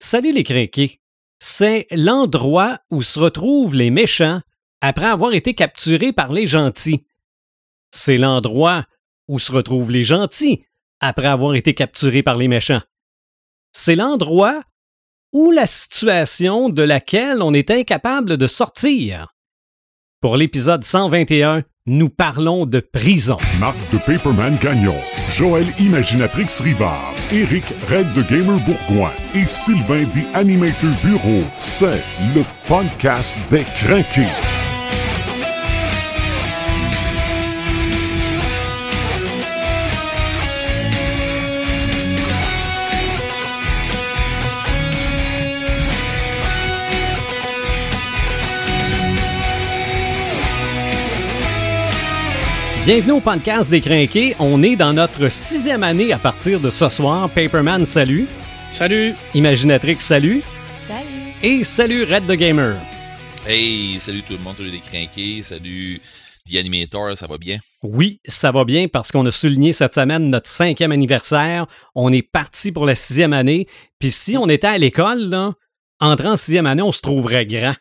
Salut les crinqués. C'est l'endroit où se retrouvent les méchants après avoir été capturés par les gentils. C'est l'endroit où se retrouvent les gentils après avoir été capturés par les méchants. C'est l'endroit où la situation de laquelle on est incapable de sortir. Pour l'épisode 121, nous parlons de prison. Marc de Paperman Gagnon, Joël Imaginatrix Rivard, Eric Red de Gamer Bourgoin et Sylvain des Animator Bureau. C'est le podcast des craqués. Bienvenue au podcast des Crinqués. On est dans notre sixième année à partir de ce soir. Paperman, salut. Salut. Imaginatrix, salut. Salut. Et salut Red the Gamer. Hey, salut tout le monde, salut les crinqués, salut The Animator, ça va bien? Oui, ça va bien parce qu'on a souligné cette semaine notre cinquième anniversaire. On est parti pour la sixième année. Puis si on était à l'école, là, entrant en sixième année, on se trouverait grand.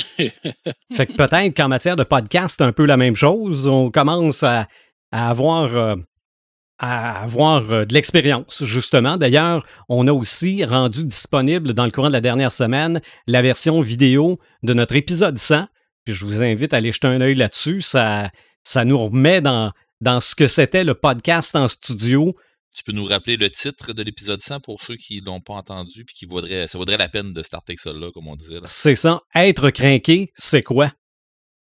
fait que peut-être qu'en matière de podcast, un peu la même chose. On commence à, avoir, euh, à avoir euh, de l'expérience, justement. D'ailleurs, on a aussi rendu disponible dans le courant de la dernière semaine la version vidéo de notre épisode 100. Puis je vous invite à aller jeter un œil là-dessus. Ça, ça nous remet dans ce que c'était le podcast en studio. Tu peux nous rappeler le titre de l'épisode 100 pour ceux qui l'ont pas entendu puis qui voudraient, ça vaudrait la peine de starter ça là, comme on disait. C'est ça. Être craqué, c'est quoi?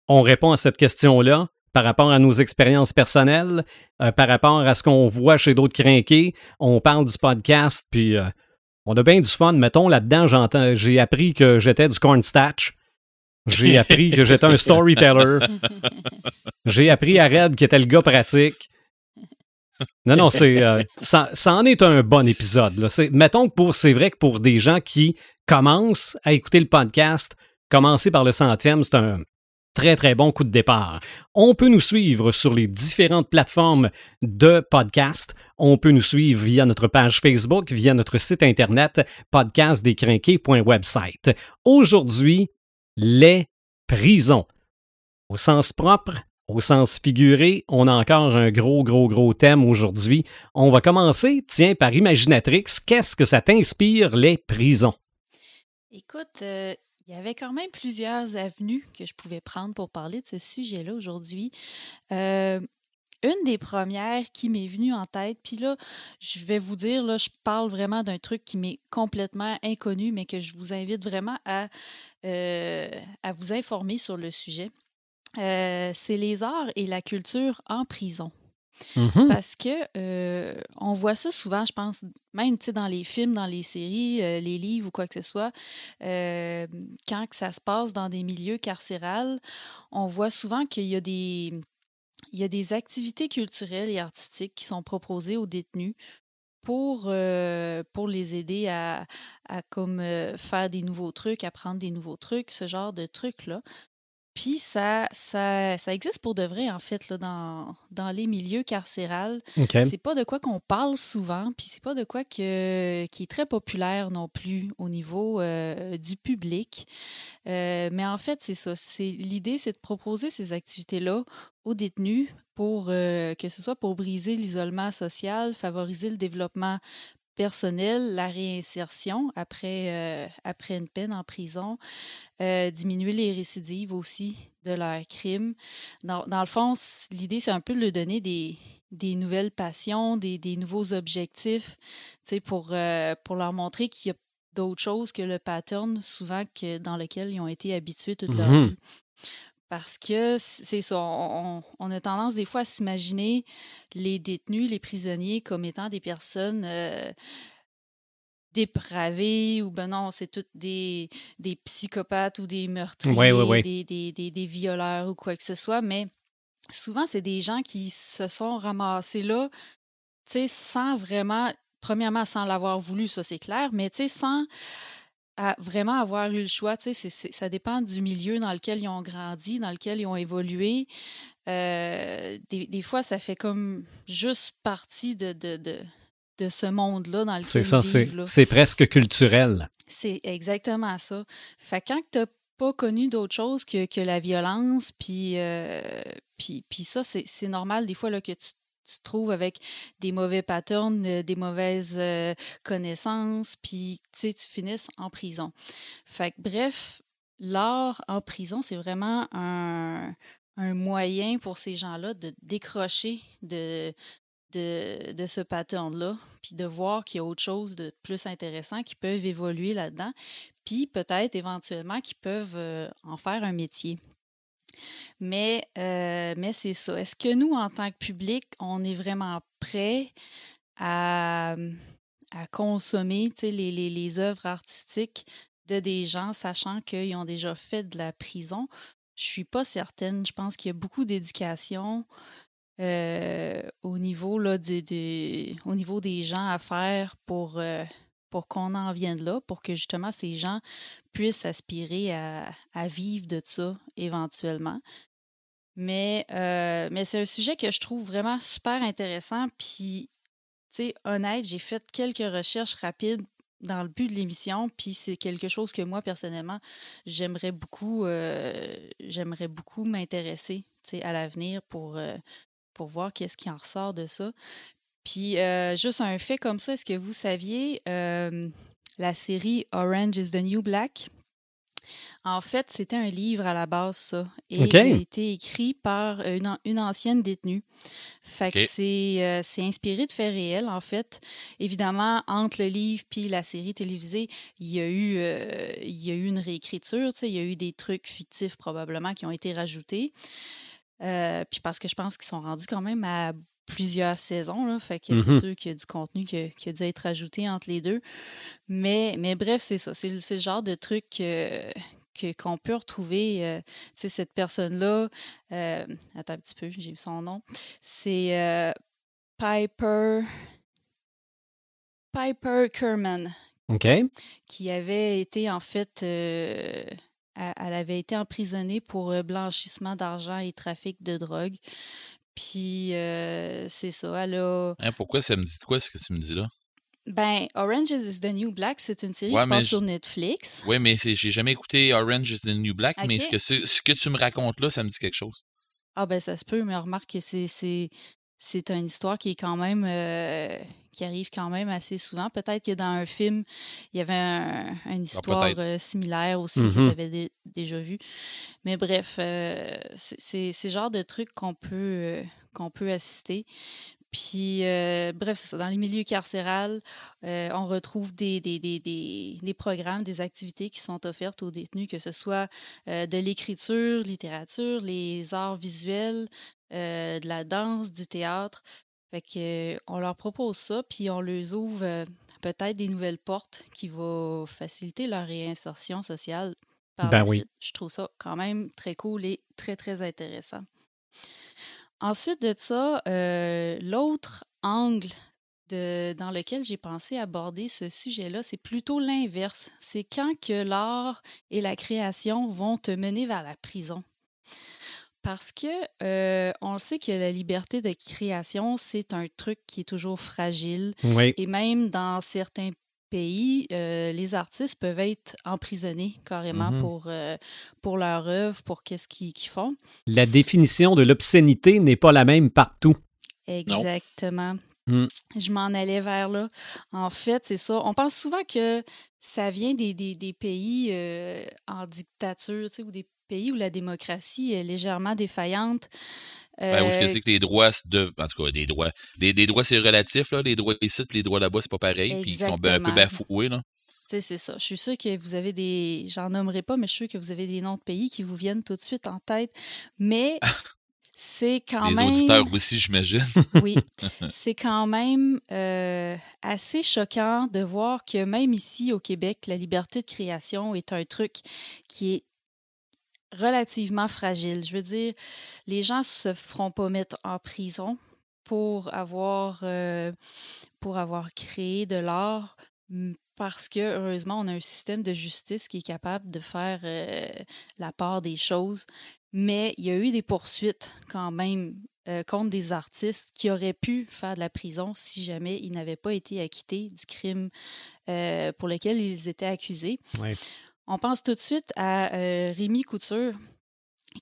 On répond à cette question-là par rapport à nos expériences personnelles, euh, par rapport à ce qu'on voit chez d'autres crinqués. On parle du podcast, puis euh, on a bien du fun. Mettons, là-dedans, j'entends, j'ai appris que j'étais du cornstarch. J'ai appris que j'étais un storyteller. J'ai appris à Red qui était le gars pratique. Non, non, c'est euh, ça, en est un bon épisode. Mettons que pour c'est vrai que pour des gens qui commencent à écouter le podcast, commencer par le centième, c'est un très très bon coup de départ. On peut nous suivre sur les différentes plateformes de podcast. On peut nous suivre via notre page Facebook, via notre site internet podcastdescrinqués.website. Aujourd'hui, les prisons. Au sens propre, au sens figuré, on a encore un gros, gros, gros thème aujourd'hui. On va commencer, tiens, par Imaginatrix. Qu'est-ce que ça t'inspire, les prisons? Écoute, euh, il y avait quand même plusieurs avenues que je pouvais prendre pour parler de ce sujet-là aujourd'hui. Euh, une des premières qui m'est venue en tête, puis là, je vais vous dire, là, je parle vraiment d'un truc qui m'est complètement inconnu, mais que je vous invite vraiment à, euh, à vous informer sur le sujet. Euh, c'est les arts et la culture en prison. Mhm. Parce que euh, on voit ça souvent, je pense, même dans les films, dans les séries, euh, les livres ou quoi que ce soit, euh, quand que ça se passe dans des milieux carcérales, on voit souvent qu'il y a des il y a des activités culturelles et artistiques qui sont proposées aux détenus pour, pour les aider à, à comme faire des nouveaux trucs, apprendre des nouveaux trucs, ce genre de trucs-là. Puis ça, ça, ça existe pour de vrai, en fait, là, dans, dans les milieux carcérales. OK. C'est pas de quoi qu'on parle souvent, puis c'est pas de quoi que, qui est très populaire non plus au niveau euh, du public. Euh, mais en fait, c'est ça. C'est, l'idée, c'est de proposer ces activités-là aux détenus pour euh, que ce soit pour briser l'isolement social, favoriser le développement personnel, la réinsertion après, euh, après une peine en prison, euh, diminuer les récidives aussi de leurs crimes. Dans, dans le fond, l'idée, c'est un peu de leur donner des, des nouvelles passions, des, des nouveaux objectifs, pour, euh, pour leur montrer qu'il y a d'autres choses que le pattern, souvent que, dans lequel ils ont été habitués toute leur Mhm. vie. Parce que c'est ça, on, a tendance des fois à s'imaginer les détenus, les prisonniers comme étant des personnes euh, dépravées ou ben non, c'est toutes des, des psychopathes ou des meurtriers, Ouais, ouais, ouais. Des, des, des, des violeurs ou quoi que ce soit, mais souvent c'est des gens qui se sont ramassés là, tu sais, sans vraiment, premièrement sans l'avoir voulu, ça c'est clair, mais tu sais, sans à vraiment avoir eu le choix. Tu sais, ça dépend du milieu dans lequel ils ont grandi, dans lequel ils ont évolué. Euh, des, des fois, ça fait comme juste partie de, de, de, de ce monde-là dans lequel C'est ça, ils c'est presque culturel. C'est exactement ça. Fait que quand tu pas connu d'autre chose que, que la violence, puis, euh, puis, puis ça, c'est c'est normal des fois là, que tu tu te trouves avec des mauvais patterns, euh, des mauvaises euh, connaissances, puis tu finisses en prison. Fait bref, l'art en prison, c'est vraiment un, moyen pour ces gens-là de décrocher de, ce pattern-là, puis de voir qu'il y a autre chose de plus intéressant qui peuvent évoluer là-dedans, puis peut-être éventuellement qu'ils peuvent euh, en faire un métier. Mais, euh, mais c'est ça. Est-ce que nous, en tant que public, on est vraiment prêt à, à consommer les, les, les œuvres artistiques de des gens, sachant qu'ils ont déjà fait de la prison? Je suis pas certaine. Je pense qu'il y a beaucoup d'éducation euh, au, niveau, là, au niveau des gens à faire pour, euh, pour qu'on en vienne là, pour que justement ces gens puissent aspirer à, vivre de ça éventuellement. Mais, euh, mais c'est un sujet que je trouve vraiment super intéressant. Puis, tu sais, honnête, j'ai fait quelques recherches rapides dans le but de l'émission, puis c'est quelque chose que moi, personnellement, j'aimerais beaucoup, euh, j'aimerais beaucoup m'intéresser, à l'avenir pour, euh, pour voir qu'est-ce qui en ressort de ça. Puis, juste un fait comme ça, est-ce que vous saviez la série Orange is the New Black? En fait, c'était un livre à la base, ça. Et il a été écrit par une, an- une ancienne détenue. Fait que c'est euh, c'est inspiré de faits réels, en fait. Évidemment, entre le livre puis la série télévisée, il y a eu, euh, il y a eu une réécriture, tu sais, il y a eu des trucs fictifs probablement qui ont été rajoutés. Euh, puis parce que je pense qu'ils sont rendus quand même à plusieurs saisons, là, fait que c'est sûr qu'il y a du contenu qui a, qui a dû être ajouté entre les deux. Mais, mais bref, c'est ça. C'est le genre de truc euh, que- qu'on peut retrouver. euh, tu sais, cette personne-là, euh, attends un petit peu, j'ai vu son nom. C'est euh, Piper. Piper Kerman, OK? qui avait été en fait. euh, elle avait été emprisonnée pour blanchissement d'argent et trafic de drogue. Puis euh, c'est ça, elle a. Hein, pourquoi ça me dit de quoi ce que tu me dis là? Ben, Orange is the New Black, c'est une série Ouais, qui passe sur Netflix. Oui, mais c'est- j'ai jamais écouté Orange is the New Black, mais ce que, ce, que tu me racontes là, ça me dit quelque chose. Ah ben ça se peut, mais remarque que c'est c'est c'est une histoire qui est quand même euh, qui arrive quand même assez souvent. Peut-être que dans un film, il y avait un- une histoire peut-être. euh, similaire aussi que tu avais déjà vu. Mais bref, euh, c'est le genre de truc qu'on peut euh, qu'on peut assister. Puis, euh, bref, c'est ça. Dans les milieux carcérales, euh, on retrouve des, des, des, des, des programmes, des activités qui sont offertes aux détenus, que ce soit euh, de l'écriture, littérature, les arts visuels, de la danse, du théâtre. Fait que, on leur propose ça, puis on leur ouvre peut-être des nouvelles portes qui vont faciliter leur réinsertion sociale par Ben la oui. suite. Je trouve ça quand même très cool et très, très intéressant. Ensuite de ça, euh, l'autre angle de- dans lequel j'ai pensé aborder ce sujet-là, c'est plutôt l'inverse. C'est quand que l'art et la création vont te mener vers la prison. Parce que euh, on sait que la liberté de création, c'est un truc qui est toujours fragile. Oui. Et même dans certains pays, euh, les artistes peuvent être emprisonnés carrément Mhm. pour, euh, pour leur œuvre, pour qu'est-ce qu'ils font. La définition de l'obscénité n'est pas la même partout. Exactement. Mm. Je m'en allais vers là. En fait, c'est ça. On pense souvent que ça vient des, des, des pays euh, en dictature, tu sais, ou des pays où la démocratie est légèrement défaillante. Ben, où je Euh, sais que les droits, de, en tout cas, des droits. Les, les droits, c'est relatif, là. Les droits ici et les droits là-bas, c'est pas pareil. Puis ils sont un peu bafoués, là. C'est ça. Je suis sûre que vous avez des. J'en nommerai pas, mais je suis sûre que vous avez des noms de pays qui vous viennent tout de suite en tête. Mais c'est quand les même. auditeurs aussi, j'imagine. Oui, c'est quand même euh, assez choquant de voir que même ici au Québec, la liberté de création est un truc qui est relativement fragile. Je veux dire, les gens se feront pas mettre en prison pour avoir, euh, pour avoir créé de l'art parce que, heureusement, on a un système de justice qui est capable de faire euh, la part des choses. Mais il y a eu des poursuites quand même euh, contre des artistes qui auraient pu faire de la prison si jamais ils n'avaient pas été acquittés du crime pour lequel ils étaient accusés. Ouais. On pense tout de suite à euh, Rémi Couture,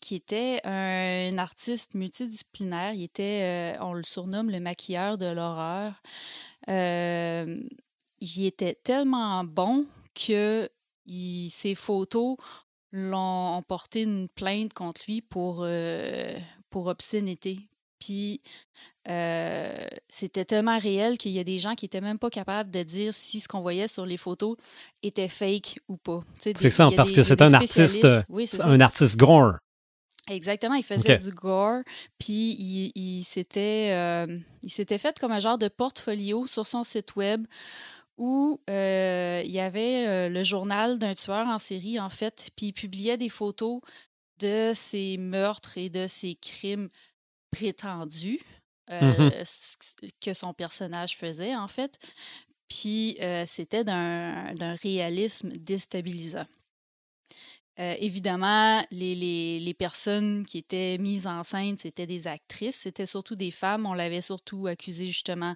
qui était un artiste multidisciplinaire. Il était, euh, on le surnomme le maquilleur de l'horreur. Euh, il était tellement bon que ses photos l'ont ont porté une plainte contre lui pour, pour obscénité. Puis euh, c'était tellement réel qu'il y a des gens qui étaient même pas capables de dire si ce qu'on voyait sur les photos était fake ou pas. C'est ça, parce des- que c'est un artiste, Oui, ça. un artiste gore. Exactement, il faisait du gore, puis il, il s'était euh, il s'était fait comme un genre de portfolio sur son site web où euh, il y avait le journal d'un tueur en série, en fait, puis il publiait des photos de ses meurtres et de ses crimes prétendus euh, ce que son personnage faisait, en fait. Puis euh, c'était d'un d'un réalisme déstabilisant. Euh, évidemment, les, les- les personnes qui étaient mises en scène, c'était des actrices, c'était surtout des femmes. On l'avait surtout accusé justement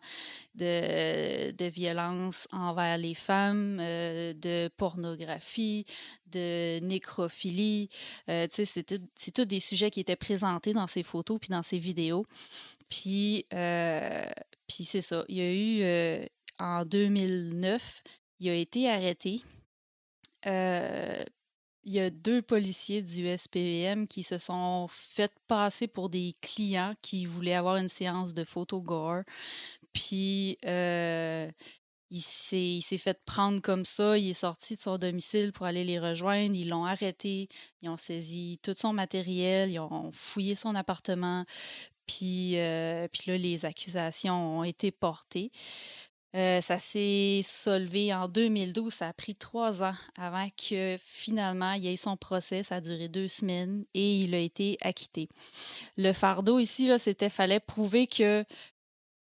de, de violence envers les femmes, euh, de pornographie, de nécrophilie. Euh, c'est tous des sujets qui étaient présentés dans ces photos puis dans ces vidéos. Puis, euh, puis c'est ça. Il y a eu, en 2009, il a été arrêté. Il y a deux policiers du SPVM qui se sont fait passer pour des clients qui voulaient avoir une séance de photo gore. Puis euh, il s'est il s'est fait prendre comme ça. Il est sorti de son domicile pour aller les rejoindre. Ils l'ont arrêté. Ils ont saisi tout son matériel. Ils ont fouillé son appartement. Puis, euh, puis là, les accusations ont été portées. Euh, ça s'est solvé en 2012. Ça a pris trois ans avant que finalement il y ait son procès. Ça a duré deux semaines et il a été acquitté. Le fardeau ici, là, c'était fallait prouver que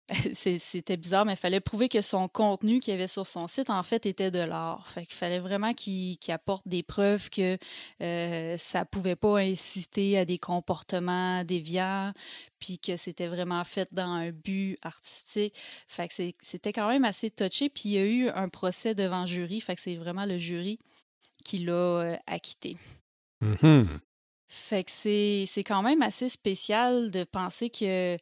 c'était bizarre, mais il fallait prouver que son contenu qu'il y avait sur son site, en fait, était de l'art. Fait qu'il fallait vraiment qu'il apporte des preuves que euh, ça pouvait pas inciter à des comportements déviants, puis que c'était vraiment fait dans un but artistique. Fait que c'est- c'était quand même assez touché. Puis il y a eu un procès devant jury. Fait que c'est vraiment le jury qui l'a euh, acquitté. Mhm. Fait que c'est c'est quand même assez spécial de penser que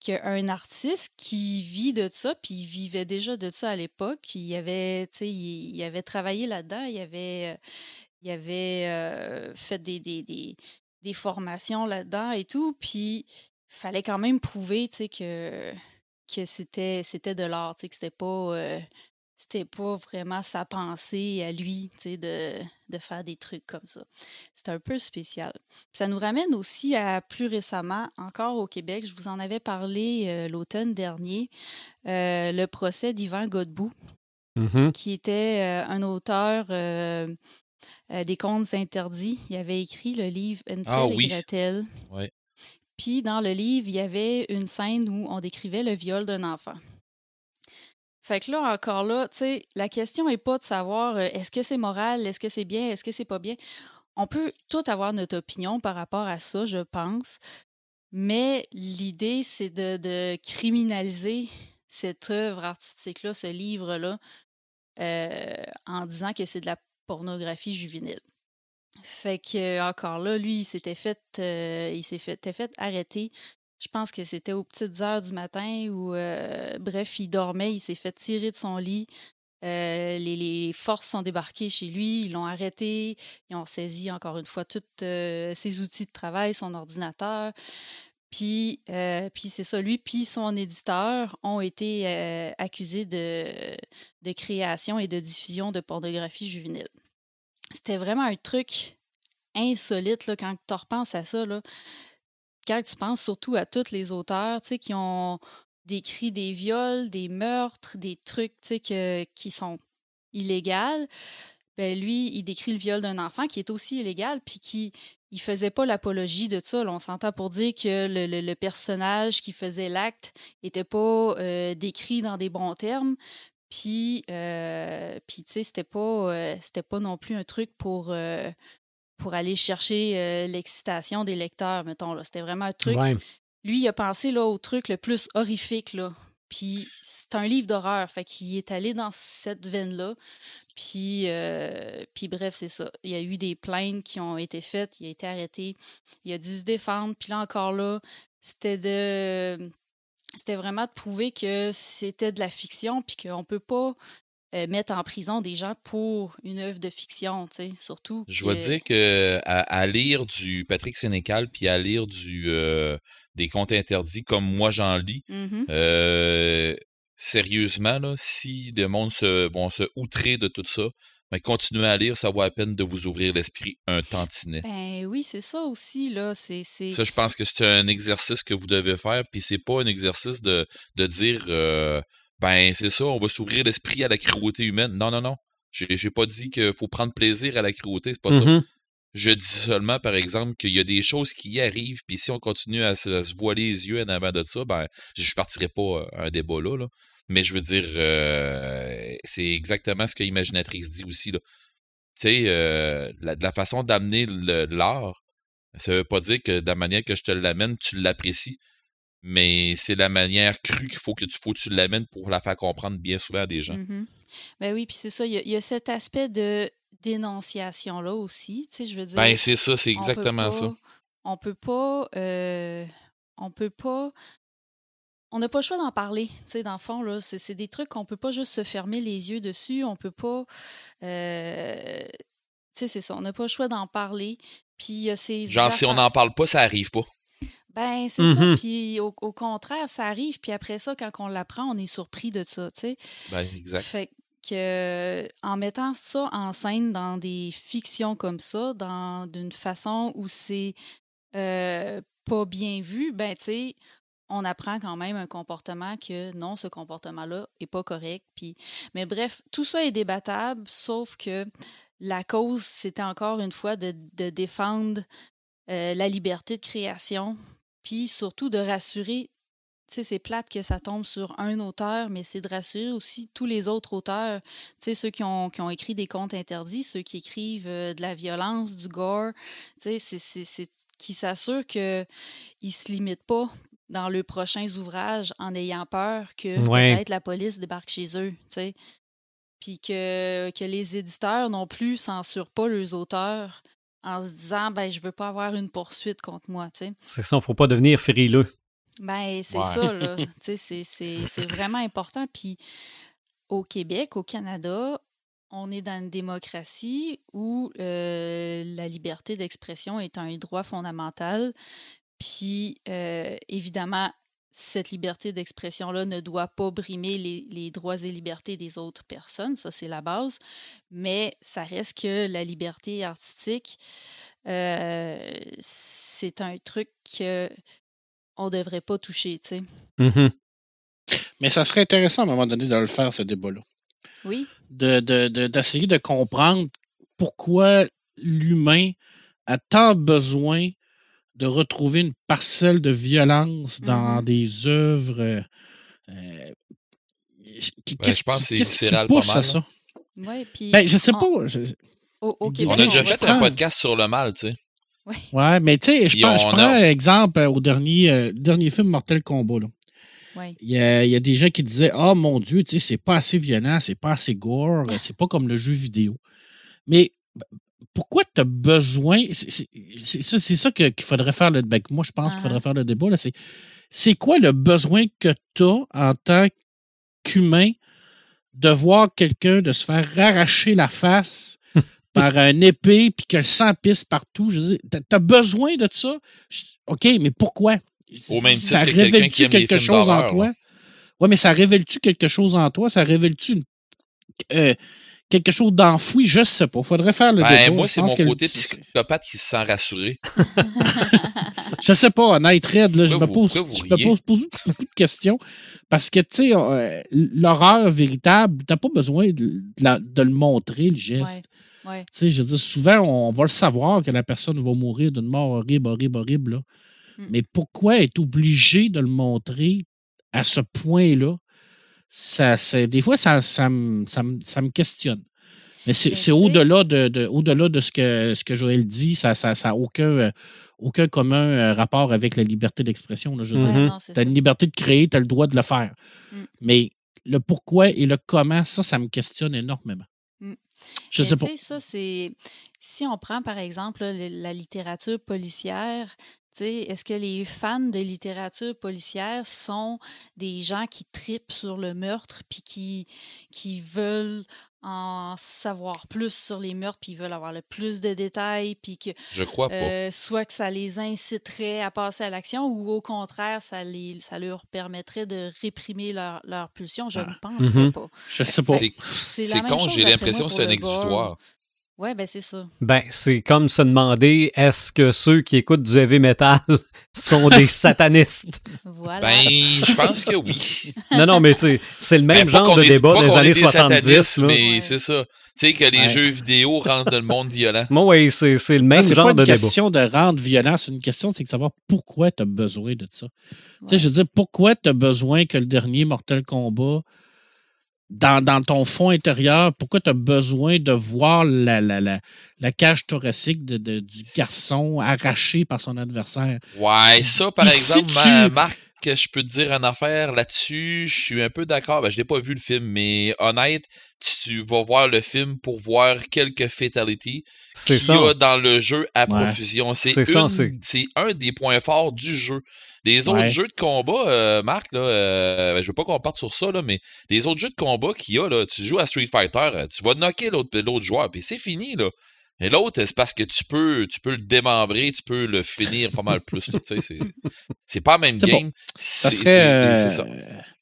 qu'un artiste qui vit de ça, puis il vivait déjà de ça à l'époque, il avait, il, il travaillé là-dedans, il avait, euh, il euh, fait des, des, formations là-dedans et tout, puis fallait quand même prouver, que, c'était, de l'art, que c'était pas, euh, c'était pas vraiment sa pensée à lui, tu sais, de, de faire des trucs comme ça. C'était un peu spécial. Ça nous ramène aussi à plus récemment, encore au Québec, je vous en avais parlé euh, l'automne dernier, euh, le procès d'Yvan Godbout, Mhm. qui était euh, un auteur des contes interdits. Il avait écrit le livre Hansel Ah et oui. Gretel. Ouais. Puis dans le livre, il y avait une scène où on décrivait le viol d'un enfant. Fait que là, encore là, tu sais, la question n'est pas de savoir euh, est-ce que c'est moral, est-ce que c'est bien, est-ce que c'est pas bien. On peut tout avoir notre opinion par rapport à ça, je pense. Mais l'idée, c'est de, criminaliser cette œuvre artistique-là, ce livre-là, euh, en disant que c'est de la pornographie juvénile. Fait que encore là, lui, il s'était fait, euh, il s'est fait, fait arrêter. Je pense que c'était aux petites heures du matin où, euh, bref, il dormait, il s'est fait tirer de son lit. Euh, les, forces sont débarquées chez lui, ils l'ont arrêté, ils ont saisi encore une fois tous euh, ses outils de travail, son ordinateur. Puis, puis c'est ça, lui, puis son éditeur ont été accusés de, de création et de diffusion de pornographie juvénile. C'était vraiment un truc insolite là, quand tu repenses à ça. Là. Quand tu penses surtout à tous les auteurs qui ont décrit des viols, des meurtres, des trucs que, qui sont illégaux, ben lui, il décrit le viol d'un enfant qui est aussi illégal, puis qui il faisait pas l'apologie de ça. on s'entend pour dire que le, personnage qui faisait l'acte était pas euh, décrit dans des bons termes. Puis, euh, puis tu sais, c'était pas, euh, c'était pas non plus un truc pour, pour aller chercher euh, l'excitation des lecteurs, mettons. là. C'était vraiment un truc Ouais. lui, il a pensé là, au truc le plus horrifique. Là. Puis c'est un livre d'horreur. Fait qu'il est allé dans cette veine-là. Puis, euh, puis bref, c'est ça. Il y a eu des plaintes qui ont été faites. Il a été arrêté. Il a dû se défendre. Puis là encore là, c'était de c'était vraiment de prouver que c'était de la fiction puis qu'on peut pas euh, mettre en prison des gens pour une œuvre de fiction, tu sais, surtout. Je dois dire que à, lire du Patrick Sénécal puis à lire du euh, des contes interdits comme moi j'en lis, mmh euh, sérieusement, là, si des monde se, vont se outrer de tout ça, mais continuez à lire, ça vaut la peine de vous ouvrir l'esprit un tantinet. Ben oui, c'est ça aussi, là. C'est, Ça, je pense que c'est un exercice que vous devez faire, puis c'est pas un exercice de, de dire euh, ben c'est ça, on va s'ouvrir l'esprit à la cruauté humaine. Non, non, non. J'ai, pas dit qu'il faut prendre plaisir à la cruauté, c'est pas ça. Mhm. Je dis seulement, par exemple, qu'il y a des choses qui y arrivent, puis si on continue à se, à se voiler les yeux en avant de ça, ben je partirai pas un débat là. là. Mais je veux dire, euh, c'est exactement ce que Imaginatrix dit aussi. Tu sais, euh, la, la façon d'amener l'art, ça veut pas dire que de la manière que je te l'amène, tu l'apprécies. Mais c'est la manière crue qu'il faut que tu, faut que tu l'amènes pour la faire comprendre bien souvent à des gens. Mm-hmm. Ben oui, puis c'est ça. Il y, a, cet aspect de dénonciation-là aussi. Tu sais, je veux dire. Ben, c'est ça, c'est exactement ça. On peut pas. Euh, on peut pas on n'a pas le choix d'en parler, tu sais, dans le fond, là. C'est, des trucs qu'on peut pas juste se fermer les yeux dessus. On peut pas. Euh, tu sais, c'est ça. On n'a pas le choix d'en parler. Puis ces. Genre, si on n'en parle pas, ça arrive pas. Ben, c'est ça. Mm-hmm. Puis au, contraire, ça arrive. Puis après ça, quand on l'apprend, on est surpris de ça, tu sais. Ben, exact. Fait que, en mettant ça en scène dans des fictions comme ça, dans d'une façon où c'est euh, pas bien vu, ben, tu sais, on apprend quand même un comportement que non, ce comportement-là n'est pas correct. Puis... Mais bref, tout ça est débattable, sauf que la cause, c'était encore une fois de, défendre euh, la liberté de création, puis surtout de rassurer. Tu sais, c'est plate que ça tombe sur un auteur, mais c'est de rassurer aussi tous les autres auteurs. Tu sais, ceux qui ont, qui ont écrit des contes interdits, ceux qui écrivent euh, de la violence, du gore. Tu sais, c'est qui s'assurent qu'ils ne se limitent pas dans leurs prochains ouvrages en ayant peur que peut-être la police débarque chez eux, tu sais. Puis que, que les éditeurs non plus censurent pas leurs auteurs en se disant ben je veux pas avoir une poursuite contre moi, tu sais. C'est ça, il faut pas devenir frileux. Ben c'est ça là, tu sais c'est vraiment important puis au Québec, au Canada, on est dans une démocratie où euh, la liberté d'expression est un droit fondamental. Puis, euh, évidemment, cette liberté d'expression-là ne doit pas brimer les, droits et libertés des autres personnes, ça c'est la base, mais ça reste que la liberté artistique, euh, c'est un truc qu'on ne devrait pas toucher, tu sais. Mm-hmm. Mais ça serait intéressant à un moment donné de le faire, ce débat-là. Oui. D'essayer de, de, de comprendre pourquoi l'humain a tant besoin de retrouver une parcelle de violence dans mm-hmm. des œuvres. Euh, euh ben, je pense que c'est pas mal, à ça? Ouais, puis ben, je sais pas. on a déjà fait un podcast sur le mal, tu sais. Oui. Ouais, mais tu sais, je, prends, je prends exemple euh, au dernier, euh, dernier film Mortel Combat. Là. Il, y a, il, y a, des gens qui disaient Oh mon Dieu, tu sais, c'est pas assez violent, c'est pas assez gore, c'est pas comme le jeu vidéo. Mais pourquoi tu as besoin. C'est ça qu'il faudrait faire le débat. Moi, je pense qu'il faudrait ah. faire le débat. C'est quoi le besoin que tu as en tant qu'humain de voir quelqu'un de se faire arracher la face par un épée puis que le sang pisse partout? Tu as besoin de ça? OK, mais pourquoi? Au même ça révèle-tu quelque chose en toi? Oui, mais ça révèle-tu quelque chose en toi? Ça révèle-tu une. Euh, quelque chose d'enfoui, je sais pas. Faudrait faire le ben, Moi, c'est mon côté psychopathe qui se sent rassuré. je sais pas, honnête, Red, là, je, me pose, je me pose beaucoup de questions parce que, tu sais, euh, l'horreur véritable, t'as pas besoin de, de, le montrer, le geste. Ouais, Tu sais, je veux dire, souvent, on va le savoir que la personne va mourir d'une mort horrible, horrible, horrible. Là. Mm. Mais pourquoi être obligé de le montrer à ce point-là? Ça, des fois, ça, ça, me, ça, me, questionne. Mais c'est au-delà de, au-delà de ce que, ce que Joël dit, ça n'a ça, ça aucun, aucun commun euh, rapport avec la liberté d'expression. Tu as une liberté de créer, tu as le droit de le faire. Mm. Mais le pourquoi et le comment, ça, ça me questionne énormément. Mm. Je sais pas. Ça, c'est. Si on prend, par exemple, la littérature policière, est-ce que les fans de littérature policière sont des gens qui tripent sur le meurtre puis qui, qui veulent en savoir plus sur les meurtres puis ils veulent avoir le plus de détails puis que je crois pas. Euh, soit que ça les inciterait à passer à l'action ou au contraire ça les ça leur permettrait de réprimer leur, leur pulsion? Je ah. ne pense mm-hmm. pas je sais pas c'est con j'ai l'impression que c'est un exutoire oui, ben c'est ça. Ben, c'est comme se demander est-ce que ceux qui écoutent du heavy metal sont des satanistes? Voilà. Ben, je pense que oui. non, non, mais c'est le même ben, genre de débat des années 70. Mais c'est ça. Tu sais, que les jeux vidéo rendent le monde violent. Moi, oui, c'est le même genre de débat. C'est pas une question de rendre violent, c'est une question, c'est de savoir pourquoi tu as besoin de ça. Tu sais, je veux dire, pourquoi tu as besoin que le dernier Mortal Kombat dans, ton fond intérieur, pourquoi tu as besoin de voir la, la, la, cage thoracique de, du garçon arraché par son adversaire? Ouais, ça, par exemple, Marc, je peux te dire une affaire là-dessus. Je suis un peu d'accord. Ben, je n'ai pas vu le film, mais honnête, tu vas voir le film pour voir quelques fatalities qu'il y a dans le jeu à profusion. C'est un des points forts du jeu. Les autres jeux de combat, euh, Marc, là, euh, ben, je veux pas qu'on parte sur ça, là, mais les autres jeux de combat qu'il y a, là, tu joues à Street Fighter, euh, tu vas knocker l'autre joueur, puis c'est fini. Là. Et l'autre, c'est parce que tu peux, tu peux le démembrer, tu peux le finir pas mal plus. c'est pas la même game. C'est ça.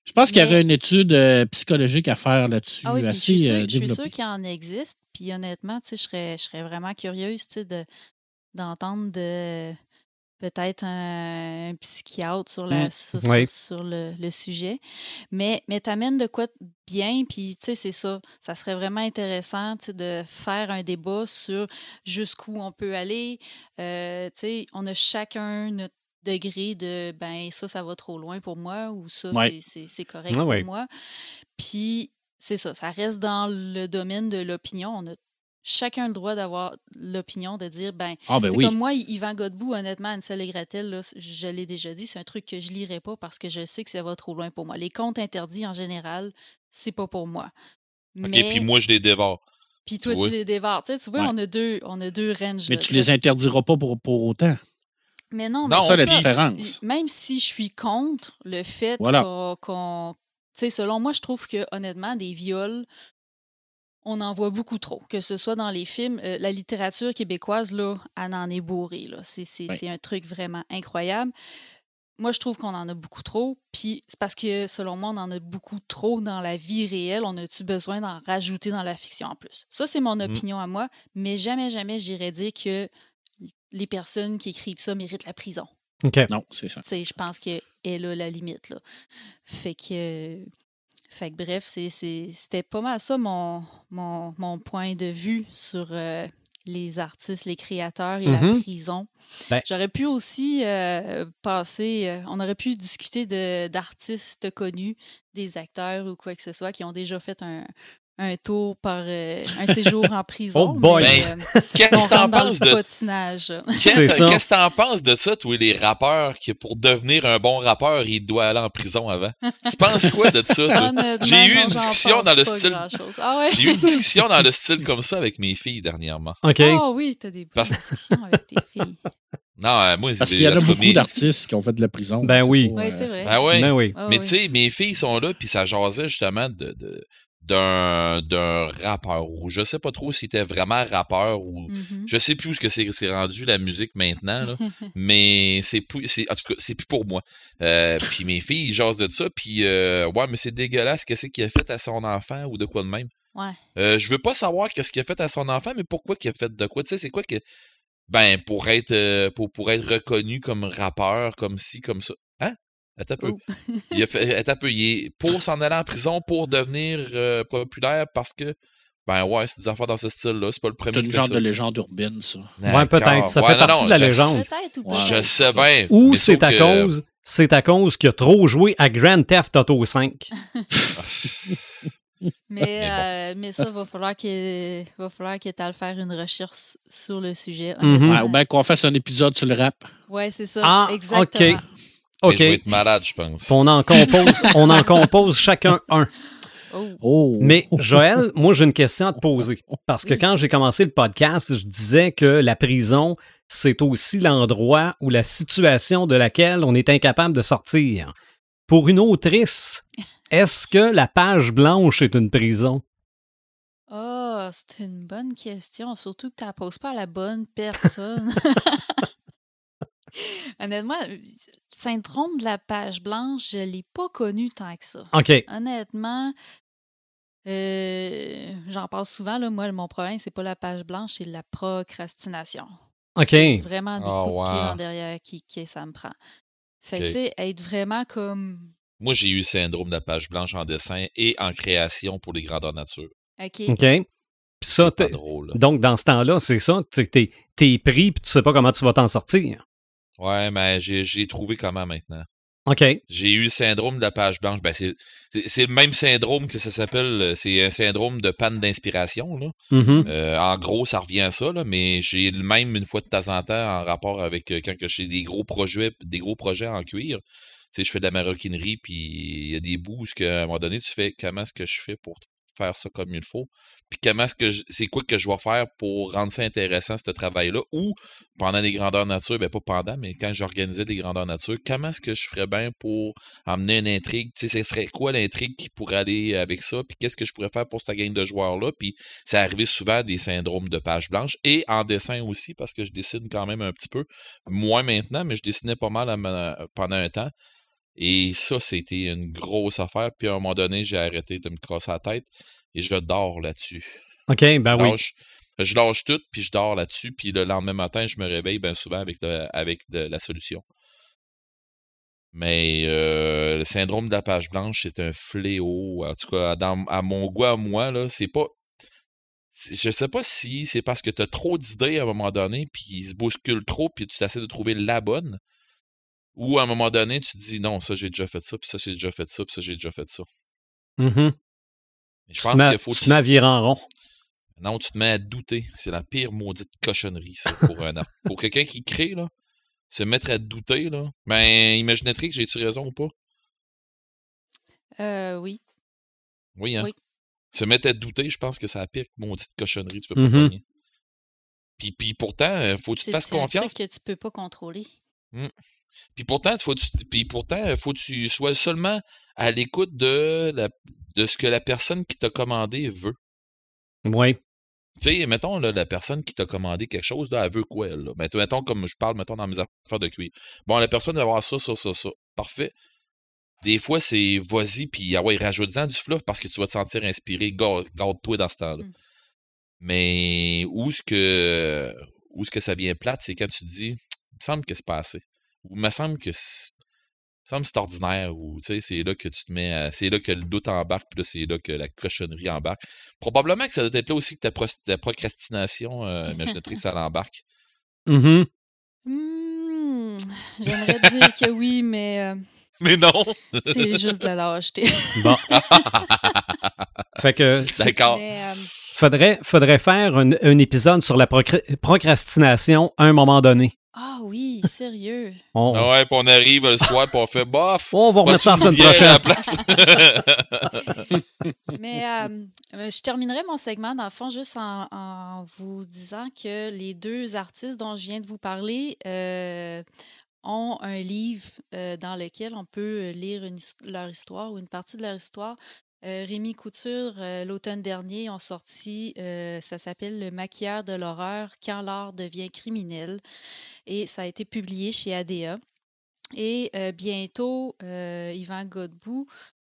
Je pense qu'il y aurait une étude psychologique à faire là-dessus. Ah oui, assez, je suis sûre, qu'il en existe. Puis honnêtement, je serais, je serais vraiment curieuse d'entendre de, peut-être un, psychiatre sur, la, mmh. sur, le, sujet. Mais, mais t'amènes de quoi bien, puis tu sais, c'est ça. Ça serait vraiment intéressant de faire un débat sur jusqu'où on peut aller. Euh, tu sais, on a chacun notre degré de ben ça, ça va trop loin pour moi ou ça, c'est correct ah pour moi. Puis c'est ça, ça reste dans le domaine de l'opinion. On a chacun le droit d'avoir l'opinion de dire ben, ah, ben comme moi Yvan Godbout honnêtement Ansel et Gretel là, je l'ai déjà dit c'est un truc que je lirai pas parce que je sais que ça va trop loin pour moi. Les contes interdits en général c'est pas pour moi. OK puis moi je les dévore. Puis toi tu, les dévores. Tu, vois on a deux on a deux ranges mais tu les interdiras pas pour, pour autant. Mais non, c'est ça la différence. Même si je suis contre le fait qu'on. Tu sais, selon moi, je trouve que, honnêtement, des viols, on en voit beaucoup trop, que ce soit dans les films. Euh, la littérature québécoise, là, elle en est bourrée. C'est, un truc vraiment incroyable. Moi, je trouve qu'on en a beaucoup trop. Puis c'est parce que, selon moi, on en a beaucoup trop dans la vie réelle. On a-tu besoin d'en rajouter dans la fiction en plus? Ça, c'est mon mmh. opinion à moi. Mais jamais, jamais, j'irais dire que les personnes qui écrivent ça méritent la prison. OK. Non, c'est ça. je pense qu'elle a la limite. Là. Fait que fait que bref, c'était pas mal ça mon, mon, point de vue sur euh, les artistes, les créateurs et la mm-hmm. prison. Ben J'aurais pu aussi euh, passer, euh, on aurait pu discuter d'artistes connus, des acteurs ou quoi que ce soit qui ont déjà fait un, un tour par euh, un séjour en prison. Oh boy! Ben, qu'est-ce que t'en penses de Qu'est-ce que t'en penses de ça, toi, les rappeurs, qui pour devenir un bon rappeur, il doit aller en prison avant? tu penses quoi de ça? J'ai eu une discussion dans le style. Ah J'ai eu une discussion dans le style comme ça avec mes filles dernièrement. OK. Oh oui, t'as des discussions avec tes filles. Non, euh, moi, Parce qu'il y en a beaucoup d'artistes qui ont fait de la prison. Ben oui. oui, c'est vrai. Ben, oui. Ben oui. Mais tu sais, mes filles sont là, puis ça jasait justement de, d'un rappeur ou je sais pas trop si c'était vraiment rappeur ou mm-hmm. je sais plus où ce que c'est c'est rendu la musique maintenant là, mais c'est plus c'est en tout cas c'est plus pour moi. Euh, puis mes filles ils jasent de ça puis euh, ouais mais c'est dégueulasse qu'est-ce qu'il a fait à son enfant ou de quoi de même. Ouais. Euh, je veux pas savoir qu'est-ce qu'il a fait à son enfant mais pourquoi qu'il a fait de quoi. Tu sais c'est quoi que ben pour être euh, pour pour être reconnu comme rappeur comme ci comme ça Attends peu. Oh. il a fait, attends peu. Il est pour s'en aller en prison pour devenir euh, populaire parce que. Ben ouais, c'est des affaires dans ce style-là. C'est pas le premier. C'est une genre de légende urbaine, ça. Ouais, peut-être. Ça fait partie de la légende. Peut-être ou Je sais bien. Ou c'est à cause. C'est à cause qu'il a trop joué à Grand Theft Auto 5. mais, euh, mais ça, va falloir qu'il va falloir que tu ailles faire une recherche sur le sujet. Mhm. ou bien qu'on fasse un épisode sur le rap. Oui, c'est ça. Ah, exactement. OK. OK. Je vais être malade, je pense. On en compose, on en compose chacun un. Oh. oh. Mais Joël, moi j'ai une question à te poser. Parce que quand j'ai commencé le podcast, je disais que la prison, c'est aussi l'endroit ou la situation de laquelle on est incapable de sortir. Pour une autrice, est-ce que la page blanche est une prison? Oh, c'est une bonne question. Surtout que tu ne la poses pas à la bonne personne. Honnêtement, le syndrome de la page blanche, je ne l'ai pas connu tant que ça. OK. Honnêtement, euh, j'en parle souvent. Là, moi, mon problème, c'est pas la page blanche, c'est la procrastination. OK. Vraiment des oh, coups de pied en derrière qui, qui, ça me prend. Fait que, tu sais, être vraiment comme. Moi, j'ai eu le syndrome de la page blanche en dessin et en création pour les grandeurs nature. OK. OK. ça, drôle, donc, dans ce temps-là, c'est ça, t'es es pris puis tu sais pas comment tu vas t'en sortir. Ouais, mais j'ai trouvé comment maintenant. OK. J'ai eu le syndrome de la page blanche. Ben, c'est le même syndrome que ça s'appelle. Euh, c'est un syndrome de panne d'inspiration. Euh, en gros, ça revient à ça, là, mais j'ai le même une fois de temps en temps en rapport avec euh, quand j'ai des gros projets, des gros projets en cuir. Tu sais, je fais de la maroquinerie, puis il y a des bouts qu'à un moment donné, tu fais comment est-ce que je fais pour faire ça comme il faut. Puis comment est-ce que c'est quoi que je vais faire pour rendre ça intéressant, ce travail-là? Ou pendant des grandeurs nature, ben pas pendant, mais quand j'organisais des grandeurs nature, comment est-ce que je ferais bien pour emmener une intrigue? Tu sais, ce serait quoi l'intrigue qui pourrait aller avec ça? Puis qu'est-ce que je pourrais faire pour cette gang de joueurs-là? Puis ça arrivé souvent des syndromes de page blanche et en dessin aussi, parce que je dessine quand même un petit peu. Moins maintenant, mais je dessinais pas mal pendant un temps. Et ça, c'était une grosse affaire. Puis à un moment donné, j'ai arrêté de me crosser la tête et je dors là-dessus. OK, ben oui. Je lâche tout, puis je dors là-dessus. Puis le lendemain matin, je me réveille bien souvent avec, avec la solution. Mais euh, le syndrome de la page blanche, c'est un fléau. En tout cas, à mon goût à moi, là, c'est pas. Je sais pas si c'est parce que tu as trop d'idées à un moment donné, puis ils se bousculent trop, puis tu essaies de trouver la bonne. Ou à un moment donné, tu te dis non, ça j'ai déjà fait ça, puis ça j'ai déjà fait ça, puis ça j'ai déjà fait ça. Mm Je pense qu'il faut. Tu te mets à en rond. Non, tu te mets à douter. C'est la pire maudite cochonnerie, ça, pour un Pour quelqu'un qui crée, là, se mettre à douter, là. Ben, imaginerait que j'ai-tu raison ou pas? Euh, oui. Oui, hein? Oui. Se mettre à douter, je pense que c'est la pire maudite cochonnerie tu peux pas mm Puis, puis pourtant, euh, faut que tu te fasses confiance. C'est que tu peux pas contrôler. Mmh. Puis pourtant, faut tu, puis pourtant, faut que tu sois seulement à l'écoute de, la, de ce que la personne qui t'a commandé veut. Oui. Tu sais, mettons, là, la personne qui t'a commandé quelque chose, là, elle veut quoi, elle? Là? Mettons, comme je parle, mettons, dans mes affaires de cuir. Bon, la personne va avoir ça, ça, ça, ça. Parfait. Des fois, c'est vas-y, puis ah ouais, rajoute-en du fluff parce que tu vas te sentir inspiré. Garde-toi dans ce temps-là. Mmh. Mais où est-ce que, où que ça vient plate, c'est quand tu te dis, me semble que c'est pas assez. Ou il me semble que semble c'est ordinaire ou tu sais c'est là que tu te mets c'est là que le doute embarque puis là c'est là que la cochonnerie embarque. Probablement que ça doit être là aussi que ta, procrastination euh, que ça l'embarque. Mm j'aimerais dire que oui mais euh, mais non! c'est juste de la lâcheté. Bon. Fait que d'accord. Euh, faudrait faudrait faire un, un épisode sur la procrastination à un moment donné ah oui, sérieux. Ah ouais, puis on arrive le soir, puis on fait bof. On va remettre ça la semaine prochaine. À la place? Mais euh, euh, je terminerai mon segment, dans le fond, juste en, vous disant que les deux artistes dont je viens de vous parler euh, ont un livre dans lequel on peut lire leur histoire ou une partie de leur histoire. Rémi Couture, l'automne dernier, ont sorti, ça s'appelle Le maquilleur de l'horreur, quand l'art devient criminel et ça a été publié chez ADA. Et euh, bientôt, euh, Yvan Godbout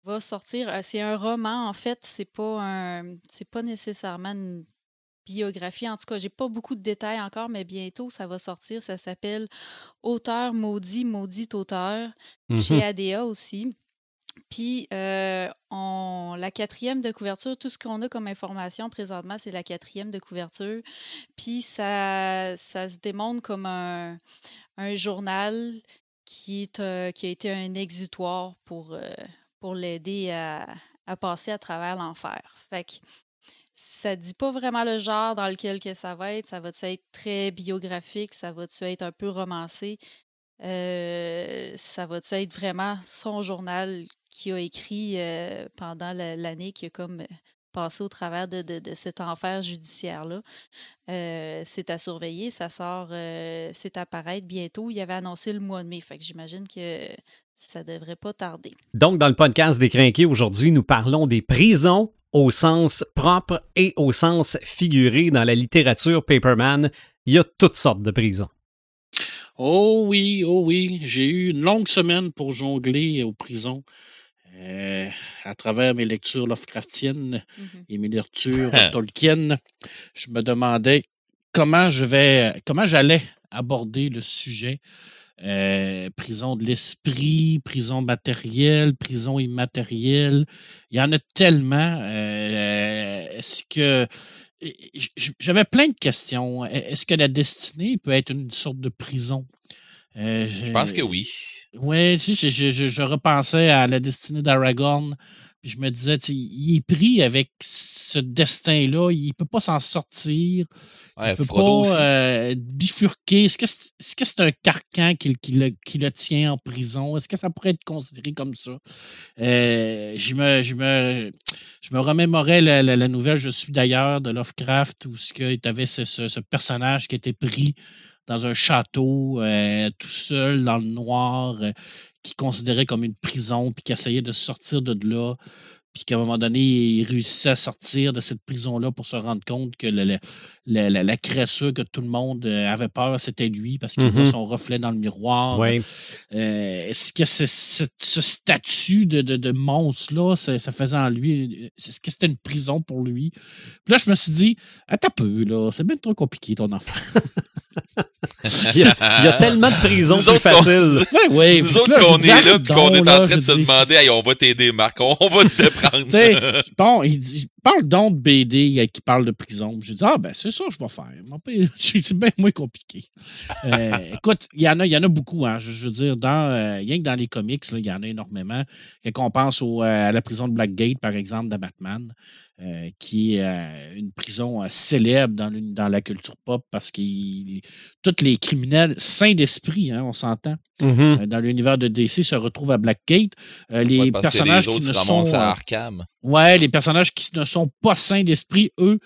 va sortir. Euh, c'est un roman, en fait, c'est pas un. C'est pas nécessairement une biographie. En tout cas, j'ai pas beaucoup de détails encore, mais bientôt, ça va sortir. Ça s'appelle Auteur maudit, maudit auteur, chez. ADA aussi. Puis, on, la quatrième de couverture, tout ce qu'on a comme information présentement, c'est la quatrième de couverture. Puis, ça, se démontre comme un, journal qui, est, qui a été un exutoire pour, pour l'aider à, passer à travers l'enfer. Fait que ça dit pas vraiment le genre dans lequel que ça va être. Ça va être très biographique, ça va être un peu romancé. Euh, ça va être vraiment son journal qu'il a écrit euh, pendant l'année qui a comme passé au travers de, cet enfer judiciaire-là. Euh, c'est à surveiller, ça sort, c'est à paraître bientôt. Il avait annoncé le mois de mai, fait que j'imagine que ça devrait pas tarder. Donc, dans le podcast des Crinqués, aujourd'hui, nous parlons des prisons au sens propre et au sens figuré dans la littérature Paperman. Il y a toutes sortes de prisons. Oh oui, oh oui. J'ai eu une longue semaine pour jongler aux prisons. Euh, à travers mes lectures Lovecraftiennes mm-hmm. et mes lectures Tolkien, je me demandais comment je vais, comment j'allais aborder le sujet. Euh, prison de l'esprit, prison matérielle, prison immatérielle. Il y en a tellement. Euh, est-ce que. J'avais plein de questions. Est-ce que la destinée peut être une sorte de prison? Euh, je pense que oui. Oui, je, je, repensais à la destinée d'Aragorn. Je me disais, il est pris avec ce destin-là, il ne peut pas s'en sortir. il ne peut pas euh, bifurquer. Est-ce que c'est un carcan qui, le, tient en prison? Est-ce que ça pourrait être considéré comme ça? Euh, je, me, je, me, je me remémorais la, nouvelle Je suis d'ailleurs de Lovecraft où il y avait ce, ce, personnage qui était pris dans un château, euh, tout seul, dans le noir, euh, qui considérait comme une prison, puis qui essayait de sortir de là puis qu'à un moment donné, il réussissait à sortir de cette prison-là pour se rendre compte que la, la, créature que tout le monde euh, avait peur, c'était lui, parce qu'il voit mm-hmm. son reflet dans le miroir. Euh, est-ce que ce statut de, de, monstre-là, ça, faisait en lui. Est-ce que c'était une prison pour lui? Puis là, je me suis dit, attends peu, là, c'est bien trop compliqué ton enfant. il, y a, tellement de prisons plus faciles. Ouais, Nous autres, qu'on est là, puis qu'on est en train de se demander, on va t'aider, Marc, on va te bon, il, parle donc de BD euh, qui parle de prison. Je dis, ah, ben, c'est ça que je vais faire. C'est bien moins compliqué. Euh, écoute, il y, en a, y en a beaucoup. Hein, je, veux dire, dans, euh, rien que dans les comics, il y en a énormément. Quand on pense à la prison de Blackgate, par exemple, de Batman, qui est une prison célèbre dans, dans, la culture pop parce que tous les criminels sains d'esprit, hein, on s'entend, mm-hmm. dans l'univers de DC se retrouvent à Blackgate. les personnages qui ne sont. À Arkham. Ouais, les personnages qui ne sont pas sains d'esprit, eux,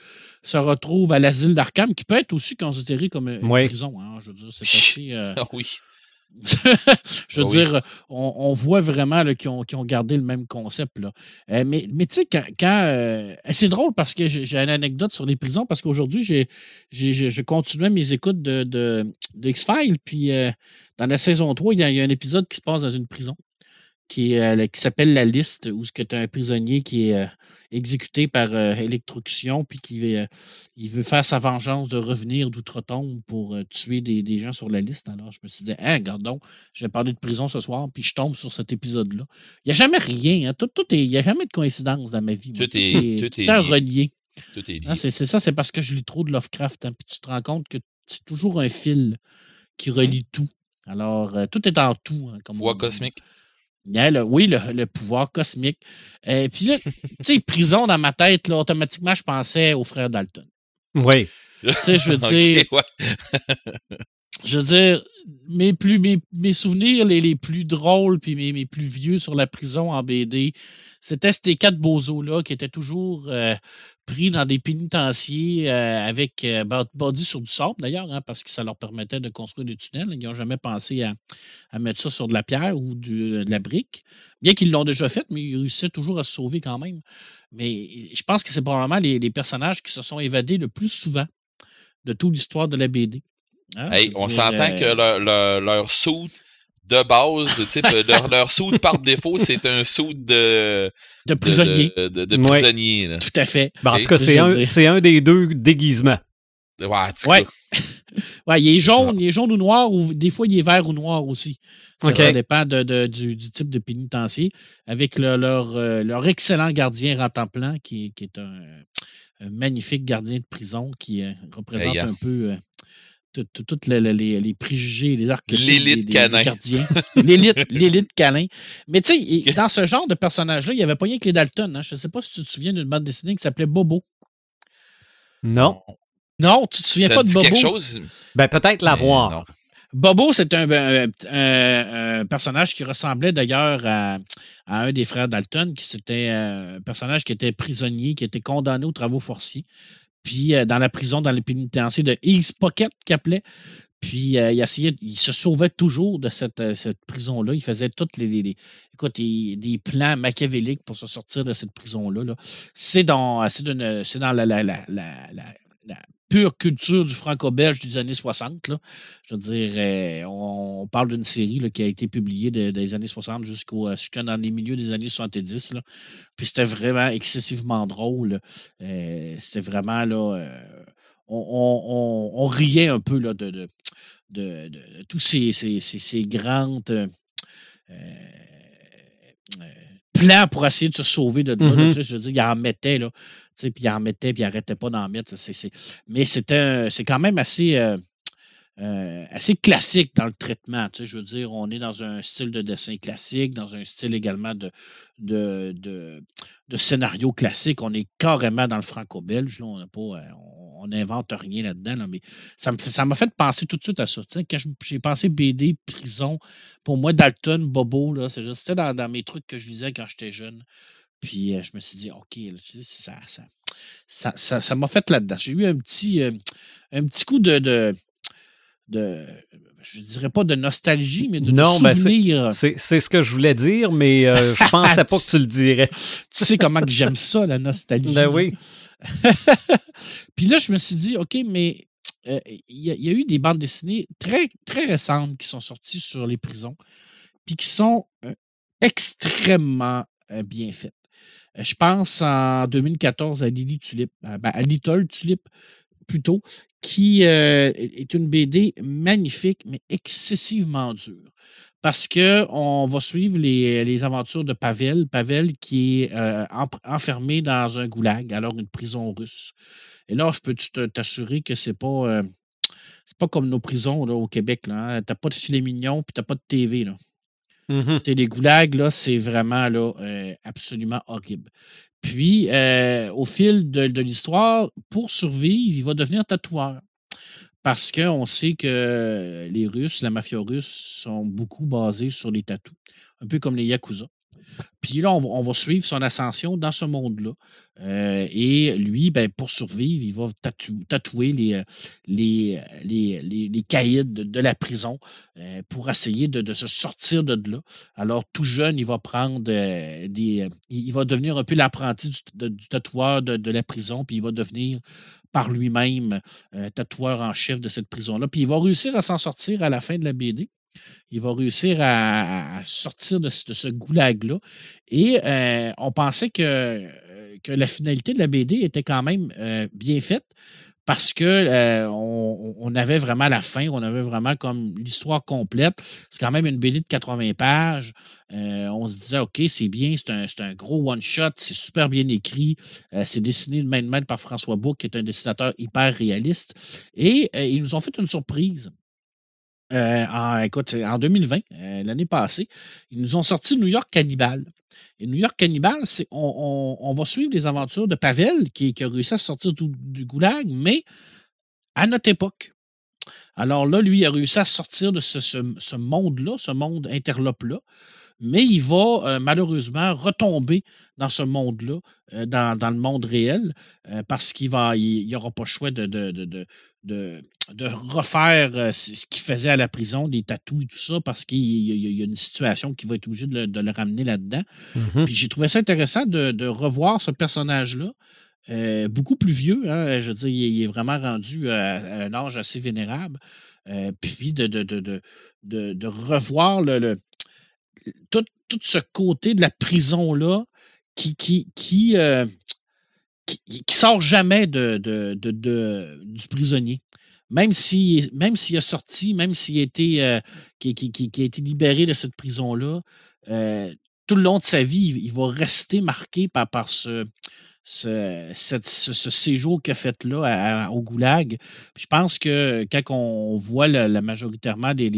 se retrouvent à l'asile d'Arkham, qui peut être aussi considéré comme une prison. Hein, je veux dire, c'est assez. Euh, oui. je veux ah dire, on, voit vraiment qu'ils ont, ont, gardé le même concept. Là. Euh, mais mais tu sais, quand. Euh, c'est drôle parce que j'ai une anecdote sur les prisons, parce qu'aujourd'hui, j'ai, je continuais mes écoutes de, de, X-Files, puis dans la saison 3, il y, a, il y, a, un épisode qui se passe dans une prison qui, euh, qui s'appelle La Liste, où tu as un prisonnier qui est euh, exécuté par euh, électrocution, puis qui il veut faire sa vengeance de revenir d'outre-tombe pour tuer des, gens sur la liste. Alors, je me suis dit, hein, donc, je vais parler de prison ce soir, puis je tombe sur cet épisode-là. Il n'y a jamais rien, hein, tout, il n'y a jamais de coïncidence dans ma vie. Tout, est, tout, est, relié. Tout est lié. c'est ça, c'est parce que je lis trop de Lovecraft, hein, puis tu te rends compte que c'est toujours un fil qui relie tout. Alors, tout est en tout. Hein, comme cosmique oui, le, pouvoir cosmique. Et puis là, tu sais, prison dans ma tête, là, automatiquement, je pensais au frère Dalton. Oui. Tu sais, je veux dire. je veux dire, mes, plus, mes, souvenirs les, les, plus drôles puis mes, mes, plus vieux sur la prison en BD, c'était ces quatre bozos-là qui étaient toujours euh, pris dans des pénitenciers euh, avec euh, body sur du sable, d'ailleurs, hein, parce que ça leur permettait de construire des tunnels. Ils n'ont jamais pensé à, mettre ça sur de la pierre ou de la brique. Bien qu'ils l'ont déjà fait, mais ils réussissaient toujours à se sauver quand même. Mais je pense que c'est probablement les, personnages qui se sont évadés le plus souvent de toute l'histoire de la BD. Hein. on s'entend que leur, leur, leur de base, leur, leur soude par défaut, c'est un soude de, de prisonnier. De, prisonnier Tout à fait. Ben, en tout cas, c'est un, un, des deux déguisements. Ouais, ouais. il est jaune, il est jaune ou noir, ou des fois il est vert ou noir aussi. Ça, dépend de, du, type de pénitencier. Avec leur, euh, leur excellent gardien Rentemplant, qui, qui est un, magnifique gardien de prison qui euh, représente un peu euh, toutes les, préjugés, les archétypes L'élite canin. L'élite canin. Mais tu sais, dans ce genre de personnage-là, il n'y avait pas rien que les Dalton. Hein. Je ne sais pas si tu te souviens d'une bande dessinée qui s'appelait Bobo. Non. Non, tu te souviens pas de Bobo? quelque chose? Ben, peut-être l'avoir. Bobo, c'est un, personnage qui ressemblait d'ailleurs à, un des frères Dalton, qui c'était un personnage qui était prisonnier, qui était condamné aux travaux forciers. Puis euh, dans la prison, dans le pénitencier de East Pocket, qu'il appelait. Puis euh, il essayait, il se sauvait toujours de cette, euh, prison-là. Il faisait toutes les, écoute, des plans machiavéliques pour se sortir de cette prison-là. C'est dans, dans la, la, la, la pure culture du franco-belge des années 60. Là. Je veux dire, euh, on, parle d'une série qui a été publiée des années 60 jusqu'au, euh, jusqu'à dans les milieux des années 70. Là. Puis c'était vraiment excessivement drôle. Euh, c'était vraiment là. on, riait un peu de, tous ces, ces, ces, grandes plans pour essayer de se sauver de là. Mm-hmm. je veux dire, il en mettait là puis il en mettait, puis il n'arrêtait pas d'en mettre. Mais c'était, c'est quand même assez, euh, euh, assez classique dans le traitement. Je veux dire, on est dans un style de dessin classique, dans un style également de, de, de, scénario classique. On est carrément dans le franco-belge. On euh, on n'invente rien là-dedans. mais ça, m'a fait penser tout de suite à ça. quand j'ai pensé BD, prison, pour moi, Dalton, Bobo, c'était dans, dans mes trucs que je lisais quand j'étais jeune. Puis je me suis dit, OK, ça, ça, ça, m'a fait là-dedans. J'ai eu un petit, un petit coup de, de, de, je dirais pas de nostalgie, mais de, non, ben, souvenir. c'est ce que je voulais dire, mais je pensais pas que tu le dirais. tu sais comment que j'aime ça, la nostalgie. Ben oui. Puis là, je me suis dit, OK, mais il y, a eu des bandes dessinées très, récentes qui sont sorties sur les prisons, puis qui sont extrêmement bien faites. Euh, je pense en 2014 à Lily Tulip, euh, ben, à Little Tulip plutôt, qui euh, est une BD magnifique, mais excessivement dure. Parce qu'on va suivre les, aventures de Pavel. Pavel qui est enfermé dans un goulag, alors une prison russe. Et là, je peux t'assurer que c'est pas. c'est pas comme nos prisons au Québec. Tu n'as hein. pas de filet mignon puis tu n'as pas de TV. Là. Mmh les goulags, là, c'est vraiment là, euh, absolument horrible. Puis, euh, au fil de, l'histoire, pour survivre, il va devenir tatoueur. Parce qu'on sait que les Russes, la mafia russe, sont beaucoup basés sur les tatous, un peu comme les Yakuza. Puis là, on va, suivre son ascension dans ce monde-là. Euh, et lui, ben, pour survivre, il va tatouer les, euh, les, les, les, caïds de, la prison euh, pour essayer de, se sortir de là. Alors, tout jeune, il va prendre des. Il va devenir un peu l'apprenti du, tatoueur de, la prison, puis il va devenir par lui-même tatoueur en chef de cette prison-là. Puis il va réussir à s'en sortir à la fin de la BD il va réussir à, sortir de, ce goulag-là. Et euh, on pensait que, que, la finalité de la BD était quand même euh, bien faite parce que euh, on, avait vraiment la fin, on avait vraiment comme l'histoire complète. C'est quand même une BD de 80 pages. on se disait, OK, c'est bien, c'est un, gros one-shot, c'est super bien écrit. c'est dessiné de main de maître par François Bouc, qui est un dessinateur hyper réaliste. Et ils nous ont fait une surprise. Euh, en, écoute, en 2020, euh, l'année passée, ils nous ont sorti New York Cannibal. Et New York Cannibal, c'est on, va suivre les aventures de Pavel, qui, a réussi à sortir du, goulag, mais à notre époque. Alors là, lui, a réussi à sortir de ce, monde-là, ce monde interlope-là, mais il va euh, malheureusement retomber dans ce monde-là, dans, le monde réel, parce qu'il va, il n'aura pas le choix de, de, de, refaire euh, ce qu'il faisait à la prison, des tatous et tout ça, parce qu'il y, a une situation qui va être obligée de le, ramener là-dedans. Mm-hmm. Puis j'ai trouvé ça intéressant de, revoir ce personnage-là. Euh, beaucoup plus vieux, hein, je veux dire, il, est vraiment rendu à, un âge assez vénérable. Euh, puis de, de, revoir le, tout, ce côté de la prison-là qui, qui, qui, sort jamais du prisonnier. Même s'il même a sorti, même s'il a été, euh, a été libéré de cette prison-là, euh, tout le long de sa vie, il, va rester marqué par ce, ce, séjour qu'il a fait là au Goulag. je pense que quand on voit la, majoritairement des,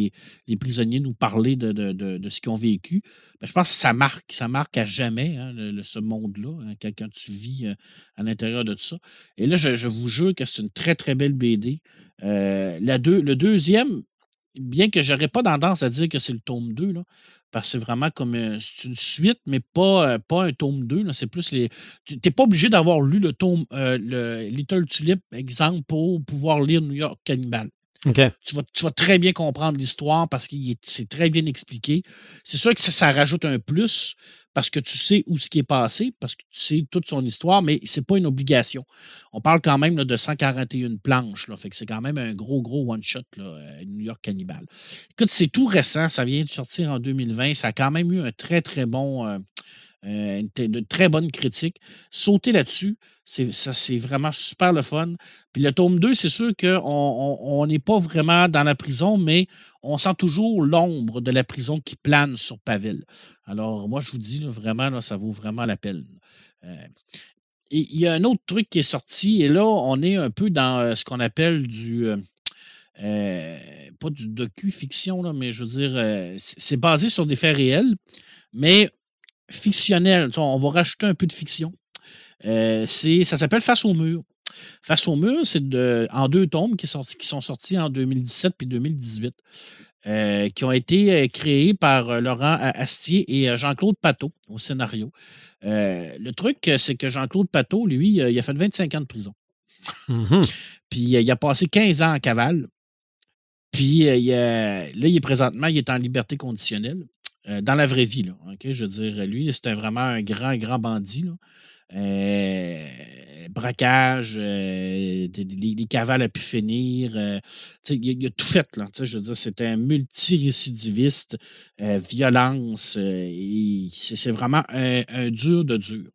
les, prisonniers nous parler de, ce qu'ils ont vécu, ben, je pense que ça marque, ça marque à jamais hein, ce monde-là, hein, quand, tu vis euh, à l'intérieur de tout ça. Et là, je, vous jure que c'est une très, très belle BD. Euh, le deuxième, bien que je n'aurais pas tendance à dire que c'est le tome 2, là, parce que c'est vraiment comme une suite, mais pas, euh, pas un tome 2. C'est plus les. Tu n'es pas obligé d'avoir lu le tome euh, le Little Tulip, exemple, pour pouvoir lire New York Cannibal. Tu, vas, tu, vas, très bien comprendre l'histoire parce que c'est très bien expliqué. C'est sûr que ça, rajoute un plus parce que tu sais où ce qui est passé, parce que tu sais toute son histoire, mais ce n'est pas une obligation. On parle quand même de 141 planches, là, fait que c'est quand même un gros, gros one-shot, euh, New York Cannibal. Écoute, c'est tout récent, ça vient de sortir en 2020, ça a quand même eu un très, très bon... Euh, euh, de très bonnes critiques. Sauter là-dessus, c'est vraiment super le fun. Puis le tome 2, c'est sûr qu'on n'est pas vraiment dans la prison, mais on sent toujours l'ombre de la prison qui plane sur Pavel. Alors, moi, je vous dis, vraiment, ça vaut vraiment la peine. Euh, il y a un autre truc qui est sorti, et là, on est un peu dans euh, ce qu'on appelle du. pas du docu-fiction, mais je veux dire, c'est basé sur des faits réels, mais fictionnel. On va rajouter un peu de fiction. Euh, ça s'appelle Face au mur. Face au mur, c'est en deux tomes qui, sont sortis en 2017 puis 2018, euh, qui ont été euh, créés par Laurent Astier et Jean-Claude Pateau au scénario. le truc, c'est que Jean-Claude Pateau, lui, il a fait 25 ans de prison. Mm-hmm. Puis il a passé 15 ans en cavale. Puis là, il est présentement, il est en liberté conditionnelle. Euh, dans la vraie vie. Là, Je veux dire, lui, c'était vraiment un grand, grand bandit. Euh, braquage, euh, les, cavales a pu finir. il, a tout fait. Là, je veux dire, c'était un multirécidiviste, violence. c'est vraiment un, dur de dur.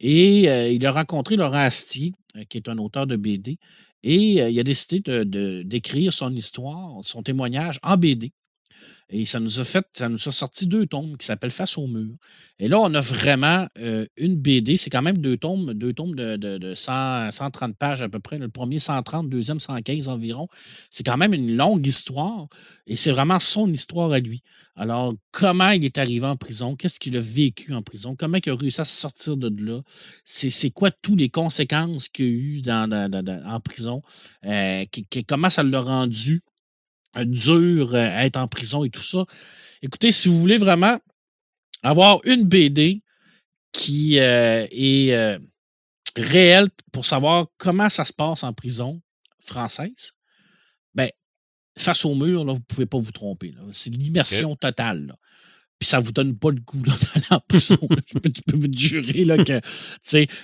Et il a rencontré Laurent Astier, qui est un auteur de BD, et il a décidé d'écrire son histoire, son témoignage en BD. Et ça nous a fait, ça nous a sorti deux tomes qui s'appellent Face au mur. Et là, on a vraiment euh, une BD. C'est quand même deux tomes, deux tomes de, de, 130 pages à peu près. Le premier 130, le deuxième 115 environ. C'est quand même une longue histoire. Et c'est vraiment son histoire à lui. Alors, comment il est arrivé en prison? Qu'est-ce qu'il a vécu en prison? Comment il a réussi à sortir de là? C'est quoi toutes les conséquences qu'il a eues dans, en prison? Euh, comment ça l'a rendu dur euh, à être en prison et tout ça. Écoutez, si vous voulez vraiment avoir une BD qui euh, est euh, réelle pour savoir comment ça se passe en prison française, ben, face au mur, là, vous ne pouvez pas vous tromper. C'est l'immersion totale. Puis ça vous donne pas le goût d'aller en prison. je, peux, vous jurer là, que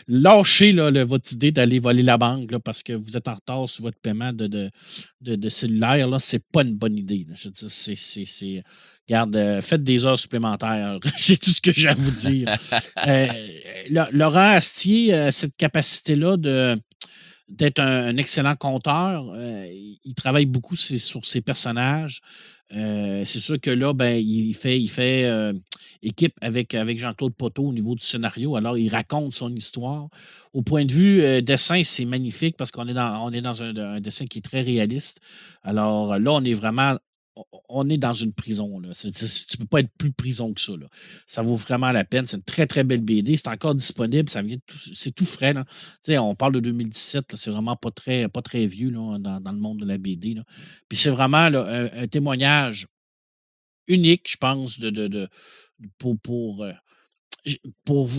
lâchez là, votre idée d'aller voler la banque parce que vous êtes en retard sur votre paiement de, de, de, cellulaire. Ce n'est pas une bonne idée. Je veux dire, c'est. Regarde, euh, faites des heures supplémentaires. C'est tout ce que j'ai à vous dire. Euh, Laurent Astier a cette capacité-là de d'être un, excellent conteur. Euh, il travaille beaucoup sur ses personnages. Euh, c'est sûr que là, ben, il fait, il fait euh, équipe avec, Jean-Claude Poteau au niveau du scénario. Alors, il raconte son histoire. Au point de vue dessin, c'est magnifique parce qu'on est dans, on est dans un, dessin qui est très réaliste. Alors là, on est vraiment on est dans une prison. Là. tu ne peux pas être plus prison que ça. Ça vaut vraiment la peine. C'est une très, très belle BD. C'est encore disponible. C'est tout frais. Là. On parle de 2017. C'est vraiment pas très, très vieux dans, le monde de la BD. Puis c'est vraiment un, témoignage unique, je pense, de, pour, euh, pour,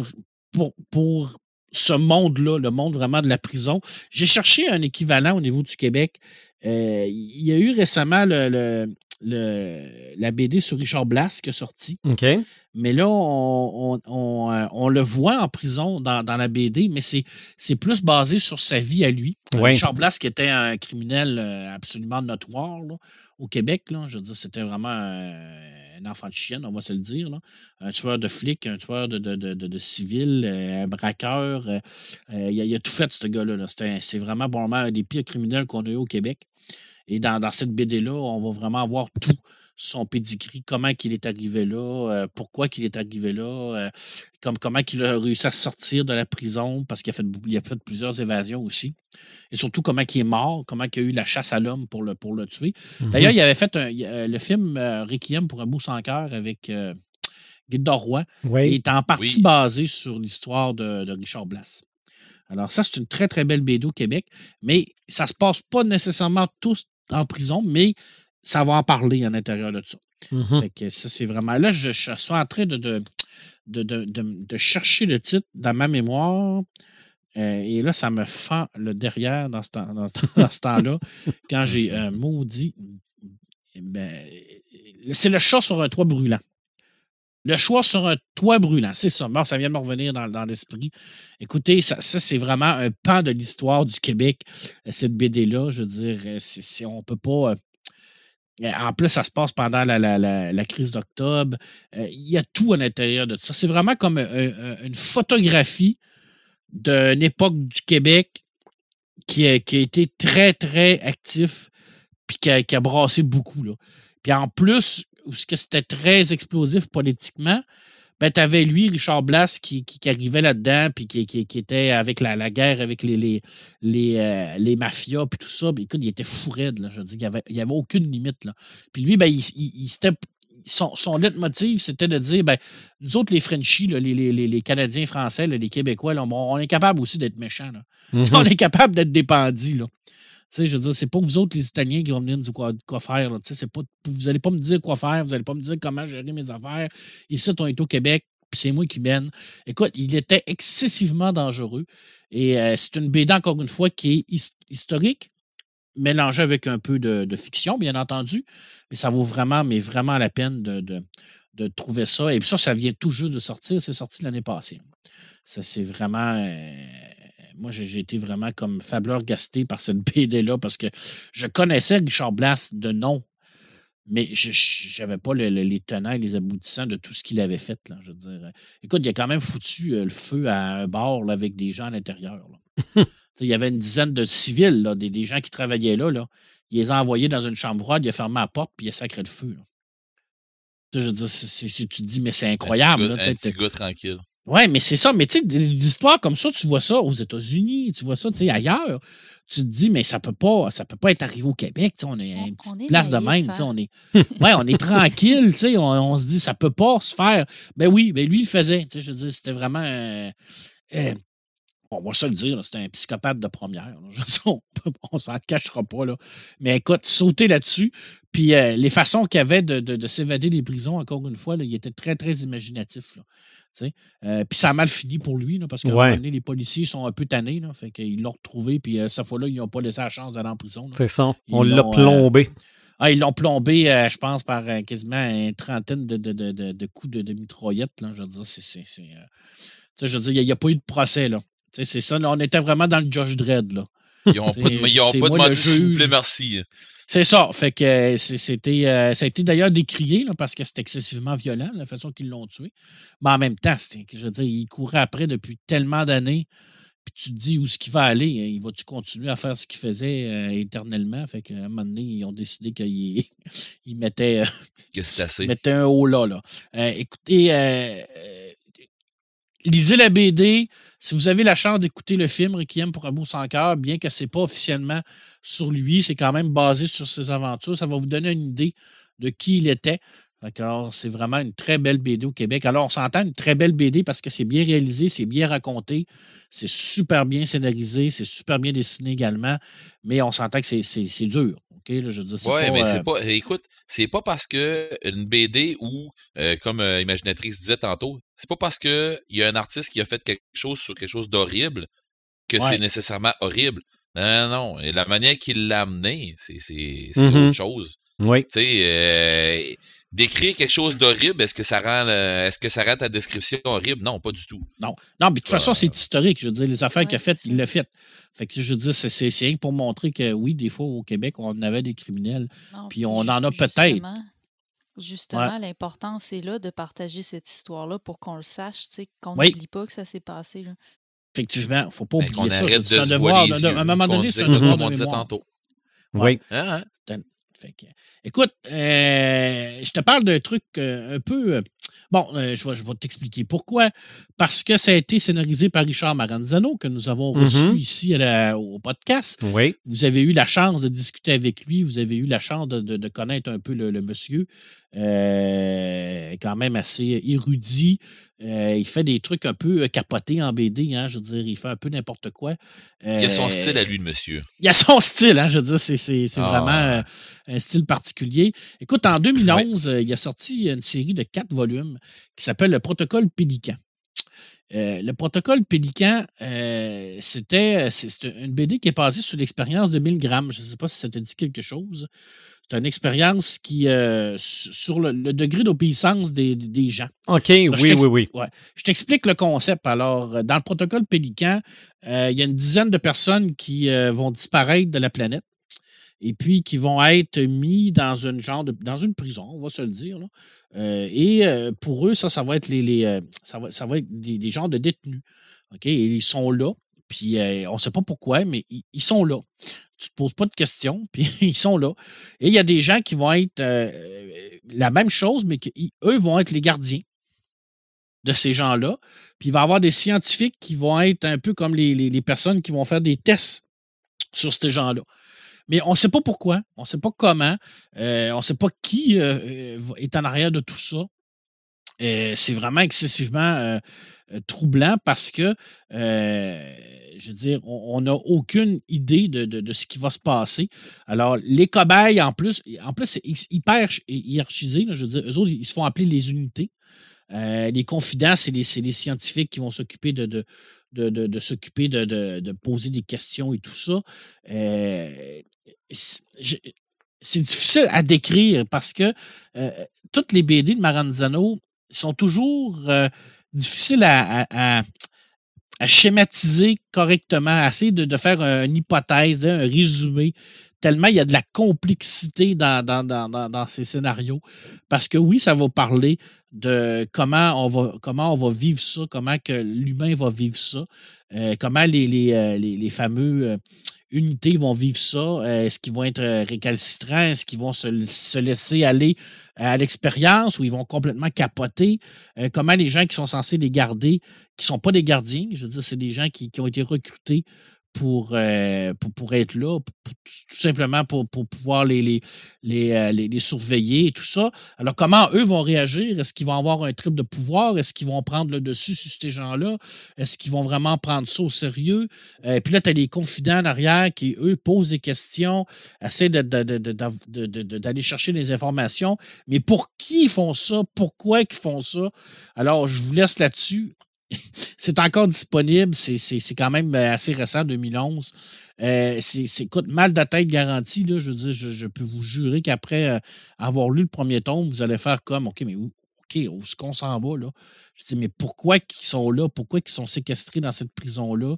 pour, ce monde-là, le monde vraiment de la prison. J'ai cherché un équivalent au niveau du Québec. Euh, il y a eu récemment le, le, la BD sur Richard Blas qui est sortie. Mais là, on, euh, on, le voit en prison dans, dans la BD, mais c'est plus basé sur sa vie à lui. Richard Blas, qui était un criminel euh, absolument notoire au Québec, là, je veux dire, c'était vraiment un enfant de chienne, on va se le dire. Un tueur de flics, un tueur de, de, de, de civils, un braqueur. il, a, a, tout fait, ce gars-là. C'est vraiment probablement un des pires criminels qu'on a eu au Québec. Et dans, cette BD-là, on va vraiment avoir tout. son pedigree, comment qu'il est arrivé là, euh, pourquoi qu'il est arrivé là, euh, comme, comment il a réussi à sortir de la prison parce qu'il a fait, il a fait plusieurs évasions aussi. Et surtout comment il est mort, comment il a eu la chasse à l'homme pour le, pour le tuer. Mm-hmm. D'ailleurs, il avait fait le film Requiem pour un bout sans cœur avec Guy Roy. Il est en partie basé sur l'histoire de, Richard Blas. Alors, ça, c'est une très, très belle BD au Québec, mais ça ne se passe pas nécessairement tous en prison, mais ça va en parler à l'intérieur de ça. Mm-hmm. Fait que ça, c'est vraiment. Là, je, suis en train de, de, de, chercher le titre dans ma mémoire. Euh, et là, ça me fend le derrière dans ce, temps, dans, ce temps-là, quand j'ai un maudit. Ben, c'est le chat sur un toit brûlant. Le choix sur un toit brûlant, c'est ça. ça vient de me revenir dans, l'esprit. Écoutez, ça, c'est vraiment un pan de l'histoire du Québec, euh, cette BD-là. Je veux dire, euh, on ne peut pas. Euh, en plus, ça se passe pendant la, crise d'octobre. Il y a tout à l'intérieur de ça. C'est vraiment comme une photographie d'une époque du Québec qui a, été très, très actif puis qui a, brassé beaucoup. Puis en plus, ce que c'était très explosif politiquement, ben, tu avais lui, Richard Blas, qui, arrivait là-dedans, puis qui, était avec la, guerre avec les, les, les, euh, mafias, puis tout ça. Ben, écoute, il était fou raide, Je dis, il n'y avait, avait, aucune limite. Là. Puis lui, ben, il, son, son leitmotiv, c'était de dire ben, nous autres, les Frenchies, les, les, Canadiens français, les Québécois, on est capable aussi d'être méchants. Mm-hmm. On est capable d'être dépendis. Là je veux dire, c'est pas vous autres, les Italiens, qui vont venir nous dire quoi, faire. pas, vous n'allez pas me dire quoi faire, vous n'allez pas me dire comment gérer mes affaires. Ici, on est au Québec, puis c'est moi qui mène. Écoute, il était excessivement dangereux. Et euh, c'est une BD, encore une fois, qui est historique, mélangée avec un peu de, fiction, bien entendu. Mais ça vaut vraiment, mais vraiment la peine de, trouver ça. Et puis ça, ça vient tout juste de sortir. C'est sorti l'année passée. Ça, c'est vraiment. Euh, moi, j'ai été vraiment comme fableur gasté par cette BD-là parce que je connaissais Richard Blas de nom, mais je n'avais pas les tenants et les aboutissants de tout ce qu'il avait fait. Là, je veux dire. Écoute, il a quand même foutu euh, le feu à un bar avec des gens à l'intérieur. il y avait une dizaine de civils, là, des, gens qui travaillaient là, là. Il les a envoyés dans une chambre froide, il a fermé la porte, puis il a sacré le feu. Je veux dire, tu te dis, mais c'est incroyable. Un petit, gars, tranquille. Oui, mais c'est ça. Mais tu sais, des histoires comme ça, tu vois ça aux États-Unis, tu vois ça, tu sais, ailleurs. Tu te dis, mais ça peut pas, ça peut pas être arrivé au Québec. On est une petite place de même. Hein? On est, ouais, on est tranquille. On, on se dit, ça peut pas se faire. Ben oui, ben lui, il faisait. Je veux dire, c'était vraiment. Euh, euh, on va se le dire, c'était un psychopathe de première. on ne s'en cachera pas. Là. Mais écoute, sauter là-dessus. Puis euh, les façons qu'il avait de, de, s'évader des prisons, encore une fois, il était très, très imaginatif. Là. Euh, puis ça a mal fini pour lui, parce que ouais. les policiers sont un peu tannés. Là, fait qu'ils l'ont retrouvé, puis euh, cette fois-là, ils n'ont pas laissé la chance d'aller en prison. C'est ça. On l'a plombé. Ah, ils l'ont plombé, je pense, par quasiment une trentaine de, de, de, coups de, mitraillette. Là. Je veux dire, c'est. je veux dire, il n'y a, pas eu de procès. là. C'est ça. Là, on était vraiment dans le Josh Dredd. Là. Ils n'ont pas, de, pas demandé s'il vous plaît, merci. C'est ça. Fait que euh, c'était, euh, ça a été d'ailleurs décrié parce que c'était excessivement violent, la façon qu'ils l'ont tué. Mais en même temps, je veux dire, il courait après depuis tellement d'années. Puis tu te dis où est-ce qu'il va aller. Hein? Il va-tu continuer à faire ce qu'il faisait euh, éternellement? Fait qu'à un moment donné, ils ont décidé qu'ils il mettaient, un haut là. là. écoutez, lisez la BD. Si vous avez la chance d'écouter le film Requiem pour un bout sans cœur, bien que ce n'est pas officiellement sur lui, c'est quand même basé sur ses aventures, ça va vous donner une idée de qui il était. C'est vraiment une très belle BD au Québec. Alors, on s'entend une très belle BD parce que c'est bien réalisé, c'est bien raconté, c'est super bien scénarisé, c'est super bien dessiné également, mais on s'entend que c'est dur. Oui, mais c'est euh pas. Écoute, c'est pas parce que une BD ou, euh, comme euh, Imaginatrice disait tantôt, c'est pas parce qu'il y a un artiste qui a fait quelque chose sur quelque chose d'horrible que c'est nécessairement horrible. Non, non, Et la manière qu'il l'a amené, c'est mmh autre chose. Oui. Tu sais, décrire quelque chose d'horrible, est-ce que ça rend est-ce que ça rend ta description horrible? Non, pas du tout. Non. Non, mais de toute façon, c'est historique. Je veux dire, les affaires qu'il a faites, il l'a fait. Fait que je veux dire, c'est rien pour montrer que oui, des fois, au Québec, on avait des criminels. puis on en a peut-être. Justement, l'importance est là de partager cette histoire-là pour qu'on le sache, qu'on n'oublie pas que ça s'est passé. Là. Effectivement, il ne faut pas oublier ça. C'est un devoir. À un moment donné, c'est un devoir de mémoire. Tantôt. Oui. Hein, hein? écoute, je te parle d'un truc un peu Bon, euh, je, vais, je vais t'expliquer pourquoi. Parce que ça a été scénarisé par Richard Maranzano, que nous avons reçu mm-hmm. ici au podcast. Oui. Vous avez eu la chance de discuter avec lui, vous avez eu la chance de, connaître un peu le, monsieur. Euh, quand même assez érudit. Euh, il fait des trucs un peu capotés en BD, hein, je veux dire, il fait un peu n'importe quoi. il a son style à lui, monsieur. Il a son style, hein, je veux dire, c'est, ah. vraiment un style particulier. Écoute, en 2011, il a sorti une série de quatre volumes qui s'appelle le protocole Pélican. Euh, le protocole Pélican, euh, c'était une BD qui est basée sur l'expérience de 1000 grammes. Je ne sais pas si ça te dit quelque chose. C'est une expérience qui, euh, sur le, degré d'obéissance des, gens. OK, oui, oui, oui. Je t'explique le concept. Alors, dans le protocole Pélican, il y a une dizaine de personnes qui vont disparaître de la planète et puis qui vont être mis dans une genre dans une prison, on va se le dire. Euh, et euh, pour eux, ça, ça va être les, euh, ça, va, ça va être des, genres de détenus. OK? Et ils sont là. Puis on ne sait pas pourquoi, mais ils, sont là. Tu te poses pas de questions, puis ils sont là. Et il y a des gens qui vont être la même chose, mais qu'eux vont être les gardiens de ces gens-là. Puis il va y avoir des scientifiques qui vont être un peu comme les, les personnes qui vont faire des tests sur ces gens-là. Mais on ne sait pas pourquoi, on ne sait pas comment, euh, on ne sait pas qui euh, euh, est en arrière de tout ça. C'est vraiment excessivement troublant parce que, je veux dire, on n'a aucune idée de, ce qui va se passer. Alors, les cobayes, en plus, en plus c'est hyper hiérarchisé. je veux dire, eux autres, ils se font appeler les unités. les confidents, c'est les, les, scientifiques qui vont s'occuper de, de, s'occuper de, poser des questions et tout ça. Euh, c'est difficile à décrire parce que euh, toutes les BD de Maranzano sont toujours euh, difficiles à, schématiser correctement, à essayer de, faire une hypothèse, un résumé tellement il y a de la complexité dans, ces scénarios. Parce que oui, ça va parler de comment on va, comment on va vivre ça, comment l'humain va vivre ça, euh, comment les, les, euh, les, fameux unités vont vivre ça, est-ce qu'ils vont être récalcitrants, est-ce qu'ils vont se, laisser aller à l'expérience ou ils vont complètement capoter, comment les gens qui sont censés les garder, qui ne sont pas des gardiens, je veux dire, c'est des gens qui, qui ont été recrutés euh, pour, pour, être là, tout simplement pour, pouvoir les, les, euh, les, les, surveiller et tout ça. Alors, comment eux vont réagir? Est-ce qu'ils vont avoir un trip de pouvoir? Est-ce qu'ils vont prendre le dessus sur ces gens-là? Est-ce qu'ils vont vraiment prendre ça au sérieux? et euh, puis là, tu as les confidents en arrière qui, eux, posent des questions, essaient d'aller chercher des informations. Mais pour qui ils font ça? Pourquoi ils font ça? Alors, je vous laisse là-dessus c'est encore disponible. C'est quand même euh, assez récent, 2011. Euh, c'est coûte mal de tête garantie. Là, je veux dire, je, peux vous jurer qu'après euh, avoir lu le premier tome, vous allez faire comme OK, mais où, OK, où est-ce qu'on s'en va là? Je dis, mais pourquoi ils sont là? Pourquoi ils sont séquestrés dans cette prison-là?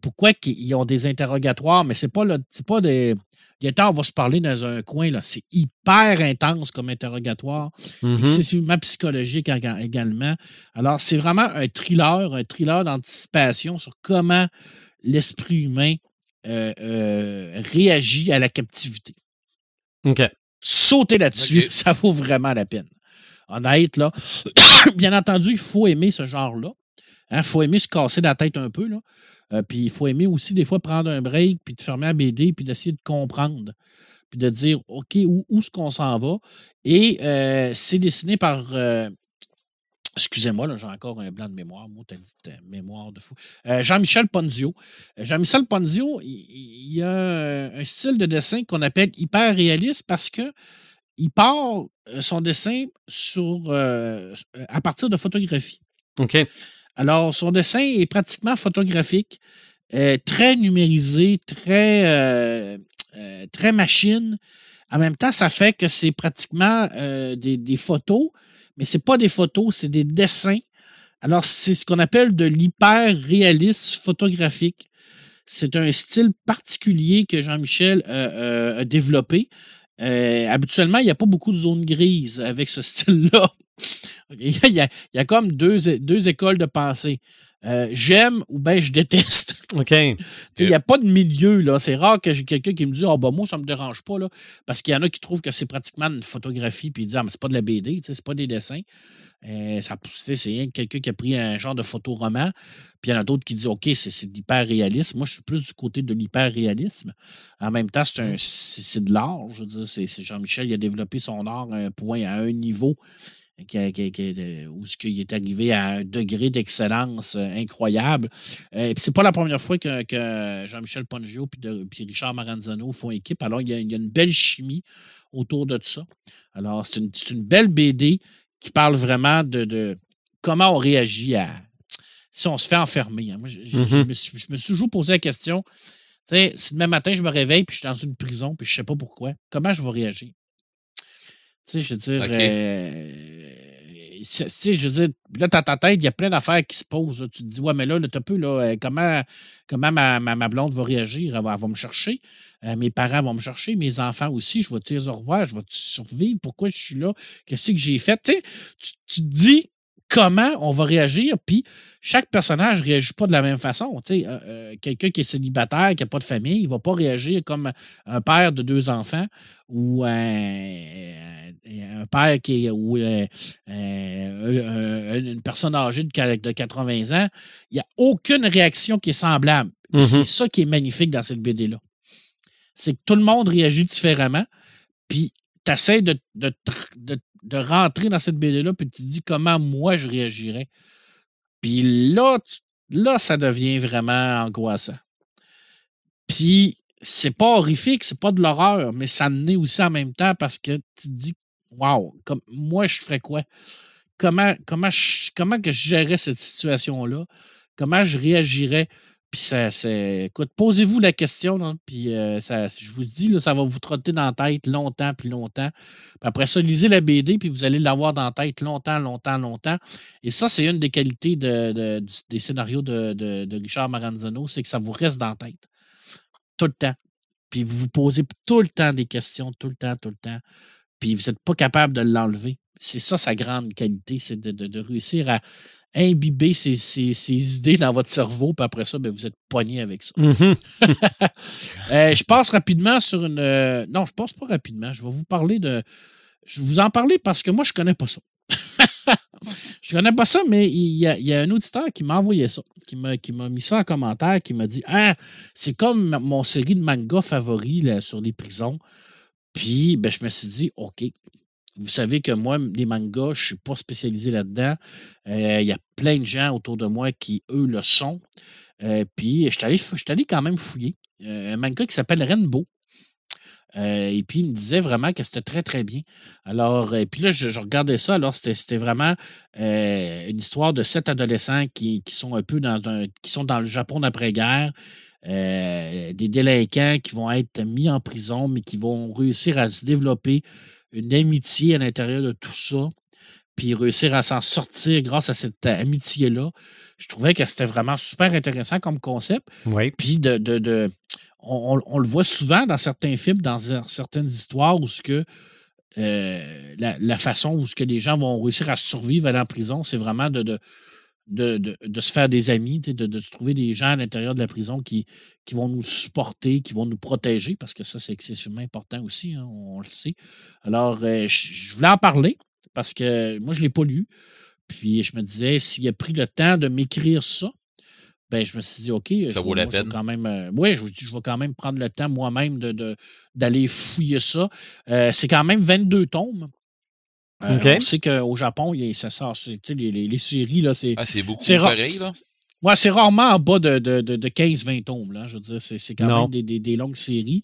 Pourquoi ils ont des interrogatoires? Mais c'est pas, pas des. Il y a temps, on va se parler dans un coin, là. C'est hyper intense comme interrogatoire, mm-hmm. excessivement psychologique également. Alors, c'est vraiment un thriller, un thriller d'anticipation sur comment l'esprit humain euh, euh, réagit à la captivité. OK. Sauter là-dessus, ça vaut vraiment la peine. Honnête, là. Bien entendu, il faut aimer ce genre-là. Il hein, faut aimer se casser la tête un peu. Là. Euh, puis il faut aimer aussi des fois prendre un break, puis de fermer la BD, puis d'essayer de comprendre. Puis de dire, OK, où, où est-ce qu'on s'en va? Et euh, c'est dessiné par. Euh, excusez-moi, j'ai encore un blanc de mémoire. Moi, t'as dit mémoire de fou. Jean-Michel Ponzio. Jean-Michel Ponzio, il, y a un style de dessin qu'on appelle hyper réaliste parce que il part son dessin sur, à partir de photographies. OK. Alors, son dessin est pratiquement photographique, euh, très numérisé, très, euh, euh, très machine. En même temps, ça fait que c'est pratiquement des, photos, mais ce n'est pas des photos, c'est des dessins. Alors, c'est ce qu'on appelle de l'hyper-réalisme photographique. C'est un style particulier que Jean-Michel a développé. Habituellement, il n'y a pas beaucoup de zones grises avec ce style-là. il, y a, il, y a, comme deux, deux écoles de pensée. Euh, j'aime ou bien je déteste. OK. Il n'y a pas de milieu, là. C'est rare que j'ai quelqu'un qui me dise, oh, bah, moi, ça ne me dérange pas, là. Parce qu'il y en a qui trouvent que c'est pratiquement une photographie, puis ils disent, ah, mais c'est pas de la BD, c'est pas des dessins. Euh, c'est quelqu'un qui a pris un genre de photo-roman. Puis il y en a d'autres qui disent OK, c'est de l'hyper-réalisme. Moi, je suis plus du côté de l'hyper-réalisme. En même temps, c'est de l'art. Je veux dire, c'est Jean-Michel, il a développé son art à un point, à un niveau où il est arrivé à un degré d'excellence euh, incroyable. Et euh, puis c'est pas la première fois que, Jean-Michel Pongio et Richard Maranzano font équipe. Alors, il y, a, une belle chimie autour de ça. Alors, c'est une, une, belle BD qui parle vraiment de, comment on réagit à si on se fait enfermer. Hein. je, mm-hmm. me suis, toujours posé la question. si demain matin, je me réveille puis je suis dans une prison puis je ne sais pas pourquoi, comment je vais réagir? Tu sais, je veux dire, euh, je veux dire, là, dans ta tête, il y a plein d'affaires qui se posent. Tu te dis, ouais, mais là, tu peu, là, euh, comment, comment ma, ma, blonde va réagir? Elle va, me chercher. Euh, mes parents vont me chercher. Mes enfants aussi. Je vais te les revoir. Je vais te survivre. Pourquoi je suis là? Qu'est-ce que j'ai fait? Tu, tu te dis, comment on va réagir. Puis chaque personnage ne réagit pas de la même façon. Euh, euh, quelqu'un qui est célibataire, qui n'a pas de famille, il ne va pas réagir comme un père de deux enfants ou un, père qui est ou euh, une personne âgée de 80 ans. Il n'y a aucune réaction qui est semblable. Mm-hmm. C'est ça qui est magnifique dans cette BD-là. C'est que tout le monde réagit différemment. Puis tu essaies de, de, de rentrer dans cette BD-là, puis tu te dis comment moi je réagirais. Puis là, ça devient vraiment angoissant. Puis c'est pas horrifique, c'est pas de l'horreur, mais ça naît aussi en même temps parce que tu te dis, waouh, comme moi je ferais quoi? Comment, comment, comment que je gérerais cette situation-là? Comment je réagirais? Puis ça. Écoute, posez-vous la question, puis euh, je vous dis, ça va vous trotter dans la tête longtemps, puis longtemps. après ça, lisez la BD, puis vous allez l'avoir dans la tête longtemps, longtemps, longtemps. Et ça, c'est une des qualités de, des scénarios de, Richard Maranzano, c'est que ça vous reste dans la tête. Tout le temps. Puis vous vous posez tout le temps des questions, tout le temps, tout le temps. Puis vous n'êtes pas capable de l'enlever. C'est ça sa grande qualité, c'est de réussir à imbiber ces, idées dans votre cerveau, puis après ça, ben, vous êtes poigné avec ça. Mm-hmm. Euh, je passe rapidement sur une. Euh, non, je passe pas rapidement. Je vais vous parler de. Je vais vous en parler parce que moi, je connais pas ça. je connais pas ça, mais il y, a, un auditeur qui m'a envoyé ça, qui m'a mis ça en commentaire, qui m'a dit Ah, c'est comme mon série de manga favori sur les prisons. Puis, ben, je me suis dit, OK, vous savez que moi, les mangas, je ne suis pas spécialisé là-dedans. Euh, il y a plein de gens autour de moi qui, eux, le sont. Euh, puis, je suis allé, quand même fouiller. Euh, un manga qui s'appelle Rainbow. et puis, il me disait vraiment que c'était très, très bien. Alors, puis là, je, regardais ça. Alors, c'était vraiment une histoire de sept adolescents qui, sont un peu dans, qui sont dans le Japon d'après-guerre. des délinquants qui vont être mis en prison, mais qui vont réussir à se développer une amitié à l'intérieur de tout ça, puis réussir à s'en sortir grâce à cette amitié-là. Je trouvais que c'était vraiment super intéressant comme concept. Oui. Puis de, de, on, le voit souvent dans certains films, dans certaines histoires où ce que euh, la, façon où ce que les gens vont réussir à survivre à la prison, c'est vraiment de, de, se faire des amis, de, se trouver des gens à l'intérieur de la prison qui, qui vont nous supporter, qui vont nous protéger, parce que ça, c'est excessivement important aussi, hein, on, le sait. Alors, euh, je, voulais en parler parce que moi, je ne l'ai pas lu. Puis je me disais, s'il a pris le temps de m'écrire ça, ben, je me suis dit, OK, ça vaut la peine. quand même, euh, je, je, vais quand même prendre le temps moi-même d'aller de, fouiller ça. Euh, c'est quand même 22 tomes. Euh, on sait qu'au Japon, il, ça sort. Les, les, les, séries, là, c'est. Ah, c'est beaucoup pareil, là? Ouais, c'est rarement en bas de, de, de, 15-20 tomes. Là. Je veux dire, c'est, quand même des, des, des, longues séries.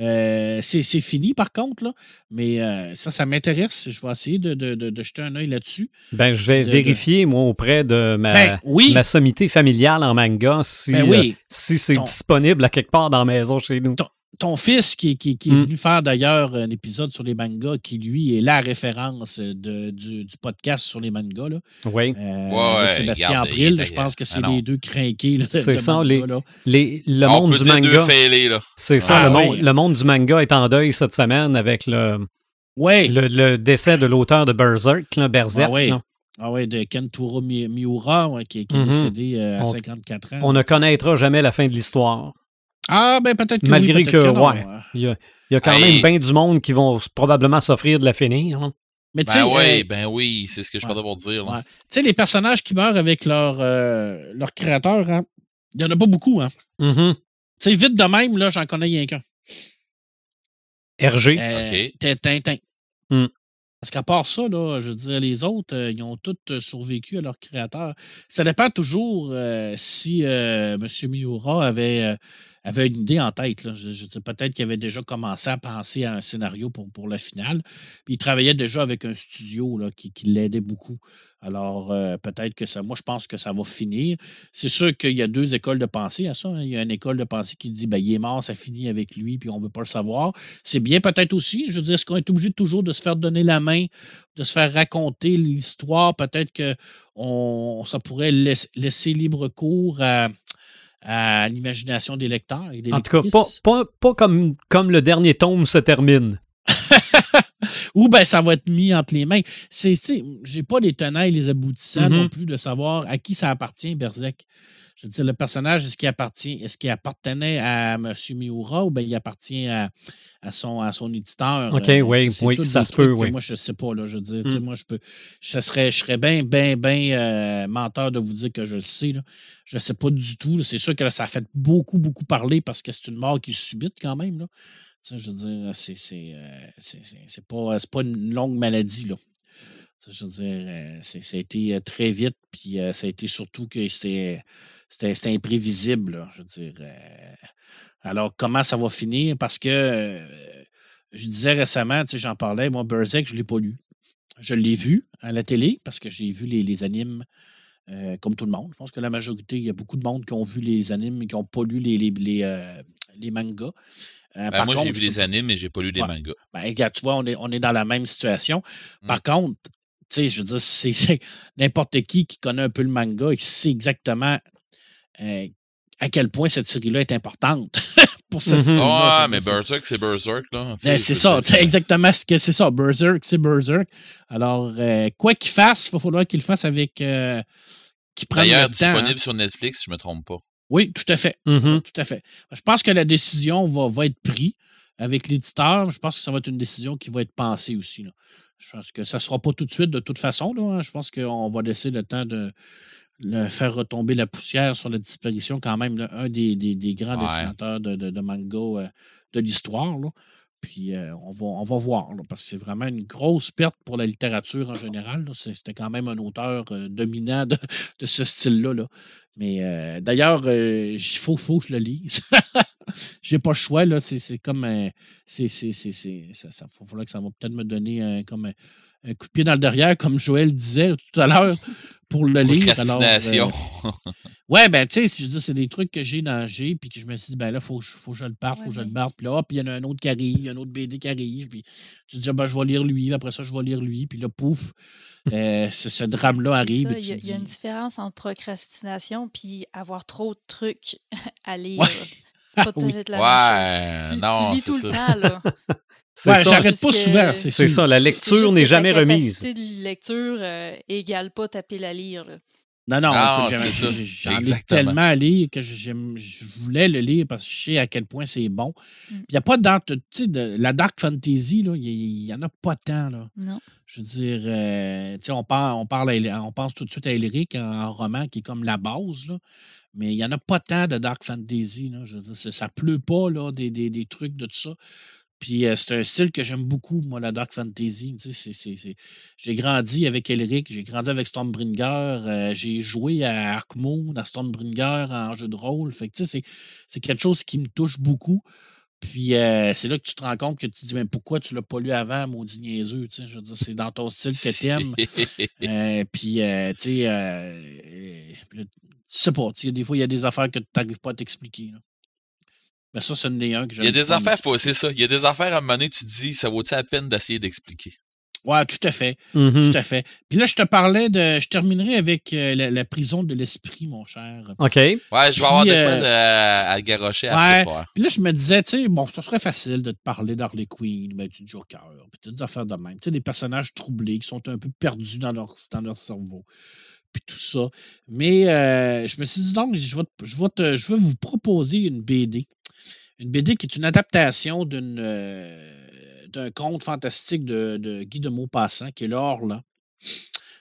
Euh, c'est, fini, par contre, là. Mais euh, ça, ça m'intéresse. Je vais essayer de, de jeter un œil là-dessus. Ben, je vais vérifier, moi, auprès de ma, ben, ma sommité familiale en manga si, ben si c'est disponible à quelque part dans la maison chez nous ton fils qui, qui, est mm. venu faire d'ailleurs un épisode sur les mangas, qui lui est la référence de, du, podcast sur les mangas. Là. Oui. Euh, avec Sébastien April, je pense que c'est ah les deux crinqués. C'est ça, les, les, le monde du manga. C'est ça, ah le, monde, le monde du manga est en deuil cette semaine avec le, Ouais. Le, décès de l'auteur de Berserk, là, Berserk. Ah, oui. Ah ouais, de Kenturo Miura, qui, est mm-hmm. décédé euh, à 54 ans. On ne connaîtra jamais la fin de l'histoire. Ah, ben peut-être que Malgré oui, que, ouais, il y, a, quand même bien du monde qui vont probablement s'offrir de la finir. Hein. Mais ben oui, euh, ben oui, c'est ce que je ouais, pour dire. Tu sais, les personnages qui meurent avec leur, euh, leur créateur, hein, il n'y en a pas beaucoup. Hein. Mm-hmm. Tu sais, vite de même, là, j'en connais rien qu'un. RG. Euh, Tintin. Mm. Parce qu'à part ça, là, je veux dire, les autres, euh, ils ont tous euh, survécu à leur créateur. Ça dépend toujours euh, si M. Miura avait avait une idée en tête. Je, peut-être qu'il avait déjà commencé à penser à un scénario pour, la finale. Il travaillait déjà avec un studio là, qui, qui l'aidait beaucoup. Alors, euh, peut-être que ça, moi, je pense que ça va finir. C'est sûr qu'il y a deux écoles de pensée à ça. Hein. Il y a une école de pensée qui dit, ben, il est mort, ça finit avec lui, puis on ne veut pas le savoir. C'est bien peut-être aussi. Je veux dire, est-ce qu'on est obligé toujours de se faire donner la main, de se faire raconter l'histoire? Peut-être que on, ça pourrait laisser libre cours à, à l'imagination des lecteurs et des En tout cas, pas, pas, comme, comme le dernier tome se termine. Ou ben ça va être mis entre les mains. C'est, j'ai pas les tenailles, les aboutissants non mm-hmm. plus de savoir à qui ça appartient, Berzek. Je veux dire, le personnage, est-ce qu'il appartient, est-ce qu'il appartenait à M. Miura ou bien il appartient à, à, son, à son éditeur? OK, euh, oui, oui, ça se peut, oui. Moi, je ne sais pas, là. Je veux dire, mm. moi, je peux. Je serais, je serais bien, bien, bien euh, menteur de vous dire que je le sais, là. Je ne sais pas du tout. C'est sûr que ça a fait beaucoup, beaucoup parler parce que c'est une mort qui est subite quand même, là. je veux dire, c'est, c'est, euh, c'est, pas, pas une longue maladie, là. Je veux dire, ça a été très vite, puis ça a été surtout que c'était imprévisible. je veux dire. Euh, alors, comment ça va finir? Parce que euh, je disais récemment, j'en parlais, moi, Berserk, je ne l'ai pas lu. Je l'ai vu à la télé parce que j'ai vu les, animes euh, comme tout le monde. Je pense que la majorité, il y a beaucoup de monde qui ont vu les animes et qui n'ont pas lu les, les, mangas. Ben, moi, j'ai vu les animes, mais je n'ai pas lu les mangas. Ben, regarde, tu vois, on est, on est dans la même situation. Par mmh. contre, tu sais, je veux dire, c'est n'importe qui qui connaît un peu le manga et qui sait exactement euh, à quel point cette série-là est importante pour ce mm Ah, mais Berserk, c'est Berserk. là. Ben, c'est ça, exactement ce que c'est ça. Berserk, c'est Berserk. Alors, euh, quoi qu'il fasse, il va falloir qu'il le fasse avec. Euh, D'ailleurs, disponible sur Netflix, si je ne me trompe pas. Oui, tout à fait. Mm-hmm. Tout à fait. Je pense que la décision va, va être prise avec l'éditeur. Je pense que ça va être une décision qui va être pensée aussi. Là. Je pense que ça ne sera pas tout de suite de toute façon. Là, hein. Je pense qu'on va laisser le temps de, le faire retomber la poussière sur la disparition, quand même, un des, des, grands dessinateurs de, de, manga euh, de l'histoire. Puis euh, on, va, on va voir, parce que c'est vraiment une grosse perte pour la littérature en général. C'était quand même un auteur euh, dominant de, ce style-là. Là. Mais d'ailleurs, il faut, faut que je le lise. J'ai pas le choix. C'est comme. c'est c'est ça, ça, que ça va peut-être me donner comme un coup de pied dans le derrière, comme Joël disait tout à l'heure, pour le lire. Alors, euh, ouais, ben, tu sais, je dis, c'est des trucs que j'ai dans G, puis que je me suis dit, ben là, il faut, faut que je le parte, il faut que je le parte. Puis là, puis il y en a un autre qui arrive, un autre BD qui arrive, puis tu te dis, ah, ben, je vais lire lui, après ça, je vais lire lui, puis là, pouf, euh, c'est ce drame-là arrive. Il y, a une différence entre procrastination puis avoir trop de trucs à lire. C'est pas oui. la ouais, tu, non, tu lis tout le temps, là. Ouais, j'arrête pas souvent. C'est ça, la lecture n'est jamais remise. La de lecture euh, égale pas taper la lire. Non, non, j'en ai tellement à lire que je, voulais le lire parce que je sais à quel point c'est bon. Mm. Il n'y a pas de, de la dark fantasy, il n'y en a pas tant. Là. Non. Je veux dire, euh, on, parle, on, parle on pense tout de suite à Elric en roman qui est comme la base, là. Mais il n'y en a pas tant de dark fantasy. Là. Je veux dire, ça pleut pas là, des, des, des trucs de tout ça. Puis euh, c'est un style que j'aime beaucoup, moi, la Dark Fantasy. J'ai grandi avec Elric, j'ai grandi avec Stormbringer, euh, j'ai joué à Ark Moon, à Stormbringer en jeu de rôle. Fait que c'est quelque chose qui me touche beaucoup. Puis euh, c'est là que tu te rends compte que tu te dis mais pourquoi tu l'as pas lu avant, maudit niaiseux, tu sais, je veux dire, c'est dans ton style que t'aimes. euh, puis tu sais, tu sais pas, des fois il y a des affaires que tu n'arrives pas à t'expliquer. Mais ça, ce n'est un que Il y a des affaires, c'est ça. Il y a des affaires à un moment donné, tu te dis, ça vaut-il la peine d'essayer d'expliquer? Ouais, tout à fait. Mm-hmm. Tout à fait. Puis là, je te parlais de. Je terminerai avec euh, la, prison de l'esprit, mon cher. OK. Ouais, je vais avoir de quoi euh, à garocher après ouais. Puis là, je me disais, tu sais, bon, ça serait facile de te parler d'Harley Quinn, ben, du Joker, puis des affaires de même. Tu sais, des personnages troublés qui sont un peu perdus dans leur, dans leur cerveau. Puis tout ça. Mais euh, je me suis dit, donc, je vais, je, je vous proposer une BD. Une BD qui est une adaptation d'une un conte fantastique de, Guy de Maupassant, qui est l'Or-là.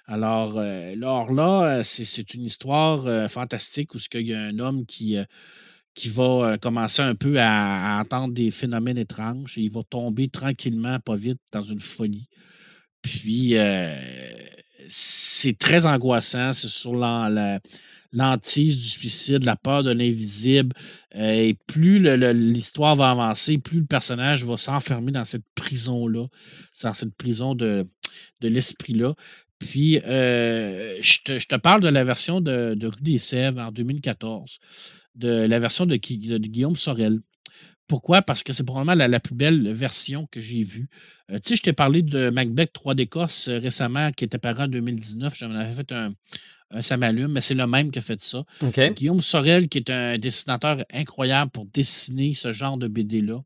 Alors, euh, l'Or-là, euh, c'est une histoire euh, fantastique où il y a un homme qui, qui va commencer un peu à, entendre des phénomènes étranges et il va tomber tranquillement, pas vite, dans une folie. Puis, c'est très angoissant. C'est sur la, l'antise du suicide, la peur de l'invisible. Euh, et plus l'histoire va avancer, plus le personnage va s'enfermer dans cette prison-là, dans cette prison de, de l'esprit-là. Puis, euh, je, te, parle de la version de, Rue des Sèvres en 2014, de la version de, Guillaume Sorel. Pourquoi? Parce que c'est probablement la, plus belle version que j'ai vue. Euh, tu sais, je t'ai parlé de Macbeth 3 d'Écosse récemment, qui était paru en 2019. J'en avais fait un, euh, ça m'allume, mais c'est le même qui a fait ça. Guillaume Sorel, qui est un dessinateur incroyable pour dessiner ce genre de BD-là.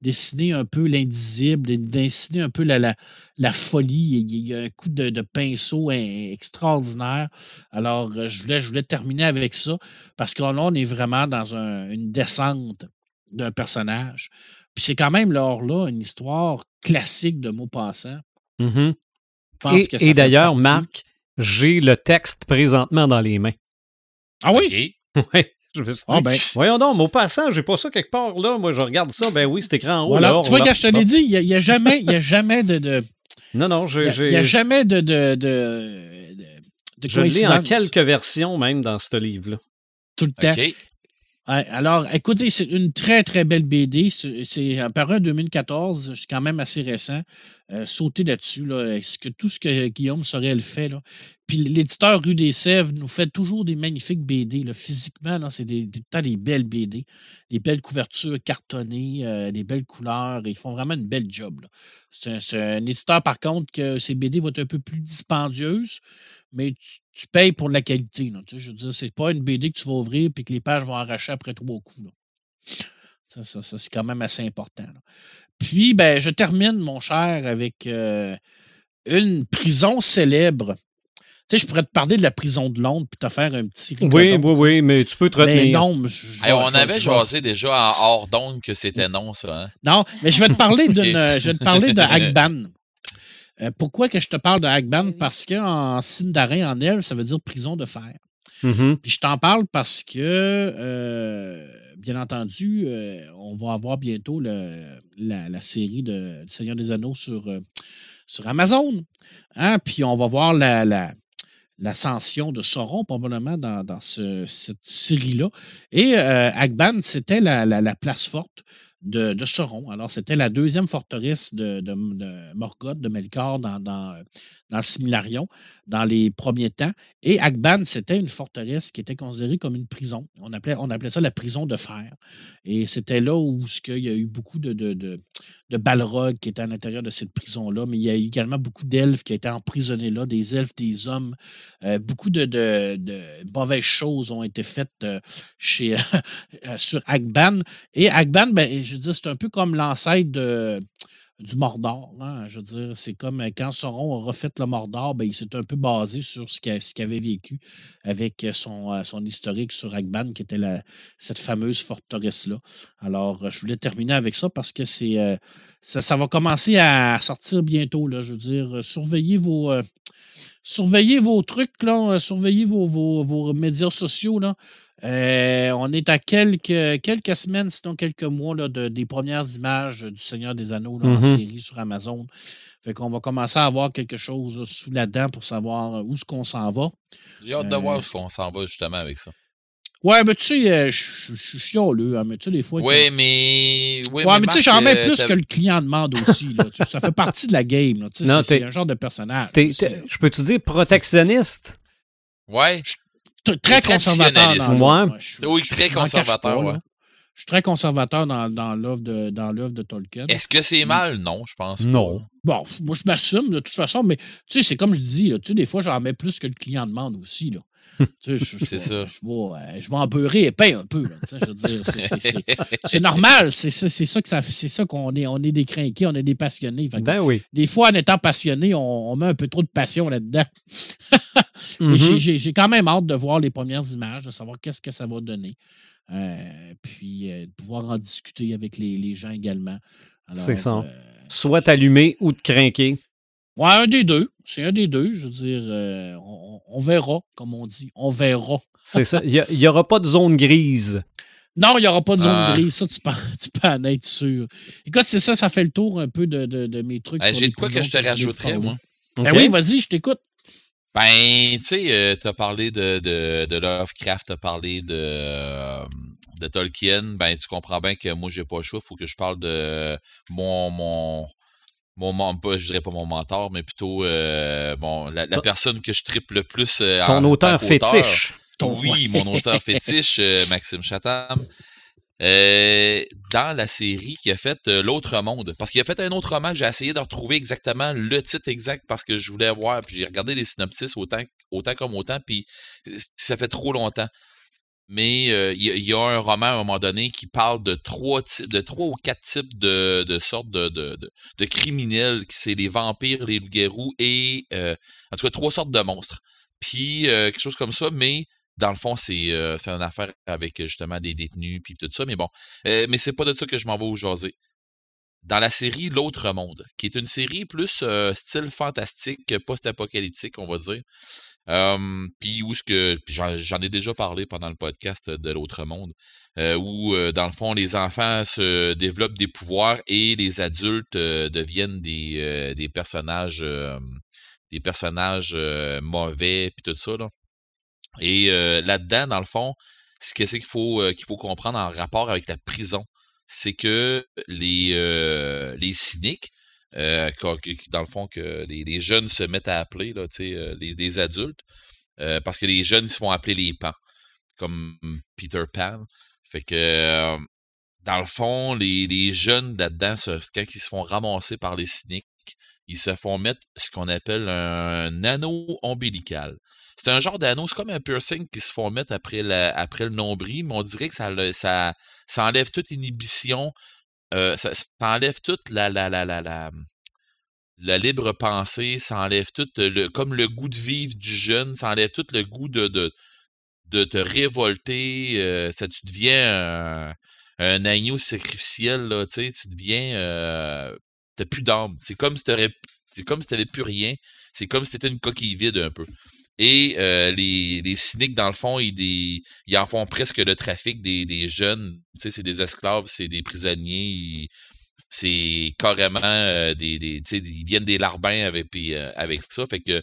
Dessiner un peu l'indisible, dessiner un peu la, la, folie. Il y a un coup de, pinceau extraordinaire. Alors, euh, je voulais, je voulais terminer avec ça parce que là, on est vraiment dans une descente d'un personnage. Puis c'est quand même, lors là, une histoire classique de mots passants. Mm-hmm. et d'ailleurs, Marc, j'ai le texte présentement dans les mains. Ah oui? Oui. Je me suis dit, ben. voyons donc, au passant, j'ai pas ça quelque part là. Moi, je regarde ça. Ben oui, c'est écran en haut. Voilà. tu vois, quand je te l'ai dit, il n'y a, jamais, y a jamais de, de. Non, non, j'ai. Il n'y a, jamais de. de, de, de je l'ai en quelques versions même dans ce livre-là. Tout le temps alors, écoutez, c'est une très, très belle BD. C'est apparu en 2014, c'est quand même assez récent. Euh, sauter là-dessus, là, ce que, tout ce que Guillaume Sorel fait. Là? Puis l'éditeur Rue des Sèvres nous fait toujours des magnifiques BD. Là. Physiquement, c'est des, des, des, belles BD. Des belles couvertures cartonnées, euh, des belles couleurs. Ils font vraiment une belle job. C'est un, éditeur, par contre, que ses BD vont être un peu plus dispendieuses, mais tu, payes pour la qualité. je veux dire, c'est pas une BD que tu vas ouvrir et que les pages vont arracher après trois coups. Ça, c'est quand même assez important. Puis, ben, je termine, mon cher, avec euh, une prison célèbre. Tu sais, je pourrais te parler de la prison de Londres puis te faire un petit. Oui, oui, oui, mais tu peux te retenir. Mais non, on avait jasé déjà en hors d'onde que c'était non, ça. Hein? Non, mais je vais te parler d'une. Je vais te parler de Agban. Euh, pourquoi que je te parle de Agban? Parce qu'en signe d'arrêt en elle, ça veut dire prison de fer. Mm-hmm. Puis je t'en parle parce que, euh, bien entendu, euh, on va avoir bientôt le, la, série de Seigneur des Anneaux sur, sur Amazon. Hein? Puis on va voir la, la, l'ascension de Sauron, probablement, dans, cette série-là. Et Agban, c'était la, la, place forte de, Sauron. Alors, c'était la deuxième forteresse de, de, Morgoth, de Melkor, dans, Similarion dans les premiers temps. Et Akban, c'était une forteresse qui était considérée comme une prison. On appelait, ça la prison de fer. Et c'était là où il y a eu beaucoup de, de balrogs qui étaient à l'intérieur de cette prison-là, mais il y a également beaucoup d'elfes qui étaient emprisonnés là, des elfes, des hommes. Euh, beaucoup de, mauvaises choses ont été faites euh, euh, sur Akban. Et Akban, ben, je veux dire, c'est un peu comme l'ancêtre de du Mordor. Hein, je veux dire, c'est comme euh, quand Sauron a refait le Mordor, ben, il s'est un peu basé sur ce qu'il avait vécu avec euh, son, euh, son historique sur Agban, qui était cette fameuse forteresse-là. Alors, je voulais terminer avec ça parce que c'est ça, va commencer à sortir bientôt. Là, je veux dire, surveillez vos. surveillez vos trucs, là, surveillez vos, vos, vos médias sociaux. Là. Euh, on est à quelques, quelques semaines, sinon quelques mois là, de, des premières images du Seigneur des Anneaux en mm-hmm. série sur Amazon. Fait qu'on va commencer à avoir quelque chose sous la dent pour savoir où est-ce qu'on s'en va. J'ai hâte de voir euh, où est-ce qu'on s'en va justement avec ça. Ouais, mais tu sais, euh, je suis chialeux, hein, mais tu sais, des fois. Oui, mais. Oui, ouais, mais, tu sais, j'en mets plus que le client demande aussi. Là. ça fait partie de la game. C'est un genre de personnage. Je peux te dire protectionniste? Ouais très conservateur. oui, très conservateur, ouais. je suis très conservateur dans, dans l'œuvre de, de Tolkien. Est-ce que c'est mal? Non, je pense Non. Bon, moi, je m'assume de toute façon, mais tu sais, c'est comme je dis, tu sais, des fois, j'en mets plus que le client demande aussi. Là. C'est ça. Je vais, en beurrer épais un peu. C'est normal. C'est ça que ça, c'est ça qu'on est. On est des crinqués, on est des passionnés. ben oui. Des fois, en étant passionné, on, met un peu trop de passion là-dedans. Mais mm-hmm. j'ai quand même hâte de voir les premières images, de savoir qu'est-ce que ça va donner. Euh, puis euh, de pouvoir en discuter avec les, gens également. C'est ça. Euh, Soit t'allumer ou te craquer. Ouais, un des deux. C'est un des deux. Je veux dire, euh, on, verra, comme on dit. On verra. C'est ça. Il n'y aura pas de zone grise. Non, il n'y aura pas de zone ah. grise. Ça, tu peux, tu peux en être sûr. Écoute, c'est ça, ça fait le tour un peu de, de, mes trucs. J'ai de quoi que je te rajouterais, moi? Ben oui, vas-y, je t'écoute. Ben, tu sais, euh, tu as parlé de, de, de Lovecraft, tu as parlé de, de Tolkien. Ben, tu comprends bien que moi, j'ai pas le choix. Il faut que je parle de mon, mon, mon pas, je dirais pas mon mentor, mais plutôt euh, bon, la, personne que je triple le plus. Euh, Ton auteur fétiche. oui, mon auteur fétiche, euh, Maxime Chatham. dans la série qui a fait L'autre monde. Parce qu'il a fait un autre roman, j'ai essayé de retrouver exactement le titre exact parce que je voulais voir, puis j'ai regardé les synopsis autant, autant comme autant, puis ça fait trop longtemps mais euh, il y, a un roman à un moment donné qui parle de trois, de trois ou quatre types de, de sortes de, de, de, criminels, c'est les vampires, les loups-garous et euh, en tout cas trois sortes de monstres. Puis euh, quelque chose comme ça, mais dans le fond, c'est c'est une affaire avec justement des détenus puis tout ça, mais bon. mais c'est pas de ça que je m'en vais vous jaser. Dans la série L'autre monde, qui est une série plus style fantastique, post-apocalyptique, on va dire puis où ce que j'en ai déjà parlé pendant le podcast de l'autre monde, où dans le fond les enfants se développent des pouvoirs et les adultes deviennent des, personnages des personnages mauvais puis tout ça là. Et là-dedans dans le fond, ce qu'il faut qu'il faut comprendre en rapport avec la prison, c'est que les les cyniques euh, dans le fond, que les, jeunes se mettent à appeler, euh, les, adultes, euh, parce que les jeunes se font appeler les pans, comme Peter Pan. Fait que, dans le fond, les, jeunes là-dedans, quand ils se font ramasser par les cyniques, ils se font mettre ce qu'on appelle un anneau ombilical. C'est un genre d'anneau, c'est comme un piercing qui se font mettre après, après le nombril, mais on dirait que ça enlève toute inhibition euh, ça, enlève toute la, la, la, la, la, la libre pensée, ça enlève tout le, comme le goût de vivre du jeune, ça enlève tout le goût de, de, de te révolter, euh, ça tu deviens un, agneau sacrificiel, là, tu deviens, euh, t'as plus d'âme. C'est comme si t'aurais, c'est comme si t'avais plus rien. C'est comme si t'étais une coquille vide un peu. Et euh, les, les, cyniques, dans le fond, ils, ils en font presque le trafic des, des jeunes. Tu sais, c'est des esclaves, c'est des prisonniers. C'est carrément euh, des, des, tu sais, ils viennent des larbins avec, euh, avec ça. Fait que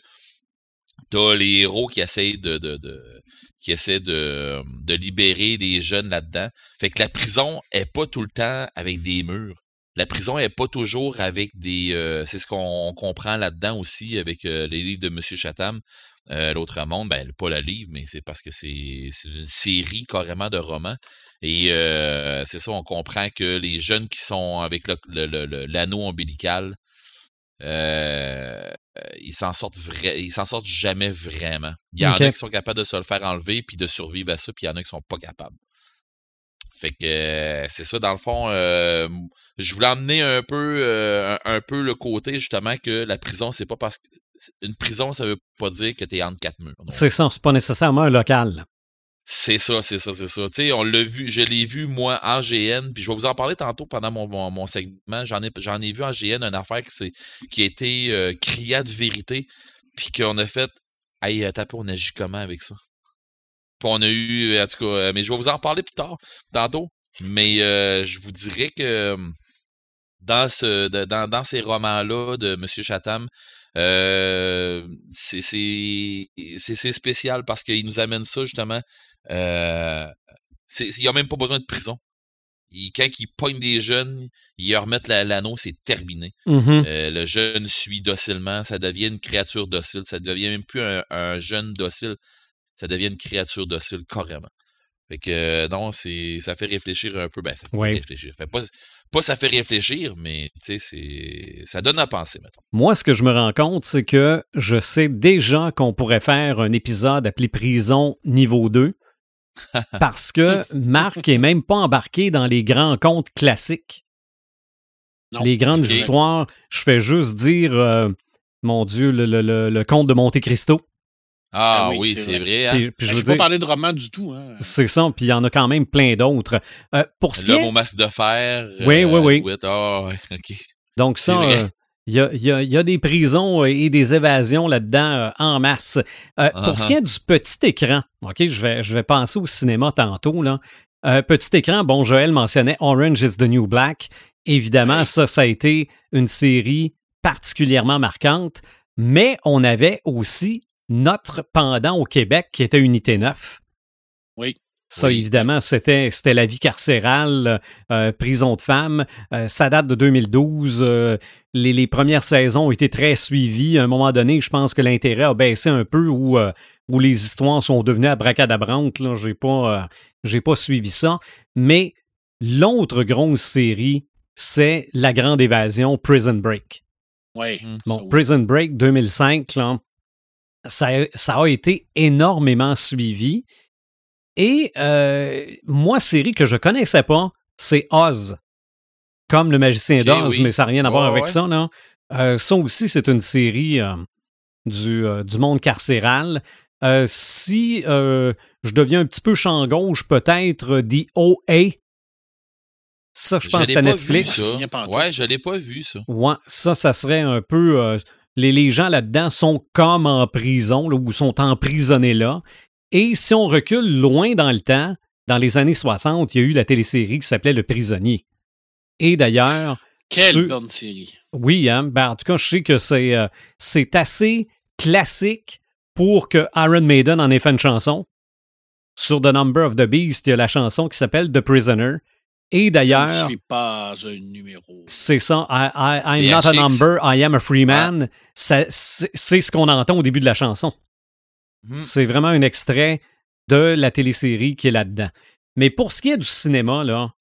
t'as les héros qui essayent de, de, de qui essaient de, de libérer des jeunes là-dedans. Fait que la prison est pas tout le temps avec des murs. La prison est pas toujours avec des. c'est ce qu'on comprend là-dedans aussi avec les livres de M. Chatham. Euh, L'autre monde, ben, pas la livre, mais c'est parce que c'est une série carrément de romans. Et euh, c'est ça, on comprend que les jeunes qui sont avec l'anneau ombilical, euh, ils s'en sortent ils s'en sortent jamais vraiment. Il y en a qui sont capables de se le faire enlever puis de survivre à ça, puis il y en a qui sont pas capables. Fait que c'est ça, dans le fond, je voulais emmener un peu un, peu le côté justement que la prison, c'est pas parce que une prison, ça veut pas dire que tu es entre quatre murs. C'est ça, c'est pas nécessairement un local. C'est ça, c'est ça, c'est ça. Tu sais, on l'a vu, je l'ai vu moi en GN, puis je vais vous en parler tantôt pendant mon, mon, segment. J'en ai, j'en ai vu en GN une affaire qui, qui a été euh, criée de vérité, puis qu'on a fait, hey, tapé, on agit comment avec ça? Puis on a eu, en tout cas, euh, mais je vais vous en parler plus tard, tantôt. Mais euh, je vous dirais que dans, ce, dans, dans ces romans-là de M. Chatham, euh, c'est spécial parce qu'il nous amène ça justement. Euh, il n'y a même pas besoin de prison. Il, quand il pogne des jeunes, il leur remettent l'anneau, c'est terminé. Mmh euh, le jeune suit docilement, ça devient une créature docile. Ça devient même plus un, jeune docile, ça devient une créature docile carrément. Fait que non, c'est ça fait réfléchir un peu. Ben, ça fait réfléchir. Fait pas, pas ça fait réfléchir, mais c'est ça donne à penser, maintenant. Moi, ce que je me rends compte, c'est que je sais déjà qu'on pourrait faire un épisode appelé Prison niveau 2. parce que Marc est même pas embarqué dans les grands contes classiques. Les grandes histoires, je fais juste dire, euh, mon Dieu, le, le, le conte de Monte Cristo. Ah, ah oui, c'est vrai. Hein? je ne pas parler de romans du tout. Hein. C'est ça, puis il y en a quand même plein d'autres. Euh, pour ce L'homme au masque de fer. Oui, oui, oui. Ah, Donc ça, euh, il y, a, y, a, des prisons euh, et des évasions là-dedans en masse. Pour ce qui uh-huh. est du petit écran, OK, je vais, je vais penser au cinéma tantôt. Là. petit écran, bon, Joël mentionnait Orange is the New Black. Évidemment, ça, ça a été une série particulièrement marquante, mais on avait aussi notre pendant au Québec qui était Unité 9. Oui. Ça, évidemment, c'était, c'était la vie carcérale, euh, prison de femmes. Euh, ça date de 2012. Euh, les, premières saisons ont été très suivies. À un moment donné, je pense que l'intérêt a baissé un peu où, où les histoires sont devenues abracadabrantes. Là. J'ai pas, j'ai pas suivi ça. Mais l'autre grosse série, c'est La Grande Évasion, Prison Break. Oui. Bon, Prison Break 2005, là, ça, a été énormément suivi. Et euh, moi, série que je connaissais pas, c'est Oz. Comme le magicien d'Oz, mais ça n'a rien à voir avec ça. Là. Euh, ça aussi, c'est une série euh, du, du, monde carcéral. si je deviens un petit peu champ gauche, peut-être The OA. Ça, je pense que c'est Netflix. Ouais, je l'ai pas vu, ça. Ouais, ça, ça serait un peu les, gens là-dedans sont comme en prison ou sont emprisonnés là. Et si on recule loin dans le temps, dans les années 60, il y a eu la télésérie qui s'appelait Le Prisonnier. Et d'ailleurs. Quelle bonne série. Oui, hein? Ben, en tout cas, je sais que c'est, euh, c'est assez classique pour que Iron Maiden en ait fait une chanson. Sur The Number of the Beast, il y a la chanson qui s'appelle The Prisoner. Et d'ailleurs. Je ne suis pas un numéro. C'est ça. I, I'm not a number, I am a free man. C'est ce qu'on entend au début de la chanson. Hmm. C'est vraiment un extrait de la télésérie qui est là-dedans. Mais pour ce qui est du cinéma, là,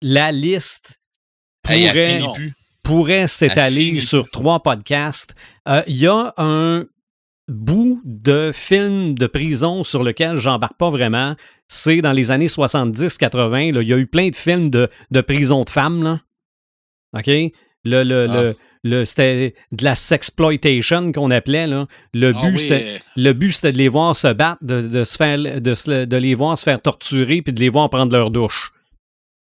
la liste pourrait, pourrait s'étaler sur trois podcasts. Euh, il y a un bout de film de prison sur lequel j'embarque pas vraiment, c'est dans les années 70-80. Il y a eu plein de films de, de prison de femmes. Là. OK? Le, le, le, ah. c'était de la sexploitation qu'on appelait. Là. Le, ah but, c'était, le but, c'était de les voir se battre, de, de se faire, de, de, les voir se faire torturer puis de les voir prendre leur douche.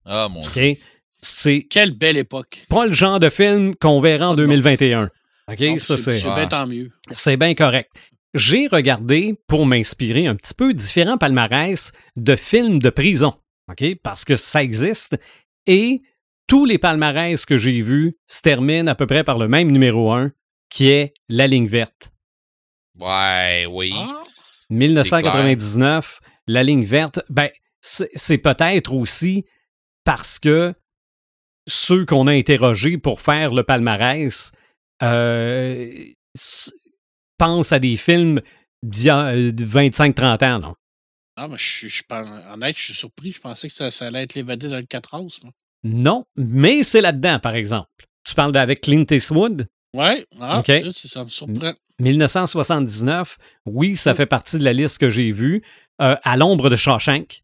Ah, mon Dieu. C'est Quelle belle époque. Pas le genre de film qu'on verra en 2021. OK, ça c'est. C'est bien tant mieux. C'est bien correct. J'ai regardé, pour m'inspirer, un petit peu différents palmarès de films de prison. OK? Parce que ça existe. Et tous les palmarès que j'ai vus se terminent à peu près par le même numéro 1, qui est La ligne verte. Ouais, oui. 1999, ah. La ligne verte, ben, c'est peut-être aussi parce que ceux qu'on a interrogés pour faire le palmarès euh, pense à des films de 25-30 ans, non? Ah, mais je, je, honnête, je suis surpris. Je pensais que ça, allait être l'évadé dans le 4 os. Non, mais c'est là-dedans, par exemple. Tu parles avec Clint Eastwood? Oui, ah, ça, me surprend. 1979, oui, ça fait partie de la liste que j'ai vue. Euh, à l'ombre de Shawshank.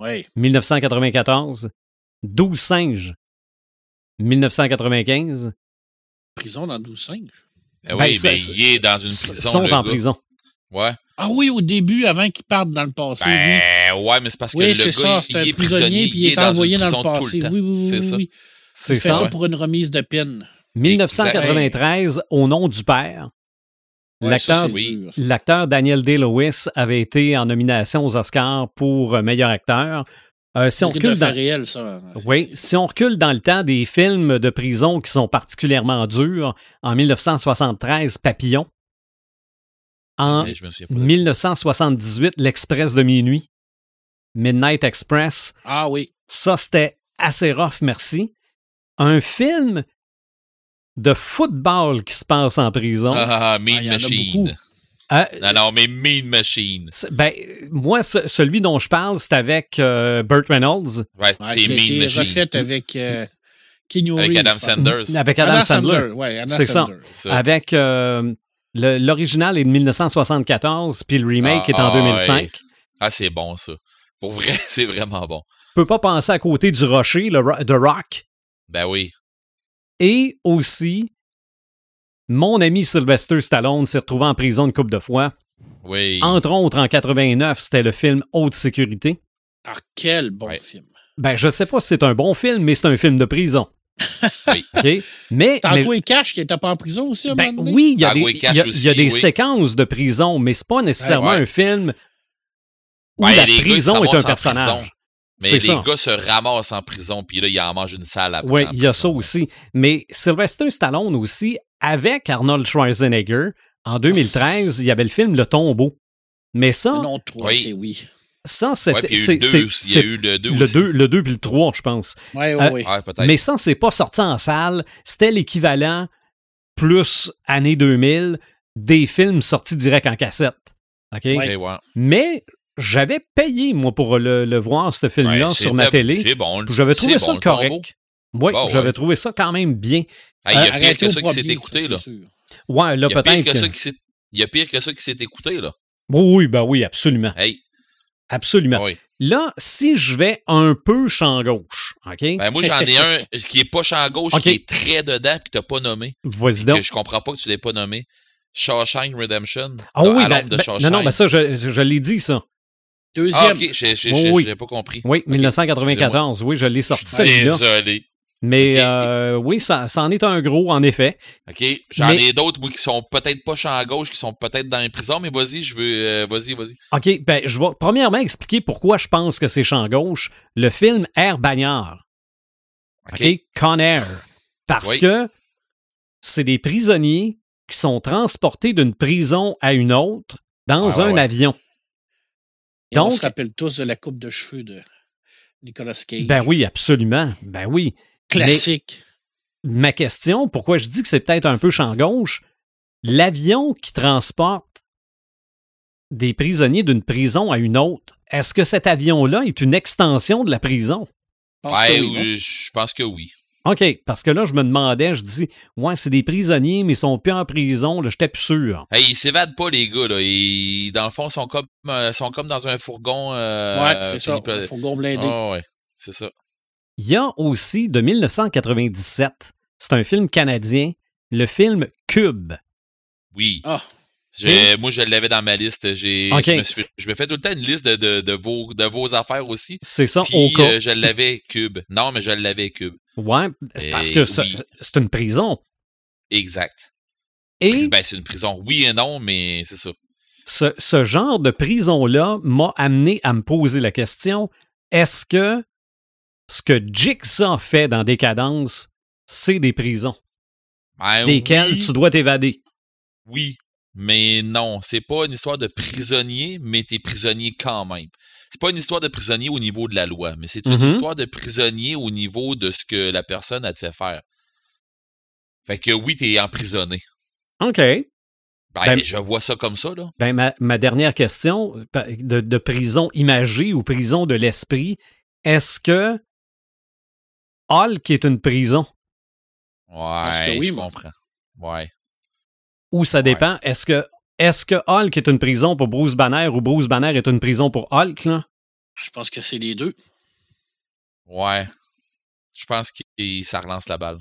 Oui. 1994. 12 singes. 1995 prison dans 12 singes. Ben oui, ben, il est dans une prison. Ils sont en prison. Ouais. Ah oui, au début, avant qu'ils partent dans le passé. Ben, ouais, mais c'est parce que le gars, ça, il, est prisonnier, puis il est, envoyé dans, le passé. oui, oui, oui. C'est ça. C'est ça. ça pour une remise de peine. 1993, Au nom du père. L'acteur Daniel Day-Lewis avait été en nomination aux Oscars pour meilleur acteur. Euh, si on recule dans... réel, ça. Oui, si on recule dans le temps des films de prison qui sont particulièrement durs, en 1973, Papillon. En 1978, L'Express de minuit. Midnight Express. Ah oui. Ça, c'était assez rough, merci. Un film de football qui se passe en prison. Ah, ah, ah Mean Machine. Euh, non, non, mais Mean Machine. Ben, moi, celui dont je parle, c'est avec euh, Burt Reynolds. Ouais, c'est Mean Machine. refait avec euh, Avec Adam Sanders. Avec Adam, Sandler. c'est ça. Avec l'original est de 1974, puis le remake ah, est en 2005. Ah, c'est bon, ça. Pour vrai, c'est vraiment bon. Je peux pas penser à côté du Rocher, le The Rock. Ben oui. Et aussi, mon ami Sylvester Stallone s'est retrouvé en prison une couple de fois. Oui. Entre autres, en 89, c'était le film Haute sécurité. Ah, quel bon film. Ben, je sais pas si c'est un bon film, mais c'est un film de prison. oui. Mais. Tango et Cash qui était pas en prison aussi, à ben, Oui, il y a des, y a, des séquences de prison, mais c'est pas nécessairement un film où la prison est un personnage. Mais les gars se ramassent en prison, puis là, ils en mangent une salle après. Oui, il y a ça aussi. Mais Sylvester Stallone aussi avec Arnold Schwarzenegger. En 2013, il y avait le film Le Tombeau. Mais ça. Non, 3, c'est oui. Ça, c'était. il y a eu le 2 Le 2, le 2 puis le 3, je pense. Oui, oui, oui. mais ça, c'est pas sorti en salle. C'était l'équivalent, plus année 2000, des films sortis direct en cassette. OK? Mais j'avais payé, moi, pour le, voir, ce film-là, sur ma télé. C'est bon. J'avais trouvé ça correct. Oui, j'avais trouvé ça quand même bien. Il y a pire que ça qui s'est écouté, là. Ouais, là, peut-être. Il y a pire que ça qui s'est écouté, là. Oui, ben oui, absolument. Hey. Absolument. Là, si je vais un peu champ gauche, OK? Ben moi, j'en ai un qui est pas champ gauche, qui est très dedans, puis t'as pas nommé. Vas-y donc. Que je comprends pas que tu l'aies pas nommé. Shawshank Redemption. Ah oui, ben, ben, non, non, ben ça, je, je l'ai dit, ça. Deuxième. Ah, ok, j'ai oui. pas compris. Oui, 1994, oui, je l'ai sorti. Désolé. Mais euh, oui, ça, ça, en est un gros, en effet. OK. J'en ai d'autres, moi, qui sont peut-être pas champ à gauche, qui sont peut-être dans les prisons, mais vas-y, je veux. Euh, vas-y, vas-y. OK. Ben, je vais premièrement expliquer pourquoi je pense que c'est champ gauche. Le film Air Bagnard. OK. Con Air. Parce que c'est des prisonniers qui sont transportés d'une prison à une autre dans ah, un avion. Donc, on se rappelle tous de la coupe de cheveux de Nicolas Cage. Ben oui, absolument. Ben oui. Classique. ma question, pourquoi je dis que c'est peut-être un peu champ gauche, l'avion qui transporte des prisonniers d'une prison à une autre, est-ce que cet avion-là est une extension de la prison? Je pense que oui. OK, parce que là, je me demandais, je dis, ouais, c'est des prisonniers, mais ils sont plus en prison, là, j'étais plus sûr. Hey, ils s'évadent pas, les gars, là. Ils, dans le fond, sont comme, euh, sont comme dans un fourgon. Euh, ouais, c'est ça, un fourgon blindé. Oh, ouais, c'est ça. Il y a aussi, de 1997, c'est un film canadien, le film Cube. Oui. Ah. Moi, je l'avais dans ma liste. J'ai, je, me fais tout le temps une liste de, de, vos, de vos affaires aussi. C'est ça, au cas. Euh, je l'avais Cube. Non, mais je l'avais Cube. Ouais, parce que c'est une prison. Exact. Et ben, c'est une prison, oui et non, mais c'est ça. Ce, ce, genre de prison-là m'a amené à me poser la question est-ce que ce que Jigsaw fait dans Décadence, c'est des prisons ben, desquelles tu dois t'évader? Oui, mais non, c'est pas une histoire de prisonnier, mais t'es prisonnier quand même. C'est pas une histoire de prisonnier au niveau de la loi, mais c'est une mm-hmm. histoire de prisonnier au niveau de ce que la personne a te fait faire. Fait que oui, t'es emprisonné. OK. Ben, ben, je vois ça comme ça, là. Ben, ma, ma dernière question, de, de, prison imagée ou prison de l'esprit, est-ce que Hulk est une prison? Ouais, oui, je comprends. Ouais. Ou ça dépend. Est-ce que est-ce que Hulk est une prison pour Bruce Banner ou Bruce Banner est une prison pour Hulk, là? Je pense que c'est les deux. Ouais. Je pense que ça relance la balle.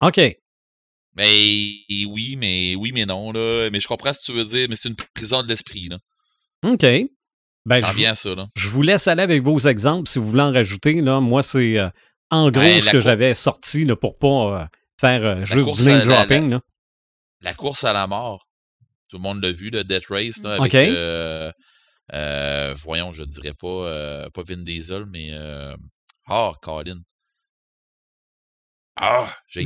OK. Mais oui, mais oui, mais non, là. Mais je comprends ce que tu veux dire, mais c'est une prison de l'esprit, là. OK. Ben, ça revient à ça, là. Je vous laisse aller avec vos exemples si vous voulez en rajouter, là. Moi, c'est euh, en gros ben, ce que j'avais sorti, là, pour pas euh, faire euh, juste du name dropping, là la course à la mort. Tout le monde l'a vu, le Death Race, là, avec, euh, euh, voyons, je dirais pas, pas Vin Diesel, mais ah, oh, Colin. Ah, j'ai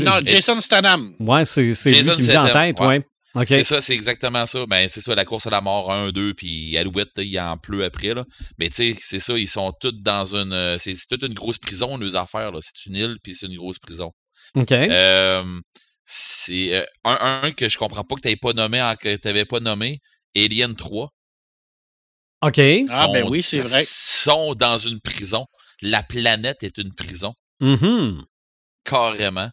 Non, Jason Statham. Ouais, c'est lui qui me vient en tête, ouais. C'est ça, c'est exactement ça. Ben, c'est ça, la course à la mort 1, 2, puis Alouette, il en pleut après. Là. Mais tu sais, c'est ça, ils sont tous dans une. C'est toute une grosse prison, leurs affaires. C'est une île, puis c'est une grosse prison. OK. Euh, C'est euh, un, que je comprends pas que tu pas nommé, que t'avais pas nommé, Alien 3. OK. ah, ben oui, c'est vrai. sont dans une prison. La planète est une prison. Mm-hmm. Carrément.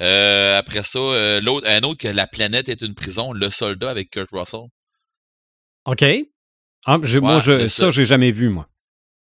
Euh, après ça, euh, l'autre, un autre que la planète est une prison, le soldat avec Kurt Russell. OK. Ah, moi, je, ça, j'ai jamais vu, moi.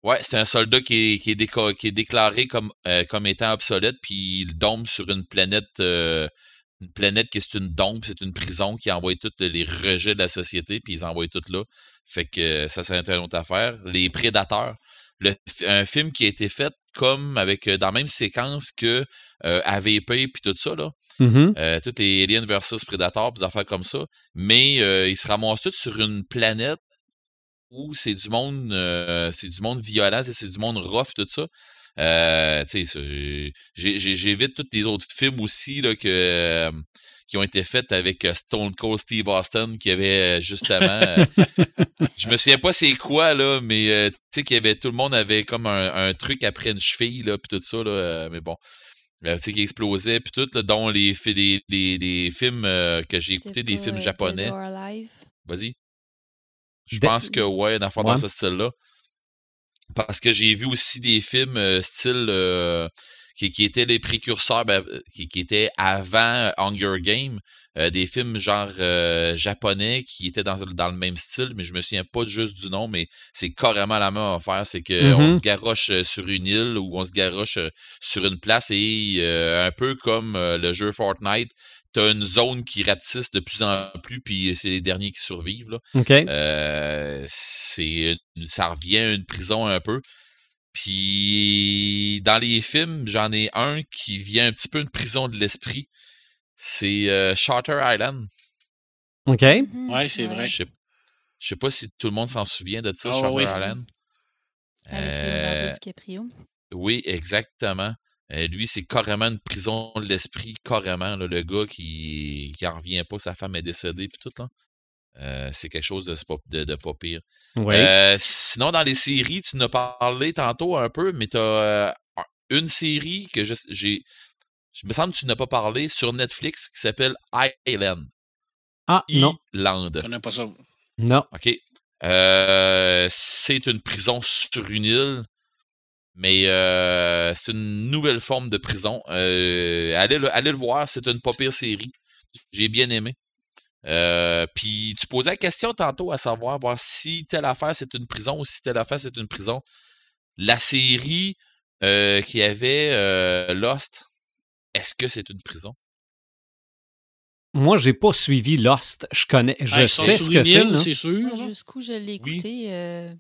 Ouais, c'est un soldat qui est, qui est, qui est déclaré comme, euh, comme étant obsolète, puis il tombe sur une planète, une planète qui est une dombe, c'est une prison qui envoie tous les rejets de la société, puis ils envoient tout là. Fait que ça, c'est une autre affaire. Les prédateurs. Le, un film qui a été fait comme avec dans la même séquence que euh, AVP puis tout ça, là. Mm-hmm. Euh, toutes les Aliens versus Predator, des affaires comme ça. Mais euh, ils se ramassent tous sur une planète où c'est du monde c'est du monde violent, c'est du monde rough, tout ça. J'évite tous les autres films aussi là, que, qui ont été faits avec Stone Cold Steve Austin qui avait justement. je me souviens pas c'est quoi, là, mais tu sais, qu'il y avait tout le monde avait comme un, un truc après une cheville, là, puis tout ça, là. mais bon. Euh, qui explosait, puis tout, dont les, les, les, films euh, que j'ai écoutés, des films japonais. Vas-y. Je pense que ouais, dans, dans ce style-là. Parce que j'ai vu aussi des films euh, style qui, qui, étaient les précurseurs, ben, qui, qui, étaient avant Hunger Game, euh, des films genre euh, japonais qui étaient dans, dans, le même style, mais je me souviens pas juste du nom, mais c'est carrément la même affaire. C'est qu'on mm-hmm. se garoche euh, sur une île ou on se garoche sur une place et un peu comme le jeu Fortnite, tu as une zone qui rapetisse de plus en plus, puis c'est les derniers qui survivent. Là. c'est ça revient à une prison un peu. Puis dans les films, j'en ai un qui vient un petit peu une prison de l'esprit. C'est euh, Charter Island. OK. Mm-hmm. ouais, c'est vrai. Je sais, sais pas si tout le monde s'en souvient de ça, Charter Island. Euh, oui, exactement. Euh, lui, c'est carrément une prison de l'esprit, carrément. le gars qui, qui en revient pas, sa femme est décédée, puis tout. Là. C'est quelque chose de, de, de pas pire. sinon, dans les séries, tu nous as parlé tantôt un peu, mais tu as une série que j'ai je me semble que tu n'as pas parlé, sur Netflix qui s'appelle Island. Ah, non. Island. Je connais pas ça. Non. OK. Euh, c'est une prison sur une île, mais euh, c'est une nouvelle forme de prison. Euh, allez, le, allez le voir, c'est une pas pire série. J'ai bien aimé. Puis tu posais la question tantôt à savoir voir si telle affaire c'est une prison ou si telle affaire c'est une prison. La série qui avait Lost, est-ce que c'est une prison? Moi, j'ai pas suivi Lost. Je connais, je sais ce que c'est. C'est sûr. Jusqu'où je l'ai écouté, euh,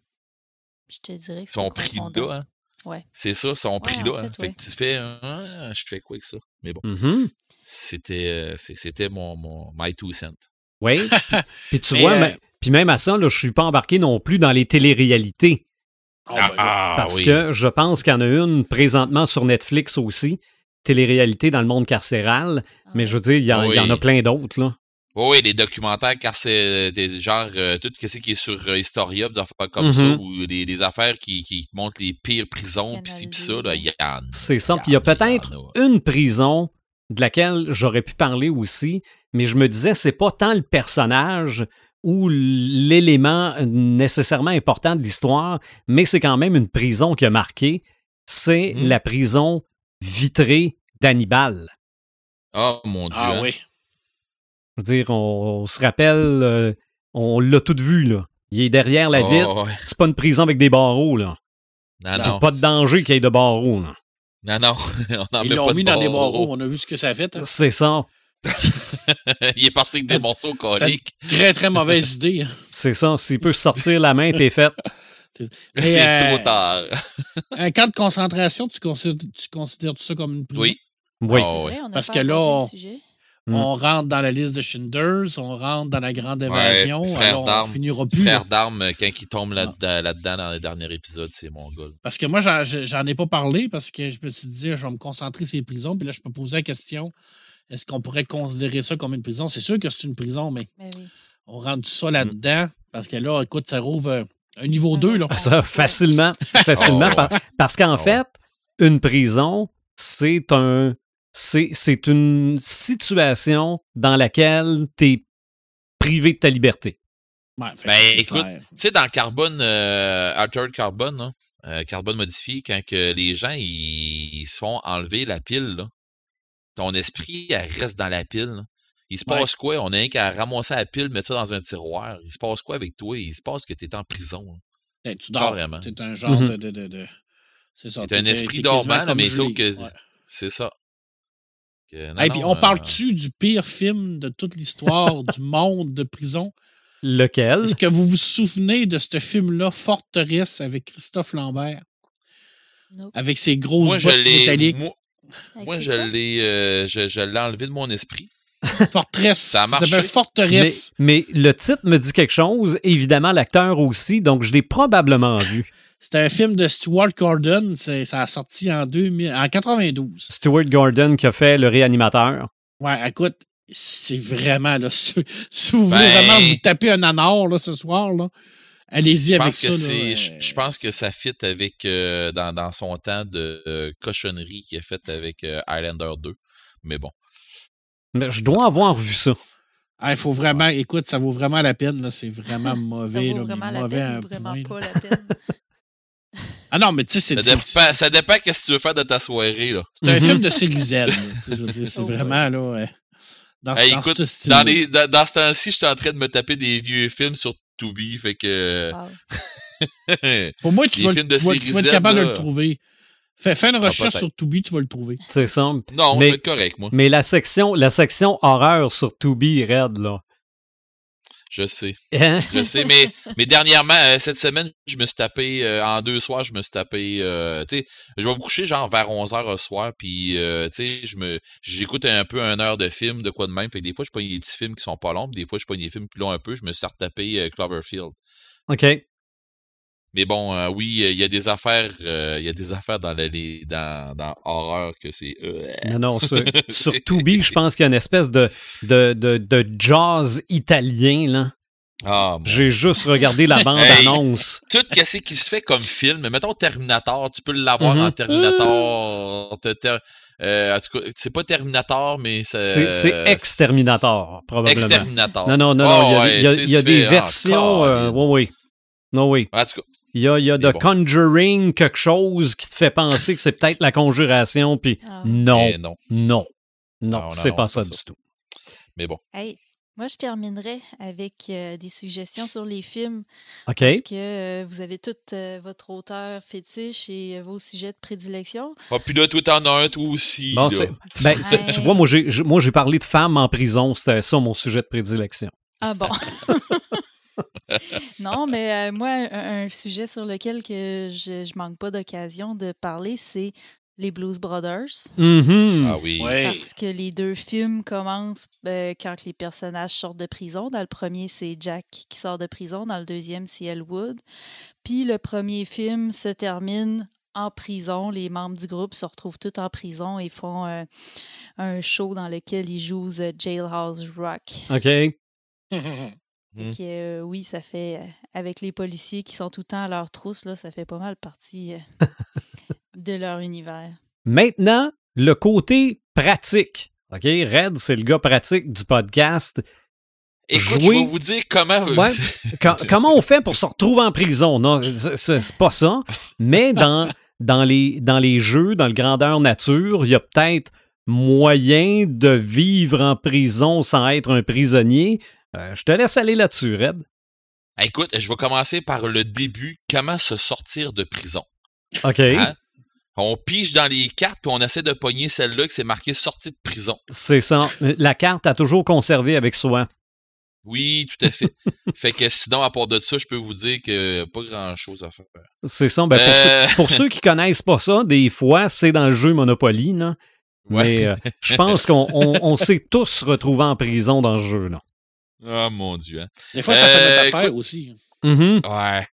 je te dirais que c'est. Son prix là, hein? Ouais. C'est ça, son prix là. Hein? Fait, que tu fais, ah, je fais quoi avec ça? Mais bon, mm-hmm. c'était, euh, c'était mon, mon my two cents. Oui. puis tu vois, euh, puis même à ça, là, je suis pas embarqué non plus dans les téléréalités. Ah, ben ah, parce que je pense qu'il y en a une présentement sur Netflix aussi télé-réalité dans le monde carcéral, mais je veux dire, il y, en a plein d'autres, là. Oui, les documentaires carcérales, genre euh, tout ce qui est sur euh, Historia, des affaires comme ça, mm-hmm. ou des, affaires qui, qui, montrent les pires prisons, pis ci, pis ça, il y en C'est ça, puis il y a peut-être une prison de laquelle j'aurais pu parler aussi, mais je me disais, c'est pas tant le personnage ou l'élément nécessairement important de l'histoire, mais c'est quand même une prison qui a marqué. C'est mm-hmm. la prison vitré d'Hannibal. Oh mon Dieu. Ah hein. oui. Je veux dire, on, se rappelle, euh, on l'a tout vu, là. Il est derrière la oh, vitre. C'est pas une prison avec des barreaux, là. Non, non. Pas de danger qu'il y ait de barreaux, là. Non, non. on Ils l'ont mis dans des barreaux. On a vu ce que ça a fait. Hein. C'est ça. il est parti avec des morceaux coliques. Très, très mauvaise idée. Hein. C'est ça. S'il peut sortir la main, t'es fait. C'est trop euh, tard. un camp de concentration, tu considères, tu considères ça comme une prison? Oui. Oui. Parce que là, on, hmm. rentre dans la liste de Schindlers, on rentre dans la grande évasion. Ouais, frère alors on finira plus. Frère d'armes, quand il tombe là-dedans là dans le dernier épisode, c'est mon gars. Parce que moi, j'en ai pas parlé parce que je me suis dit, je vais me concentrer sur les prisons. Puis là, je me posais la question est-ce qu'on pourrait considérer ça comme une prison? C'est sûr que c'est une prison, mais, ben on rentre tout ça là-dedans. Parce que là, écoute, ça rouvre un niveau 2, là. Ça, facilement. facilement. Oh. parce qu'en oh. fait, une prison, c'est un c'est une situation dans laquelle tu es privé de ta liberté. ben, écoute, tu sais, dans Carbone, euh, Altered Carbone, hein, euh, carbone modifié, quand que les gens ils, se font enlever la pile, ton esprit elle reste dans la pile. Il se passe quoi? On a rien qu'à ramasser la pile, mettre ça dans un tiroir. Il se passe quoi avec toi? Il se passe que tu es en prison. Ben, tu dors. Tu es un genre mm-hmm. de, de, de, C'est ça. Tu un esprit dormant, mais que. C'est ça. Et puis on parle-tu du pire film de toute l'histoire du monde de prison? Lequel? Est-ce que vous vous souvenez de ce film-là, Forteresse, avec Christophe Lambert? Avec ses grosses bottes métalliques? Moi, je l'ai euh, je, l'ai enlevé de mon esprit. Forteresse. Ça a marché. Forteresse. Mais, mais, le titre me dit quelque chose, évidemment l'acteur aussi, donc je l'ai probablement vu. C'est un film de Stuart Gordon. Ça a sorti en, 2000, en 92. Stuart Gordon qui a fait le réanimateur. Ouais, écoute, c'est vraiment, là, si, vous voulez vraiment ben vous taper un anor là, ce soir, là, allez-y avec ça. Je pense que ça fit avec, euh, dans, son temps de euh, cochonnerie qu'il a fait avec euh, Highlander 2. Mais bon. Mais je dois avoir vu ça. Ah, il faut vraiment, écoute, ça vaut vraiment la peine. C'est vraiment mauvais. ça vaut vraiment la peine pas la peine? Ah non, mais tu sais, c'est. Ça, dépend, ça dépend ce que tu veux faire de ta soirée. là. C'est un film de Célisel. c'est vraiment, là. Ouais. Dans, écoute, dans, les, dans, dans, ce temps-ci, je suis en train de me taper des vieux films sur Tubi, fait que... Pour moi, tu vas, tu, vas, tu vas, être capable de le trouver. Fais, fais une ah, recherche sur Tubi, tu vas le trouver. C'est simple. Non, mais, correct, moi. Mais la section, la section horreur sur Tubi est raide, là. Je sais. Hein? Je sais, mais, mais dernièrement, euh, cette semaine, je me suis tapé, euh, en deux soirs, je me suis tapé, euh, tu sais, je vais me coucher genre vers 11h au soir, puis, tu sais, je me, j'écoute un peu une heure de film, de quoi de même, fait que des fois, je prends des petits films qui sont pas longs, des fois, je prends des films plus longs un peu, je me suis retapé Cloverfield. OK. Mais bon, euh, oui, il y a des affaires, euh, il y a des affaires dans, les, dans, dans horreur que c'est. Euh, non, non, sur, sur Tubi, je pense qu'il y a une espèce de, de, de, de jazz italien, là. Ah, J'ai juste regardé la bande-annonce. tout ce qui se fait comme film, mettons Terminator, tu peux l'avoir en. Terminator. Euh, en tout cas, c'est pas Terminator, mais c'est. C'est Exterminator, probablement. Exterminator. Non, non, non, non. il y a, il y a, des versions. oui, oui. Non, oui. En tout cas, il y a, il y a The Conjuring, quelque chose qui te fait penser que c'est peut-être la conjuration, puis ah. non, non, non, non, c'est pas ça, du tout. Mais bon. Hey, moi, je terminerai avec euh, des suggestions sur les films. OK. Parce que euh, vous avez tout euh, votre auteur fétiche et vos sujets de prédilection. Ah, puis là, toi, t'en as un, toi aussi. ben, Tu vois, moi, j'ai, moi, j'ai parlé de femmes en prison. C'était ça, mon sujet de prédilection. Ah bon. non, mais euh, moi, un, sujet sur lequel que je, je manque pas d'occasion de parler, c'est les Blues Brothers. Mm-hmm. Ah oui. Parce que les deux films commencent euh, quand les personnages sortent de prison. Dans le premier, c'est Jack qui sort de prison. Dans le deuxième, c'est Elwood. Puis le premier film se termine en prison. Les membres du groupe se retrouvent tous en prison et font euh, un show dans lequel ils jouent Jailhouse Rock. OK. Mmh. Euh, oui, ça fait, euh, avec les policiers qui sont tout le temps à leur trousse, là, ça fait pas mal partie euh, de leur univers. Maintenant, le côté pratique. OK? Red, c'est le gars pratique du podcast. Écoute, je vais vous dire comment. comment on fait pour se retrouver en prison? Non, c'est pas ça. Mais dans, dans, les, dans les jeux, dans le grandeur nature, il y a peut-être moyen de vivre en prison sans être un prisonnier. Euh, je te laisse aller là-dessus, Red. Écoute, je vais commencer par le début. Comment se sortir de prison? OK. Hein? On pige dans les cartes puis on essaie de pogner celle-là qui s'est marquée sortie de prison. C'est ça. La carte a toujours conservé avec soi. Oui, tout à fait. fait que sinon, à part de ça, je peux vous dire que pas grand-chose à faire. C'est ça. Ben, euh. pour, ceux, qui connaissent pas ça, des fois, c'est dans le jeu Monopoly. Là. Mais euh, je pense qu'on s'est tous retrouvés en prison dans ce jeu. là. Oh mon Dieu. Hein. Des fois, ça fait notre euh, affaire aussi. Mm-hmm. Ouais.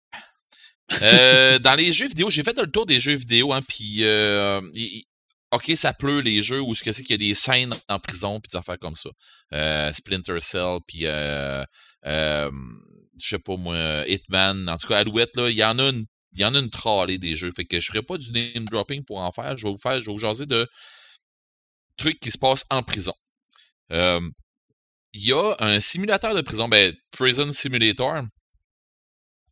Euh, dans les jeux vidéo, j'ai fait le tour des jeux vidéo, hein, puis euh, ok, ça pleut les jeux où ce que c'est qu'il y a des scènes en prison puis des affaires comme ça. Splinter Cell, puis je sais pas moi, Hitman, en tout cas Alouette là, il y en a une, il y en a une trollée des jeux, fait que je ferai pas du name dropping pour en faire. Je vais vous faire, je vais vous jaser de trucs qui se passent en prison. Il y a un simulateur de prison, ben, Prison Simulator,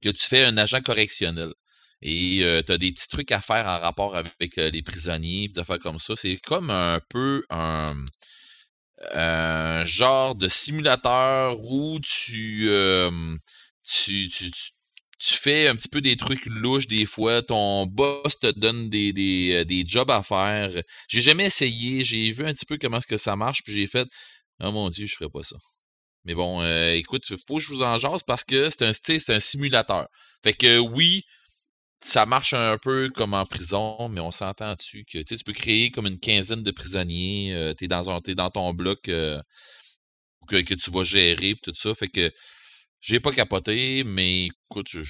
que tu fais un agent correctionnel. Et tu as des petits trucs à faire en rapport avec les prisonniers, des affaires comme ça. C'est comme un peu un, genre de simulateur où tu, tu, tu, tu, fais un petit peu des trucs louches des fois. Ton boss te donne des, des, des jobs à faire. J'ai jamais essayé. J'ai vu un petit peu comment est-ce que ça marche, puis j'ai fait Oh mon Dieu, je ferais pas ça. Mais bon, écoute, il faut que je vous en jase parce que c'est un, c'est un simulateur. Fait que oui, ça marche un peu comme en prison, mais on s'entend dessus que tu peux créer comme une quinzaine de prisonniers. Euh, tu es, dans ton bloc euh, que, tu vas gérer tout ça. Fait que j'ai pas capoté, mais écoute, il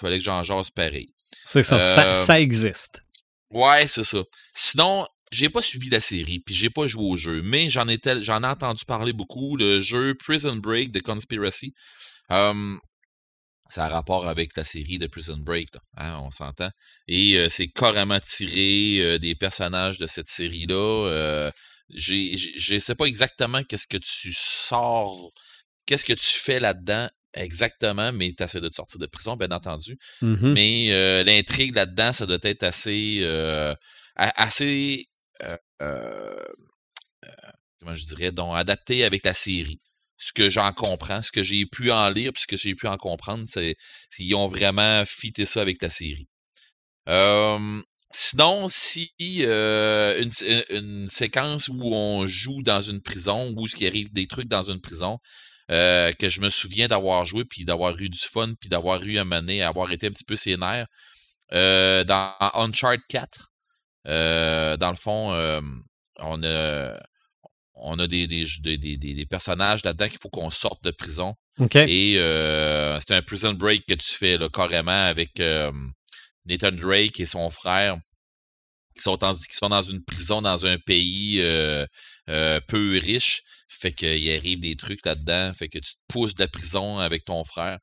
fallait que j'en jase pareil. C'est ça, ça, ça, existe. Ouais, c'est ça. Sinon, j'ai pas suivi la série, puis j'ai pas joué au jeu, mais j'en ai, j'en ai entendu parler beaucoup. Le jeu Prison Break de Conspiracy. ça a rapport avec la série de Prison Break, hein, on s'entend. Et c'est carrément tiré des personnages de cette série-là. je ne sais pas exactement qu'est-ce que tu sors, qu'est-ce que tu fais là-dedans exactement, mais tu essaies de te sortir de prison, bien entendu. Mmh mais l'intrigue là-dedans, ça doit être assez, assez comment je dirais, donc adapté avec la série ce que j'en comprends, ce que j'ai pu en lire, puis ce que j'ai pu en comprendre, c'est qu'ils ont vraiment fité ça avec la série. sinon, si une, une, séquence où on joue dans une prison, où ce qui arrive des trucs dans une prison, que je me souviens d'avoir joué, puis d'avoir eu du fun, puis d'avoir eu un mané, avoir été un petit peu sénère, dans Uncharted 4, dans le fond, on a on a des, des, des, des personnages là-dedans qu'il faut qu'on sorte de prison. Et euh, c'est un prison break que tu fais là, carrément avec euh, Nathan Drake et son frère qui sont, qui sont dans une prison dans un pays euh, peu riche. Fait qu'il arrive des trucs là-dedans. Fait que tu te pousses de la prison avec ton frère.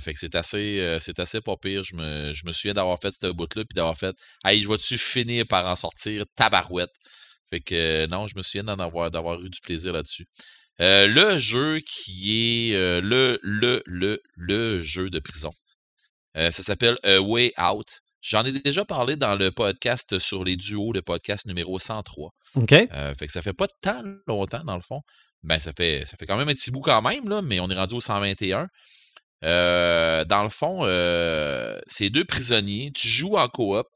Fait que c'est assez c'est assez pas pire. Je me, je me souviens d'avoir fait ce bout-là puis d'avoir fait Hey, je vais-tu finir par en sortir tabarouette? Fait que non, je me souviens d'en avoir, d'avoir eu du plaisir là-dessus. Euh, le jeu qui est euh, le, le, le, le jeu de prison. Euh, ça s'appelle A Way Out. J'en ai déjà parlé dans le podcast sur les duos, le podcast numéro 103. OK. fait que ça fait pas tant longtemps, dans le fond. Ben, ça fait, ça fait quand même un petit bout quand même, là, mais on est rendu au 121. Dans le fond, c'est deux prisonniers. Tu joues en coop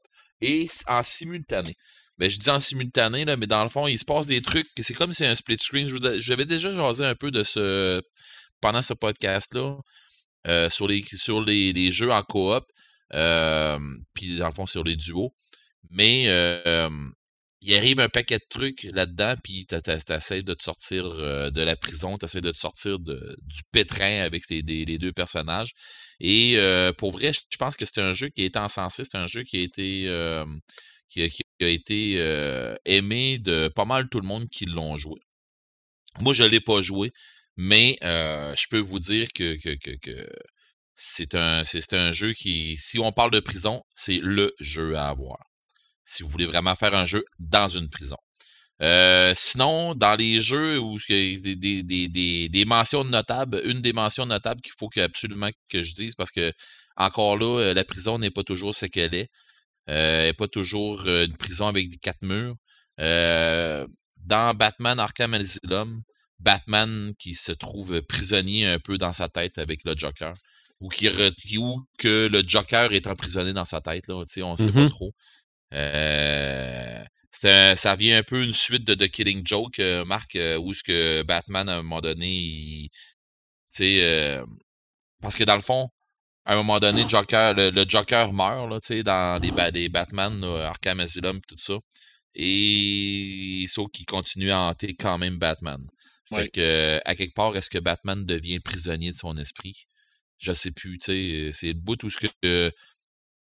et en simultané ben, je dis en simultané, là, mais dans le fond, il se passe des trucs. C'est comme si c'est un split screen. J'avais déjà jasé un peu de ce pendant ce podcast-là euh, sur, les, sur les, jeux en coop. Euh, puis dans le fond, sur les duos. Mais euh, il arrive un paquet de trucs là-dedans, puis tu essaies de te sortir de la prison, tu essaies de te sortir du pétrin avec les, deux personnages. Et pour vrai, je pense que c'est un jeu qui a été encensé, c'est un jeu qui a été qui a, été euh, aimé de pas mal tout le monde qui l'ont joué. Moi, je l'ai pas joué, mais euh, je peux vous dire que, que, c'est un, un jeu qui, si on parle de prison, c'est le jeu à avoir. Si vous voulez vraiment faire un jeu dans une prison. Euh, sinon, dans les jeux où des, des, des, des, mentions notables, une des mentions notables qu'il faut absolument que je dise, parce que encore là, la prison n'est pas toujours ce qu'elle est. Euh, pas toujours euh, une prison avec des quatre murs. Euh, dans Batman Arkham Asylum, Batman qui se trouve prisonnier un peu dans sa tête avec le Joker. Ou, qui ou que le Joker est emprisonné dans sa tête, là, on ne sait pas trop. ça vient un peu une suite de The Killing Joke, Marc, où ce que Batman, à un moment donné, il, parce que dans le fond, à un moment donné, Joker, le, Joker meurt là, dans les, Batman, Arkham Asylum, tout ça. Et sauf qu'il continue à hanter quand même Batman. Fait que, à quelque part, est-ce que Batman devient prisonnier de son esprit? Je sais plus, tu sais. C'est le bout où ce que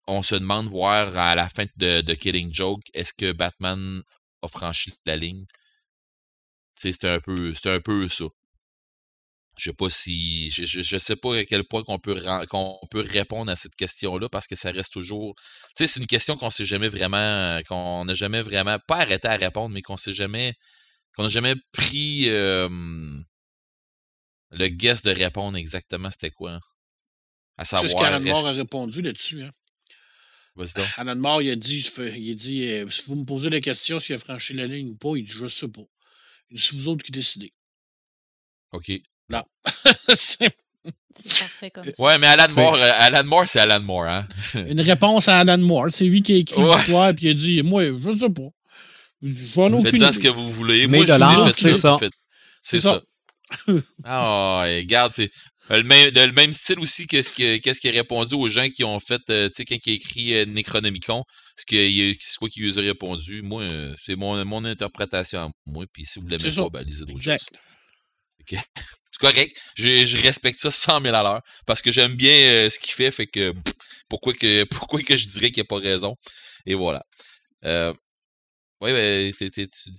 on se demande voir à la fin de, de Killing Joke, est-ce que Batman a franchi la ligne? C'est un peu, c'est un peu ça. je sais pas si je, je, sais pas à quel point qu'on peut qu'on peut répondre à cette question-là parce que ça reste toujours tu sais c'est une question qu'on sait jamais vraiment qu'on n'a jamais vraiment pas arrêté à répondre mais qu'on sait jamais qu'on n'a jamais pris le guess de répondre exactement c'était quoi à savoir c'est ce qu'Alan Moore a répondu là-dessus hein? Alan Moore il a dit il a dit euh, si vous me posez la question s'il a franchi la ligne ou pas il dit je sais pas il dit c'est vous autres qui décidez OK non. c'est parfait comme ça. Ouais, mais Alan Moore, euh, Alan Moore, c'est Alan Moore, hein? Une réponse à Alan Moore. C'est lui qui a écrit l'histoire et il a dit Moi, je sais pas. Faites-en ce que vous voulez. Mais Moi, je c'est ça. C'est ça. Ah, regarde, c'est le même, le même style aussi que ce qu'est-ce qu'il a répondu aux gens qui ont fait, euh, tu sais, quand il a écrit euh, Necronomicon, ce que c'est quoi qu'il lui a répondu? Moi, c'est mon, mon interprétation moi, puis si vous l'aimez pas, ben, lisez d'autres choses. Okay. C'est correct. Je, respecte ça 100 000 à l'heure parce que j'aime bien euh, ce qu'il fait. Fait que pourquoi que pourquoi que je dirais qu'il n'y a pas raison? Et voilà. Euh, oui, ben,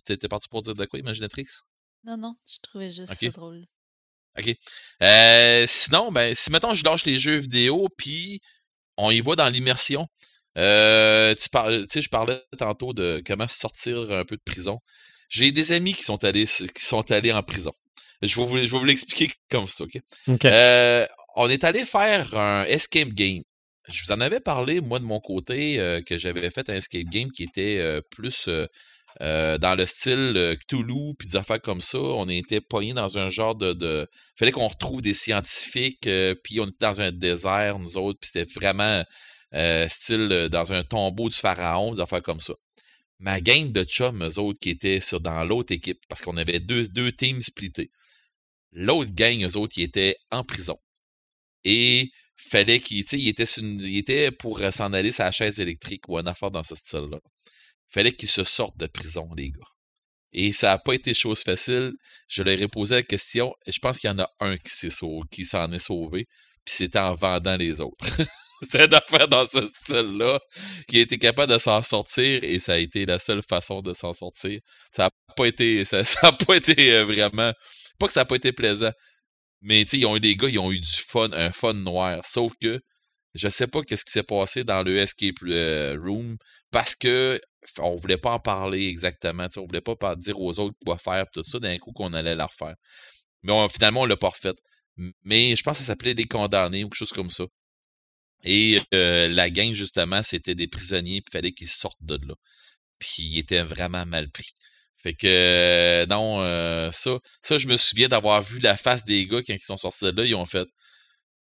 t'étais parti pour dire de quoi, Imaginatrix? Non, non, je trouvais juste ça drôle. OK. Euh, sinon, ben, si mettons je lâche les jeux vidéo, puis on y va dans l'immersion. Euh, tu parles, je parlais tantôt de comment sortir un peu de prison. J'ai des amis qui sont allés qui sont allés en prison. Je vais vous, je vous l'expliquer comme ça, OK? Euh, on est allé faire un escape game. Je vous en avais parlé, moi, de mon côté, euh, que j'avais fait un escape game qui était euh, dans le style Cthulhu, puis des affaires comme ça. On était poigné dans un genre de... de... fallait qu'on retrouve des scientifiques, puis on était dans un désert, nous autres, puis c'était vraiment style dans un tombeau du pharaon, des affaires comme ça ma gang de chums, eux autres, qui étaient dans l'autre équipe, parce qu'on avait deux, deux teams splittés. L'autre gang, eux autres, ils étaient en prison. Et fallait qu'ils, il était pour euh, s'en aller sur la chaise électrique ou un affaire dans ce style-là. Fallait qu'ils se sortent de prison, les gars. Et ça n'a pas été chose facile. Je leur ai posé la question et je pense qu'il y en a un qui qui s'en est sauvé, puis c'était en vendant les autres. c'est d'affaire dans ce style-là qui a été capable de s'en sortir et ça a été la seule façon de s'en sortir. Ça n'a pas été, ça, pas été euh, vraiment pas que ça n'a pas été plaisant, mais tu ils ont eu des gars, ils ont eu du fun, un fun noir. Sauf que je sais pas qu'est-ce qui s'est passé dans le escape euh, room parce que on voulait pas en parler exactement. On voulait pas dire aux autres quoi faire, tout ça, d'un coup qu'on allait la refaire. Mais finalement, on l'a pas refait. Mais je pense que ça s'appelait Les Condamnés ou quelque chose comme ça. Et euh, la gang, justement, c'était des prisonniers, puis il fallait qu'ils sortent de là. Puis ils étaient vraiment mal pris. Fait que euh, non, euh, ça, ça, je me souviens d'avoir vu la face des gars quand ils sont sortis de là, ils ont fait.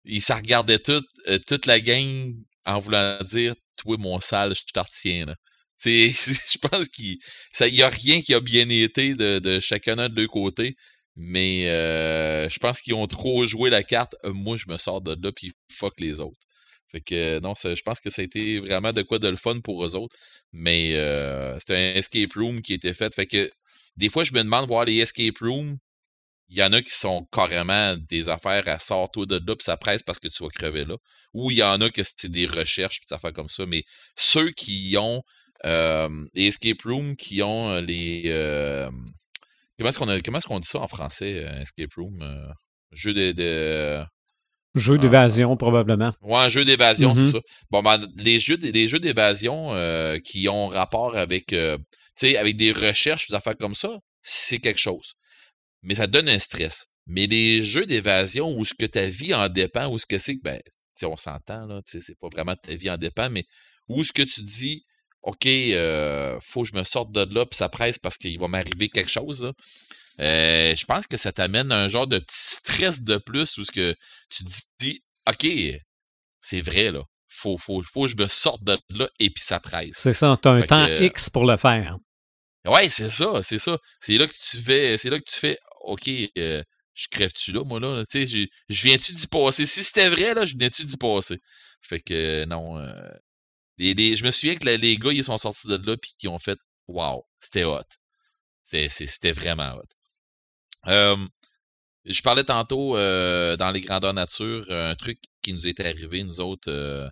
Ils s'en regardaient toute, euh, toute la gang en voulant dire Toi, mon sale, je te retiens là. je pense qu'il n'y a rien qui a bien été de, de chacun de deux côtés. Mais je pense qu'ils ont trop joué la carte. moi, je me sors de là, puis fuck les autres. Fait que non, je pense que ça a été vraiment de quoi de le fun pour eux autres. Mais euh, c'était un escape room qui était fait. Fait que des fois, je me demande voir les escape rooms. Il y en a qui sont carrément des affaires à sortir de là, puis ça presse parce que tu vas crever là. Ou il y en a que c'est des recherches, puis des affaires comme ça. Mais ceux qui ont euh, les escape rooms, qui ont euh, les. Euh, comment est-ce qu'on est dit ça en français, escape room? jeu de Jeu d'évasion, probablement. Ouais, un jeu d'évasion, c'est mm-hmm. ça. Bon, ben, les jeux, les jeux d'évasion euh, qui ont rapport avec, euh, avec des recherches, des affaires comme ça, c'est quelque chose. Mais ça donne un stress. Mais les jeux d'évasion où ce que ta vie en dépend, où ce que c'est ben, on s'entend, là, c'est pas vraiment ta vie en dépend, mais où ce que tu dis, OK, euh, faut que je me sorte de là, puis ça presse parce qu'il va m'arriver quelque chose, là. Euh, je pense que ça t'amène un genre de petit stress de plus où ce que tu dis OK, c'est vrai là. Faut, faut, faut que je me sorte de là et puis ça presse. C'est ça, tu as un temps X pour le faire. Ouais, c'est ça, c'est ça. C'est là que tu fais, c'est là que tu fais OK, euh, je crève-tu là, moi là? Tu sais, je, je viens-tu d'y passer? Si c'était vrai, là, je viens-tu d'y passer? Fait que non. Euh, je me souviens que les gars, ils sont sortis de là puis qu'ils ont fait Wow, c'était hot. C'était vraiment hot je parlais tantôt euh, dans les grandeurs nature, un truc qui nous est arrivé, nous autres. Euh,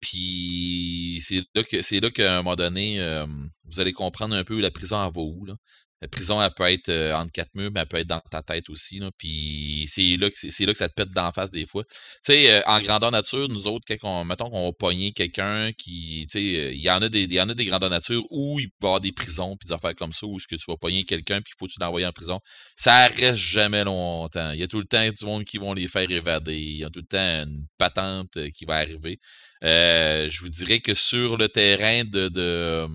puis c'est là là qu'à un moment donné, vous allez comprendre un peu la prison en va où. La prison, elle peut être euh, entre quatre murs, mais elle peut être dans ta tête aussi. Là, puis c'est là, là que ça te pète d'en face des fois. Tu sais, euh, en grandeur nature, nous autres, quand on, mettons qu'on va pogner quelqu'un qui. Tu sais, il y en a des, y en a des grandeurs nature où il peut y avoir des prisons, puis des affaires comme ça, où ce que tu vas pogner quelqu'un, puis il faut que tu l'envoyer en prison. Ça reste jamais longtemps. Il y a tout le temps du monde qui vont les faire évader. Il y a tout le temps une patente euh, qui va arriver. je vous dirais que sur le terrain de, de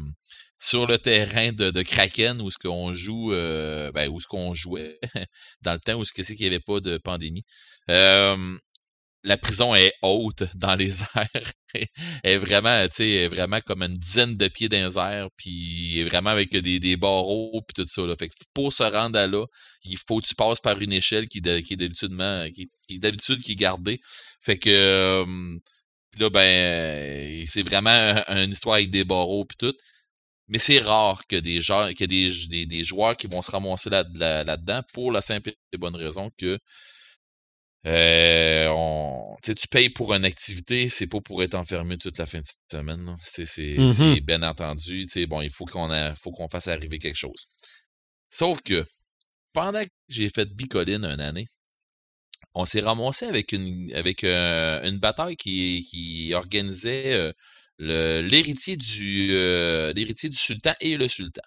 sur le terrain de, de Kraken où ce qu'on joue, euh, ben, où ce qu'on jouait dans le temps où ce que c'est qu'il n'y avait pas de pandémie. la prison est haute dans les airs. elle est vraiment, tu sais, vraiment comme une dizaine de pieds dans les airs, puis vraiment avec des, des barreaux puis tout ça. Là. Fait que pour se rendre à là, il faut que tu passes par une échelle qui, qui est d'habitude qui, qui, d'habitude qui est gardée. Fait que là, ben, c'est vraiment une histoire avec des barreaux puis tout. Mais c'est rare que des gens, que des, des, des, joueurs qui vont se ramasser là-dedans là, pour la simple et bonne raison que euh, on, tu payes pour une activité, c'est pas pour être enfermé toute la fin de semaine. C'est mmh bien entendu. Bon, il faut qu'on faut qu'on fasse arriver quelque chose. Sauf que pendant que j'ai fait Bicoline une année, on s'est ramassé avec une avec euh, une bataille qui, qui organisait euh, l'héritier du euh, l'héritier du sultan et le sultan.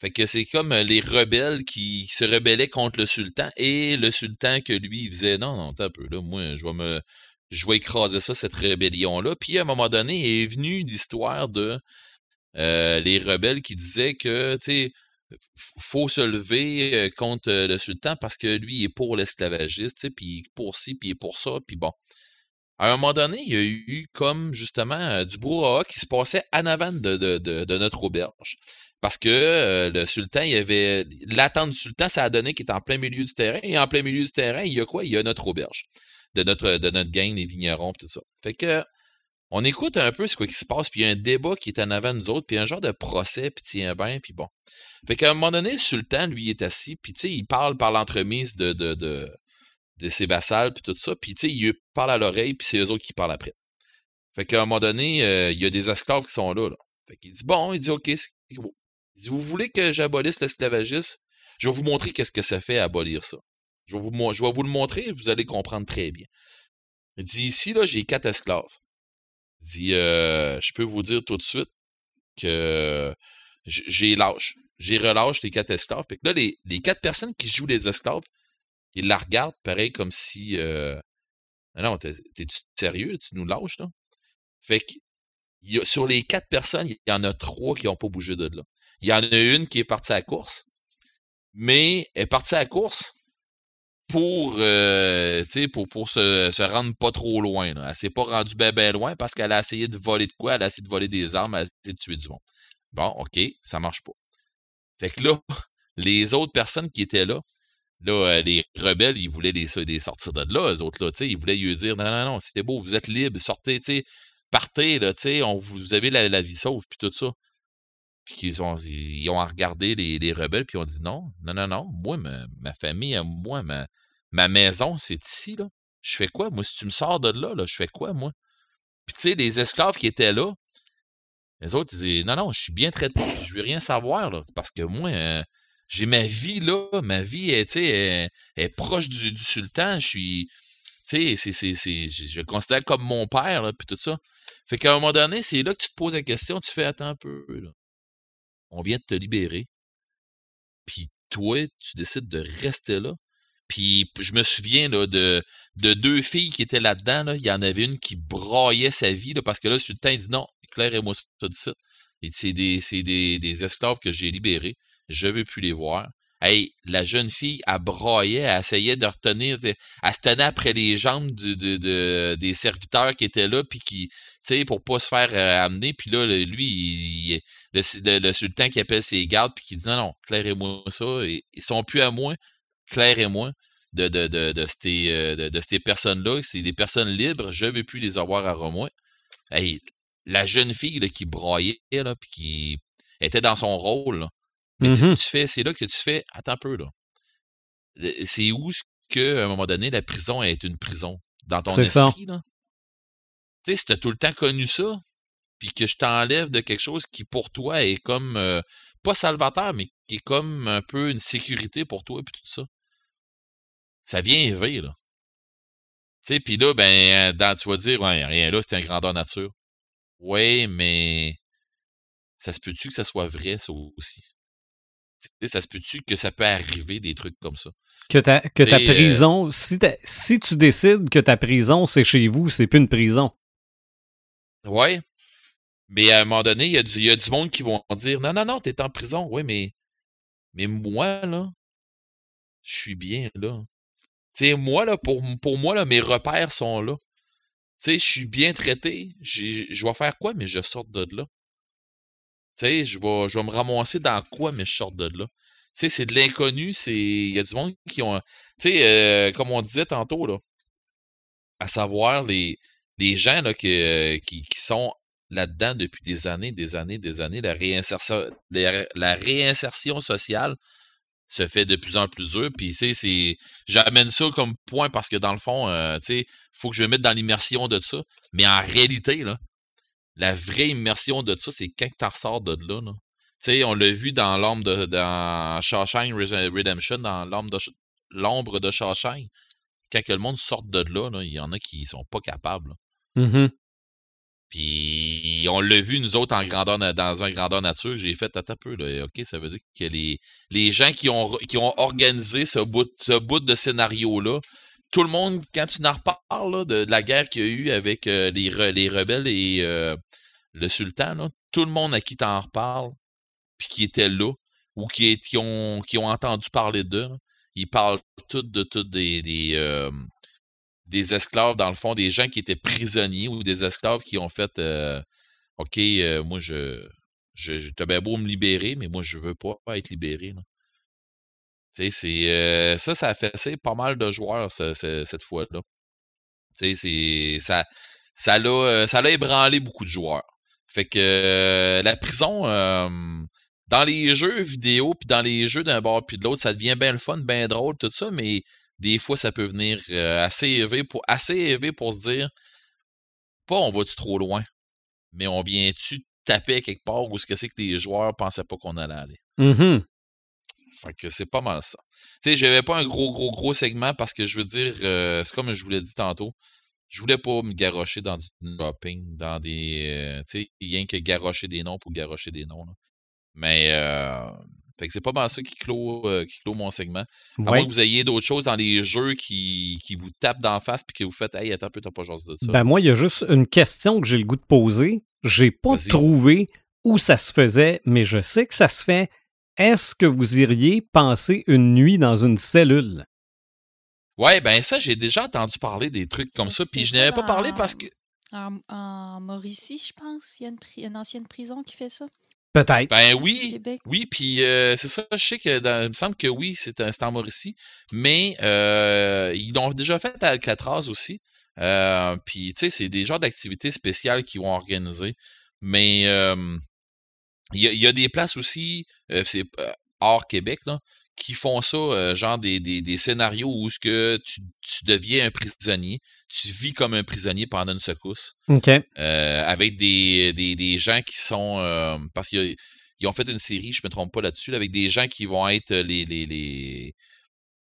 Fait que c'est comme euh, les rebelles qui se rebellaient contre le sultan et le sultan que lui faisait non non un peu là moi je vais me je vais écraser ça cette rébellion là puis à un moment donné est venue l'histoire de euh, les rebelles qui disaient que tu faut se lever contre le sultan parce que lui est pour l'esclavagiste puis pour ci puis pour ça puis bon à un moment donné, il y a eu comme justement euh, du brouhaha qui se passait en avant de, de, de, notre auberge. Parce que euh, le sultan, il y avait. L'attente du sultan, ça a donné qu'il est en plein milieu du terrain. Et en plein milieu du terrain, il y a quoi? Il y a notre auberge. De notre, de notre gang, les vignerons, tout ça. Fait que on écoute un peu ce qui se passe, puis il y a un débat qui est en avant de nous autres, puis un genre de procès, puis tiens bien, puis bon. Fait qu'à un moment donné, le sultan, lui, est assis, puis tu sais, il parle par l'entremise de, de, de, de ses vassals, puis tout ça. Puis, tu sais, il parle à l'oreille, puis c'est eux autres qui parlent après. Fait qu'à un moment donné, euh, il y a des esclaves qui sont là. là. Fait qu'il dit, bon, il dit, OK, il dit, vous voulez que j'abolisse l'esclavagisme? Je vais vous montrer qu'est-ce que ça fait abolir ça. Je vais, vous, je vais vous le montrer, vous allez comprendre très bien. Il dit, ici, là, j'ai quatre esclaves. Il dit, euh, je peux vous dire tout de suite que j'ai lâche. J'ai relâche les quatre esclaves. Fait que là, les, les quatre personnes qui jouent les esclaves, il la regarde pareil comme si. Euh, non, t'es-tu sérieux? Tu nous lâches, là? Fait que sur les quatre personnes, il y en a trois qui n'ont pas bougé de là. Il y en a une qui est partie à course, mais elle est partie à course pour, euh, se, rendre pas trop loin. Là. Elle s'est pas rendue bien ben loin parce qu'elle a essayé de voler de quoi? Elle a essayé de voler des armes, elle a essayé de tuer du monde. Bon, OK, ça marche pas. Fait que là, les autres personnes qui étaient là, Là, euh, les rebelles, ils voulaient les, sortir de là, eux autres, là, ils voulaient lui dire, non, non, non, c'est beau, vous êtes libre, sortez, tu sais, partez, là, sais, vous avez la, vie sauve, puis tout ça. Puis ils ont, regardé les, les rebelles, puis ils ont dit, non, non, non, non, moi, ma, famille, moi, ma, ma maison, c'est ici, là. Je fais quoi? Moi, si tu me sors de là, là, je fais quoi, moi? Puis, tu sais, les esclaves qui étaient là, les autres, ils disaient, non, non, je suis bien traité, je veux rien savoir, là, parce que moi, euh, j'ai ma vie là, ma vie est, est, est proche du, sultan, je suis, tu sais, je le considère comme mon père, là, puis tout ça. Fait qu'à un moment donné, c'est là que tu te poses la question, tu fais, attends un peu, là. On vient de te libérer. Puis toi, tu décides de rester là. Puis je me souviens là, de, de deux filles qui étaient là-dedans. Là. Il y en avait une qui braillait sa vie là, parce que là, le sultan il dit non, Claire et moi ça dit ça. C'est des, c'est des, des esclaves que j'ai libérés je veux plus les voir. Hey, la jeune fille, elle broyait, elle essayait de retenir, elle se tenait après les jambes des serviteurs qui étaient là, puis qui, tu sais, pour pas se faire euh, amener. Puis là, lui, le, sultan qui appelle ses gardes, puis qui dit non, non, Claire et moi ça, ils sont plus à moi, Claire et moi, de, de, de, de ces, euh, de, ces personnes-là. C'est des personnes libres, je veux plus les avoir à Romois. Hey, la jeune fille qui broyait, là, puis qui était dans son rôle, mais mmh tu fais, c'est là que tu fais, attends un peu, là. C'est où que, à un moment donné, la prison est une prison? Dans ton esprit, là? Tu sais, si t'as tout le temps connu ça, puis que je t'enlève de quelque chose qui, pour toi, est comme euh, pas salvateur, mais qui est comme un peu une sécurité pour toi et tout ça. Ça vient élever, là. Tu sais, puis là, ben, dans, tu vas dire, ouais, rien là, c'est un grandeur nature. Oui, mais ça se peut-tu que ça soit vrai, ça aussi? Ça se peut-tu que ça peut arriver des trucs comme ça? Que ta, que ta euh prison, si, si tu décides que ta prison, c'est chez vous, c'est plus une prison. Ouais. Mais à un moment donné, il y, a du, y a du monde qui vont dire Non, non, non, t'es en prison. Oui, mais, mais moi, là, je suis bien là. Tu sais, moi, là, pour, pour moi, là, mes repères sont là. Tu sais, je suis bien traité. Je vais faire quoi, mais je sors de là. Je vais, je me ramasser dans quoi, mais je sors de là. Tu sais, c'est de l'inconnu. C'est, il y a du monde qui ont, tu sais, euh, comme on disait tantôt là, à savoir les, gens qui, qui, sont là-dedans depuis des années, des années, des années. La réinsertion, la réinsertion sociale se fait de plus en plus dur. Puis, c'est, j'amène ça comme point parce que dans le fond, euh, tu sais, faut que je me mette dans l'immersion de ça. Mais en réalité, là, la vraie immersion de ça, c'est quand tu ressors de là. là. Tu sais, on l'a vu dans l'ombre de dans Shawshank Redemption, dans l'ombre de l'ombre de Shawshank. Quand que le monde sort de là, il y en a qui sont pas capables. Mm-hmm. Puis on l'a vu, nous autres, en grandeur dans un grandeur nature, j'ai fait à peu. Là, OK, ça veut dire que les, les gens qui ont, qui ont organisé ce bout, ce bout de scénario-là, tout le monde, quand tu en reparles de, la guerre qu'il y a eu avec euh, les, les rebelles et euh, le sultan, tout le monde à qui t'en reparles, puis qui était là, ou qui, ont, qui ont entendu parler d'eux, ils parlent tous de tous euh, des, esclaves, dans le fond, des gens qui étaient prisonniers ou des esclaves qui ont fait OK, moi je, je, bien beau me libérer, mais moi je veux pas, être libéré. Là euh, ça, ça a fait pas mal de joueurs cette fois-là. Ça, ça l'a, euh, ça ébranlé beaucoup de joueurs. Fait que euh, la prison, dans les jeux vidéo puis dans les jeux d'un bord puis de l'autre, ça devient bien le fun, bien drôle, tout ça, mais des fois, ça peut venir assez élevé pour assez élevé pour se dire pas on va-tu trop loin, mais on vient-tu taper quelque part où ce que c'est que les joueurs pensaient pas qu'on allait aller? Mm fait que c'est pas mal ça. Tu sais, j'avais pas un gros, gros, gros segment parce que je veux dire, euh, c'est comme je vous l'ai dit tantôt, je voulais pas me garrocher dans du dropping, dans des. Euh, tu sais, rien que garrocher des noms pour garrocher des noms. Mais. Euh, fait que c'est pas mal ça qui clôt, qui clôt mon segment. À moins que vous ayez d'autres choses dans les jeux qui, qui vous tapent d'en face puis que vous faites Hey, attends un peu, t'as pas chose de ça. Ben moi, il y a juste une question que j'ai le goût de poser. J'ai pas trouvé où ça se faisait, mais je sais que ça se fait est-ce que vous iriez passer une nuit dans une cellule? Ouais, ben ça, j'ai déjà entendu parler des trucs comme ça, puis je n'avais pas parlé parce que. En, Mauricie, je pense, il y a une, ancienne prison qui fait ça. Peut-être. Ben oui, oui, puis euh, c'est ça, je sais que il me semble que oui, c'est en Mauricie, mais euh, ils l'ont déjà fait à Alcatraz aussi. Euh, puis tu sais, c'est des genres d'activités spéciales qu'ils vont organiser, mais il y, a, des places aussi, euh, c'est euh, hors Québec, là, qui font ça, euh, genre des, des, des, scénarios où ce que tu, tu, deviens un prisonnier, tu vis comme un prisonnier pendant une secousse. OK. avec des, des, des, gens qui sont. parce qu'ils ont fait une série, je me trompe pas là-dessus, avec des gens qui vont être les. les, les,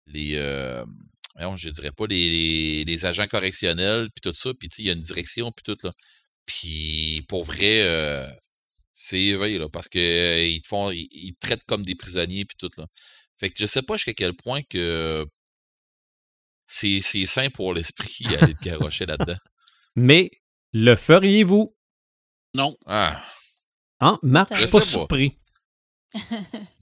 les non, je dirais pas les, les, agents correctionnels, puis tout ça, puis il y a une direction, puis tout, là. Puis pour vrai, c'est éveillé, là, parce qu'ils te font, ils, te traitent comme des prisonniers puis tout, là. Fait que je sais pas jusqu'à quel point que c'est, sain pour l'esprit d'aller te garrocher là-dedans. Mais le feriez-vous? Non. Ah. Ah, Marc, je suis pas surpris.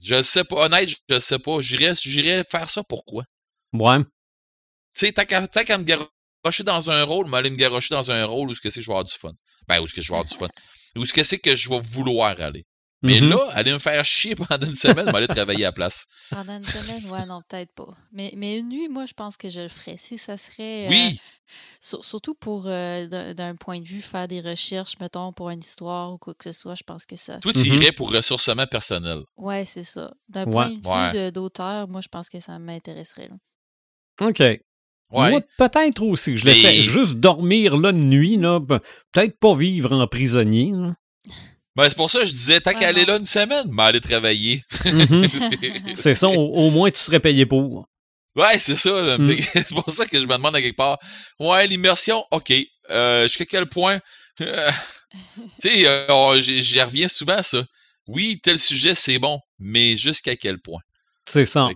je sais pas. Honnête, je sais pas. J'irais, j'irais faire ça pourquoi? Ouais. Tu sais, t'as qu'à, me garrocher dans un rôle, mais aller me garrocher dans un rôle où ce que c'est, je vais avoir du fun. Ben, où ce que je vais avoir du fun? Où ce que c'est que je vais vouloir aller. Mais mm-hmm. là, aller me faire chier pendant une semaine, aller travailler à la place. Pendant une semaine, ouais, non, peut-être pas. Mais, mais une nuit, moi, je pense que je le ferais. Si ça serait. Euh, oui! surtout pour, euh, d'un point de vue, faire des recherches, mettons, pour une histoire ou quoi que ce soit, je pense que ça. Toi, tu mm-hmm. irais pour ressourcement personnel. Ouais, c'est ça. D'un point de vue d'auteur, moi, je pense que ça m'intéresserait. OK. Moi, peut-être aussi. Je laissais juste dormir là de nuit, là. Peut-être pas vivre en prisonnier. Ben, c'est pour ça que je disais, t'as qu'à aller là une semaine, mais aller travailler. Mhm. c'est ça, au, moins tu serais payé pour. Ouais, c'est ça. Mm. C'est pour ça que je me demande à quelque part. Ouais, l'immersion, ok. Euh, jusqu'à quel point. tu sais, euh, j'y reviens souvent à ça. Oui, tel sujet, c'est bon, mais jusqu'à quel point? C'est ça.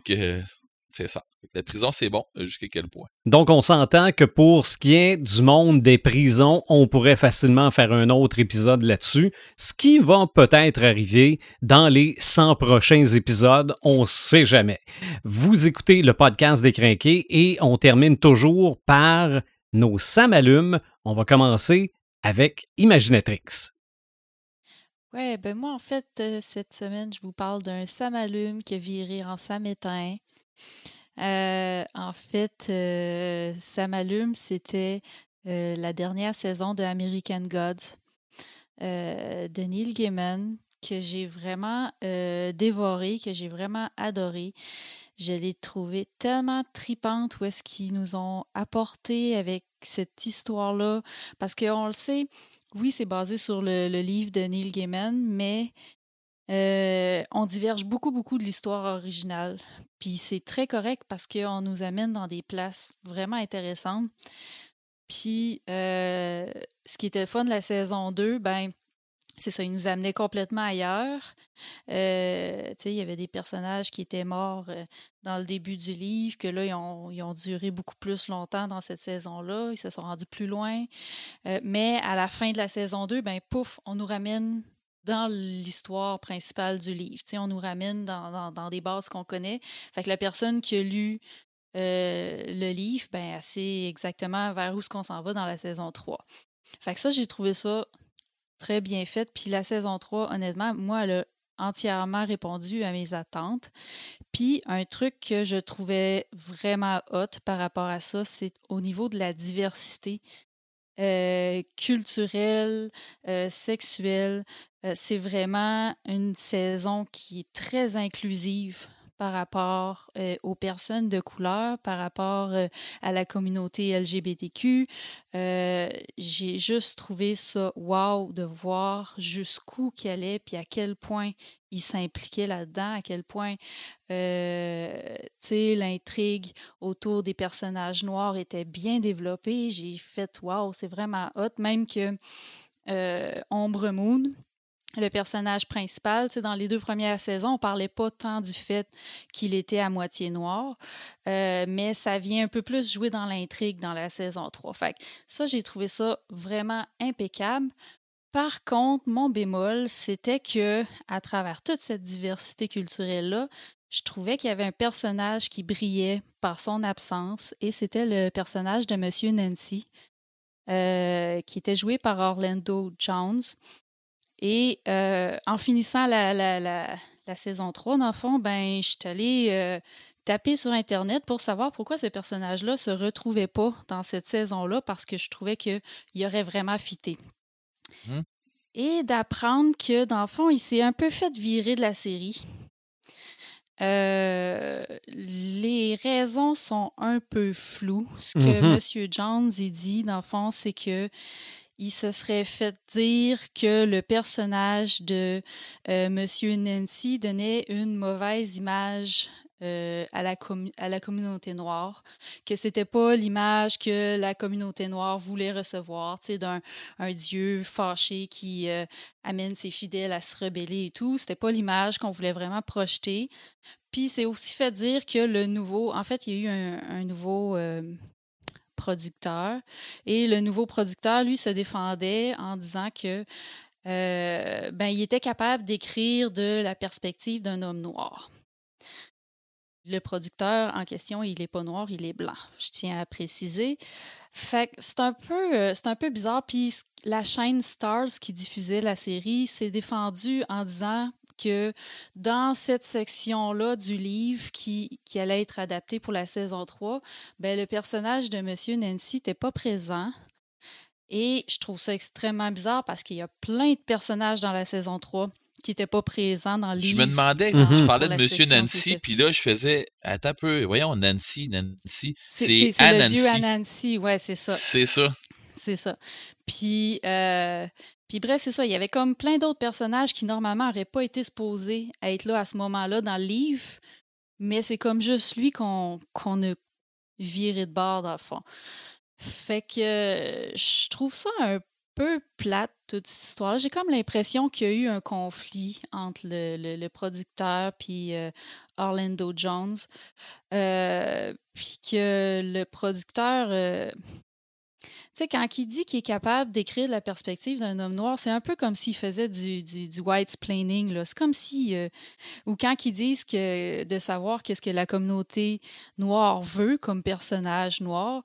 C'est ça. La prison, c'est bon, jusqu'à quel point? Donc, on s'entend que pour ce qui est du monde des prisons, on pourrait facilement faire un autre épisode là-dessus, ce qui va peut-être arriver dans les 100 prochains épisodes, on sait jamais. Vous écoutez le podcast des Crinqués et on termine toujours par nos Samalumes. On va commencer avec Imaginatrix. Ouais, ben moi, en fait, euh, cette semaine, je vous parle d'un Samalume qui a viré en Samétain. Euh, en fait, euh, ça m'allume, c'était euh, la dernière saison de American Gods de Neil Gaiman que j'ai vraiment dévoré, que j'ai vraiment adoré. Je l'ai trouvé tellement tripante où est-ce qu'ils nous ont apporté avec cette histoire-là. Parce qu'on le sait, oui, c'est basé sur le, le, livre de Neil Gaiman, mais euh, on diverge beaucoup, beaucoup de l'histoire originale. Puis c'est très correct parce qu'on nous amène dans des places vraiment intéressantes. Puis euh, ce qui était fun de la saison 2, ben c'est ça, il nous amenait complètement ailleurs. Euh, il y avait des personnages qui étaient morts dans le début du livre, que là, ils ont, ils ont duré beaucoup plus longtemps dans cette saison-là. Ils se sont rendus plus loin. mais à la fin de la saison 2, ben pouf, on nous ramène dans l'histoire principale du livre. on nous ramène dans, des bases qu'on connaît. Fait que la personne qui a lu euh, le livre, ben, elle sait exactement vers où ce qu'on s'en va dans la saison 3. Fait que ça, j'ai trouvé ça très bien fait. Puis la saison 3, honnêtement, moi, elle a entièrement répondu à mes attentes. Puis un truc que je trouvais vraiment hot par rapport à ça, c'est au niveau de la diversité euh, culturelle, euh, sexuelle. Euh, c'est vraiment une saison qui est très inclusive par rapport aux personnes de couleur, par rapport à la communauté LGBTQ. J'ai juste trouvé ça wow de voir jusqu'où qu'elle est, puis à quel point il s'impliquait là-dedans, à quel point euh, l'intrigue autour des personnages noirs était bien développée. J'ai fait wow, c'est vraiment hot. Même que euh, Ombre Moon, le personnage principal, dans les deux premières saisons, on parlait pas tant du fait qu'il était à moitié noir, euh, mais ça vient un peu plus jouer dans l'intrigue dans la saison 3. Fait ça, j'ai trouvé ça vraiment impeccable. Par contre, mon bémol, c'était que à travers toute cette diversité culturelle-là, je trouvais qu'il y avait un personnage qui brillait par son absence, et c'était le personnage de Monsieur Nancy, euh, qui était joué par Orlando Jones. Et euh, en finissant la, la, saison 3, dans le fond, ben, je suis allée euh, taper sur Internet pour savoir pourquoi ce personnage-là ne se retrouvait pas dans cette saison-là, parce que je trouvais qu'il aurait vraiment fité. Mmh. Et d'apprendre que, dans le fond, il s'est un peu fait virer de la série. Euh, les raisons sont un peu floues. Ce que mmh M. Jones a dit, dans le fond, c'est que il se serait fait dire que le personnage de euh, M. Nancy donnait une mauvaise image euh, à, la à la communauté noire, que c'était pas l'image que la communauté noire voulait recevoir, d'un un dieu fâché qui euh, amène ses fidèles à se rebeller et tout. C'était pas l'image qu'on voulait vraiment projeter. Puis c'est aussi fait dire que le nouveau, en fait, il y a eu un, nouveau euh, producteur et le nouveau producteur, lui, se défendait en disant que ben, il était capable d'écrire de la perspective d'un homme noir le producteur en question, il n'est pas noir, il est blanc. Je tiens à préciser. Fait c'est un peu euh, c'est un peu bizarre. Puis la chaîne Stars qui diffusait la série s'est défendue en disant que dans cette section-là du livre qui, qui allait être adapté pour la saison 3, ben, le personnage de Monsieur Nancy n'était pas présent. Et je trouve ça extrêmement bizarre parce qu'il y a plein de personnages dans la saison 3 qui n'était pas présent dans le livre. Je me demandais, tu mhm. parlais de Monsieur Nancy, puis là, je faisais, attends un peu, voyons, Nancy, Nancy. C'est le dieu Anansi, ouais, c'est ça. C'est ça. C'est ça. Puis, euh, Puis bref, c'est ça, il y avait comme plein d'autres personnages qui normalement n'auraient pas été supposés être là à ce moment-là dans le livre, mais c'est comme juste lui qu'on a viré de bord dans le fond. Fait que je trouve ça un peu plate, toute cette histoire-là. J'ai comme l'impression qu'il y a eu un conflit entre le, producteur puis euh, Orlando Jones. Euh, puis que le producteur. Euh, tu sais, quand il dit qu'il est capable d'écrire la perspective d'un homme noir, c'est un peu comme s'il faisait du, du, du white splaining. C'est comme si. ou quand ils disent de savoir qu'est-ce que la communauté noire veut comme personnage noir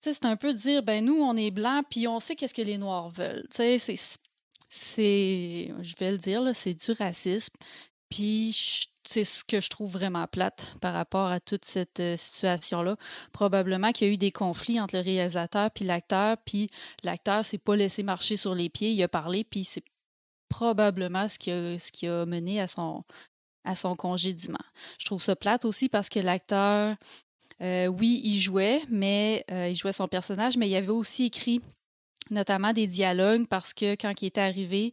c'est un peu dire, ben nous, on est blancs, puis on sait qu'est-ce que les Noirs veulent. C'est, c'est, je vais le dire, c'est du racisme. Puis c'est ce que je trouve vraiment plate par rapport à toute cette euh, situation-là. Probablement qu'il y a eu des conflits entre le réalisateur puis l'acteur, puis l'acteur s'est pas laissé marcher sur les pieds, il a parlé, puis c'est probablement ce qui a, mené à son, à son congédiement. Je trouve ça plate aussi parce que l'acteur euh, oui, il jouait, mais euh, il jouait son personnage, mais il avait aussi écrit notamment des dialogues parce que quand il était arrivé,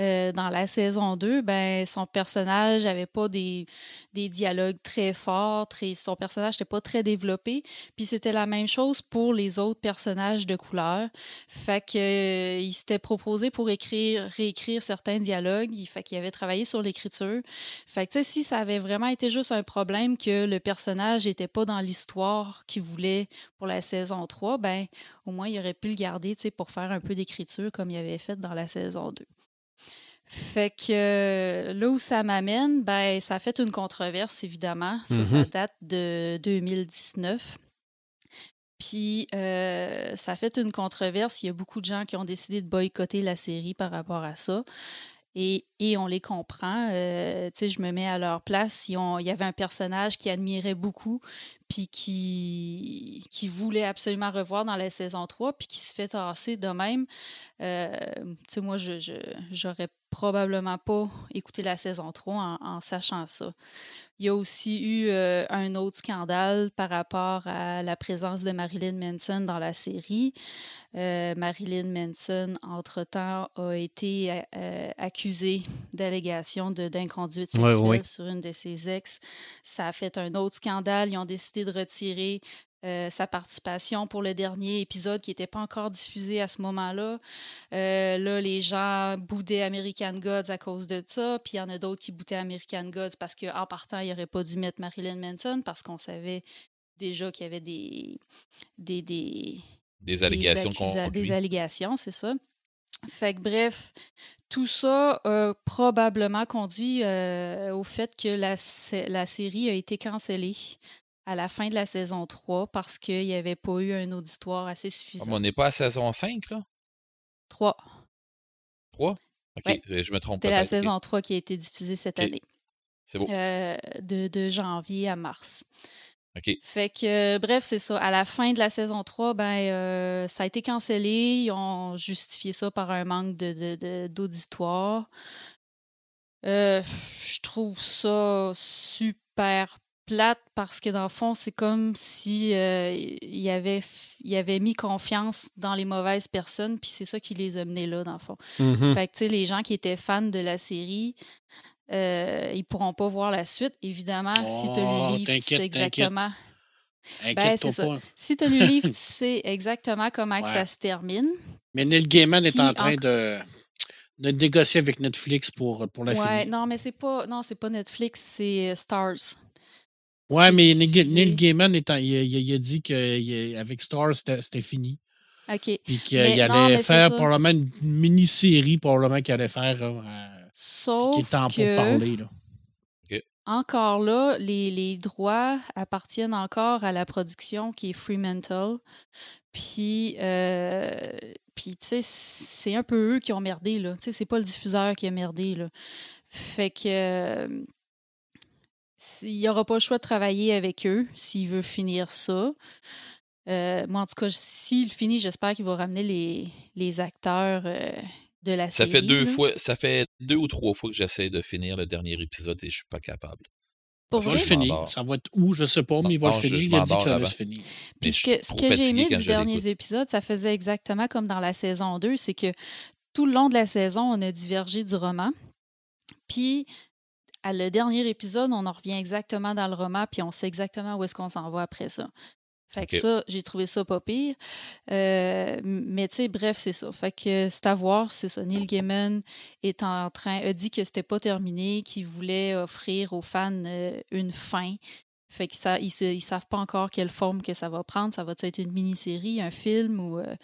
euh, dans la saison 2, ben, son personnage n'avait pas des, dialogues très forts, très, son personnage n'était pas très développé. Puis c'était la même chose pour les autres personnages de couleur. Fait qu'il euh, s'était proposé pour écrire, réécrire certains dialogues. Il fait qu'il avait travaillé sur l'écriture. Fait que si ça avait vraiment été juste un problème que le personnage n'était pas dans l'histoire qu'il voulait pour la saison 3, ben au moins il aurait pu le garder pour faire un peu d'écriture comme il avait fait dans la saison 2. Fait que euh, là où ça m'amène, ben, ça a fait une controverse, évidemment. Ça, mm-hmm. date de 2019. Puis, euh, ça a fait une controverse. Il y a beaucoup de gens qui ont décidé de boycotter la série par rapport à ça. Et, on les comprend. Euh, tu sais, je me mets à leur place. il y avait un personnage qui admirait beaucoup, puis qui, qui voulait absolument revoir dans la saison 3, puis qui se fait tasser de même. Euh, tu sais, moi, je j'aurais probablement pas écouté la saison 3 en, sachant ça. Il y a aussi eu euh, un autre scandale par rapport à la présence de Marilyn Manson dans la série. Euh, Marilyn Manson, entre-temps, a été accusée d'allégations d'inconduite sexuelle sur une de ses ex. Ça a fait un autre scandale. Ils ont décidé de retirer euh, sa participation pour le dernier épisode qui n'était pas encore diffusé à ce moment-là. Euh, là, les gens boudaient American Gods à cause de ça, puis il y en a d'autres qui boudaient American Gods parce qu'en partant, il n'aurait pas dû mettre Marilyn Manson parce qu'on savait déjà qu'il y avait des. des, des, des allégations Des allégations, c'est ça. Fait que bref, tout ça a probablement conduit euh, au fait que la, la série a été cancellée à la fin de la saison 3 parce qu'il n'y avait pas eu un auditoire assez ah, suffisant. on n'est pas à saison 5, là? 3. 3? OK, je me trompe pas. C'était la saison 3 qui a été diffusée cette année. C'est bon. Euh, de, de, janvier à mars. OK. Fait que, bref, c'est ça. À la fin de la saison 3, ben, euh, ça a été cancellé. Ils ont justifié ça par un manque d'auditoire. De, euh, je trouve ça super plate parce que dans le fond, c'est comme si euh, il, avait, il avait mis confiance dans les mauvaises personnes, puis c'est ça qui les a menés là, dans le fond. Mm-hmm. Fait que, tu sais, les gens qui étaient fans de la série, euh, ils pourront pas voir la suite. Évidemment, si tu le oh, livre, tu sais exactement. Ben, c'est ça. Si tu le livre, tu sais exactement comment ça se termine. Mais Neil Gaiman est en train de de négocier avec Netflix pour, pour la ouais, Non, mais c'est pas non, c'est pas Netflix, c'est euh, Stars. Ouais, mais Neil Gaiman, il, a dit qu'avec Star, c'était fini. OK. Puis qu'il allait faire probablement une mini-série, probablement qu'il allait faire. Euh, Sauf qui est temps que, pour parler. Là. Encore là, les, les, droits appartiennent encore à la production qui est Fremantle. Puis, euh, puis tu sais, c'est un peu eux qui ont merdé, là. Tu sais, c'est pas le diffuseur qui a merdé, là. Fait que, il n'y aura pas le choix de travailler avec eux s'il veut finir ça. Euh, moi, en tout cas, s'il finit, j'espère qu'il va ramener les, les acteurs euh, de la ça série. Fait deux fois, ça fait deux ou trois fois que j'essaie de finir le dernier épisode et je suis pas capable. Pour va le finir. Ça va être où, je sais pas, mais il va le finir. il a dit que ça va se finir. Puis ce que, ce que j'ai aimé du dernier épisode, ça faisait exactement comme dans la saison 2, c'est que tout le long de la saison, on a divergé du roman. Puis, à le dernier épisode, on en revient exactement dans le roman, puis on sait exactement où est-ce qu'on s'en va après ça. Fait que ça, j'ai trouvé ça pas pire. Euh, mais tu sais, bref, c'est ça. Fait que c'est à voir, c'est ça. Neil Gaiman est en train, a dit que c'était pas terminé, qu'il voulait offrir aux fans euh, une fin. Fait qu'ils ils, savent pas encore quelle forme que ça va prendre. Ça va être une mini-série, un film ou. Euh,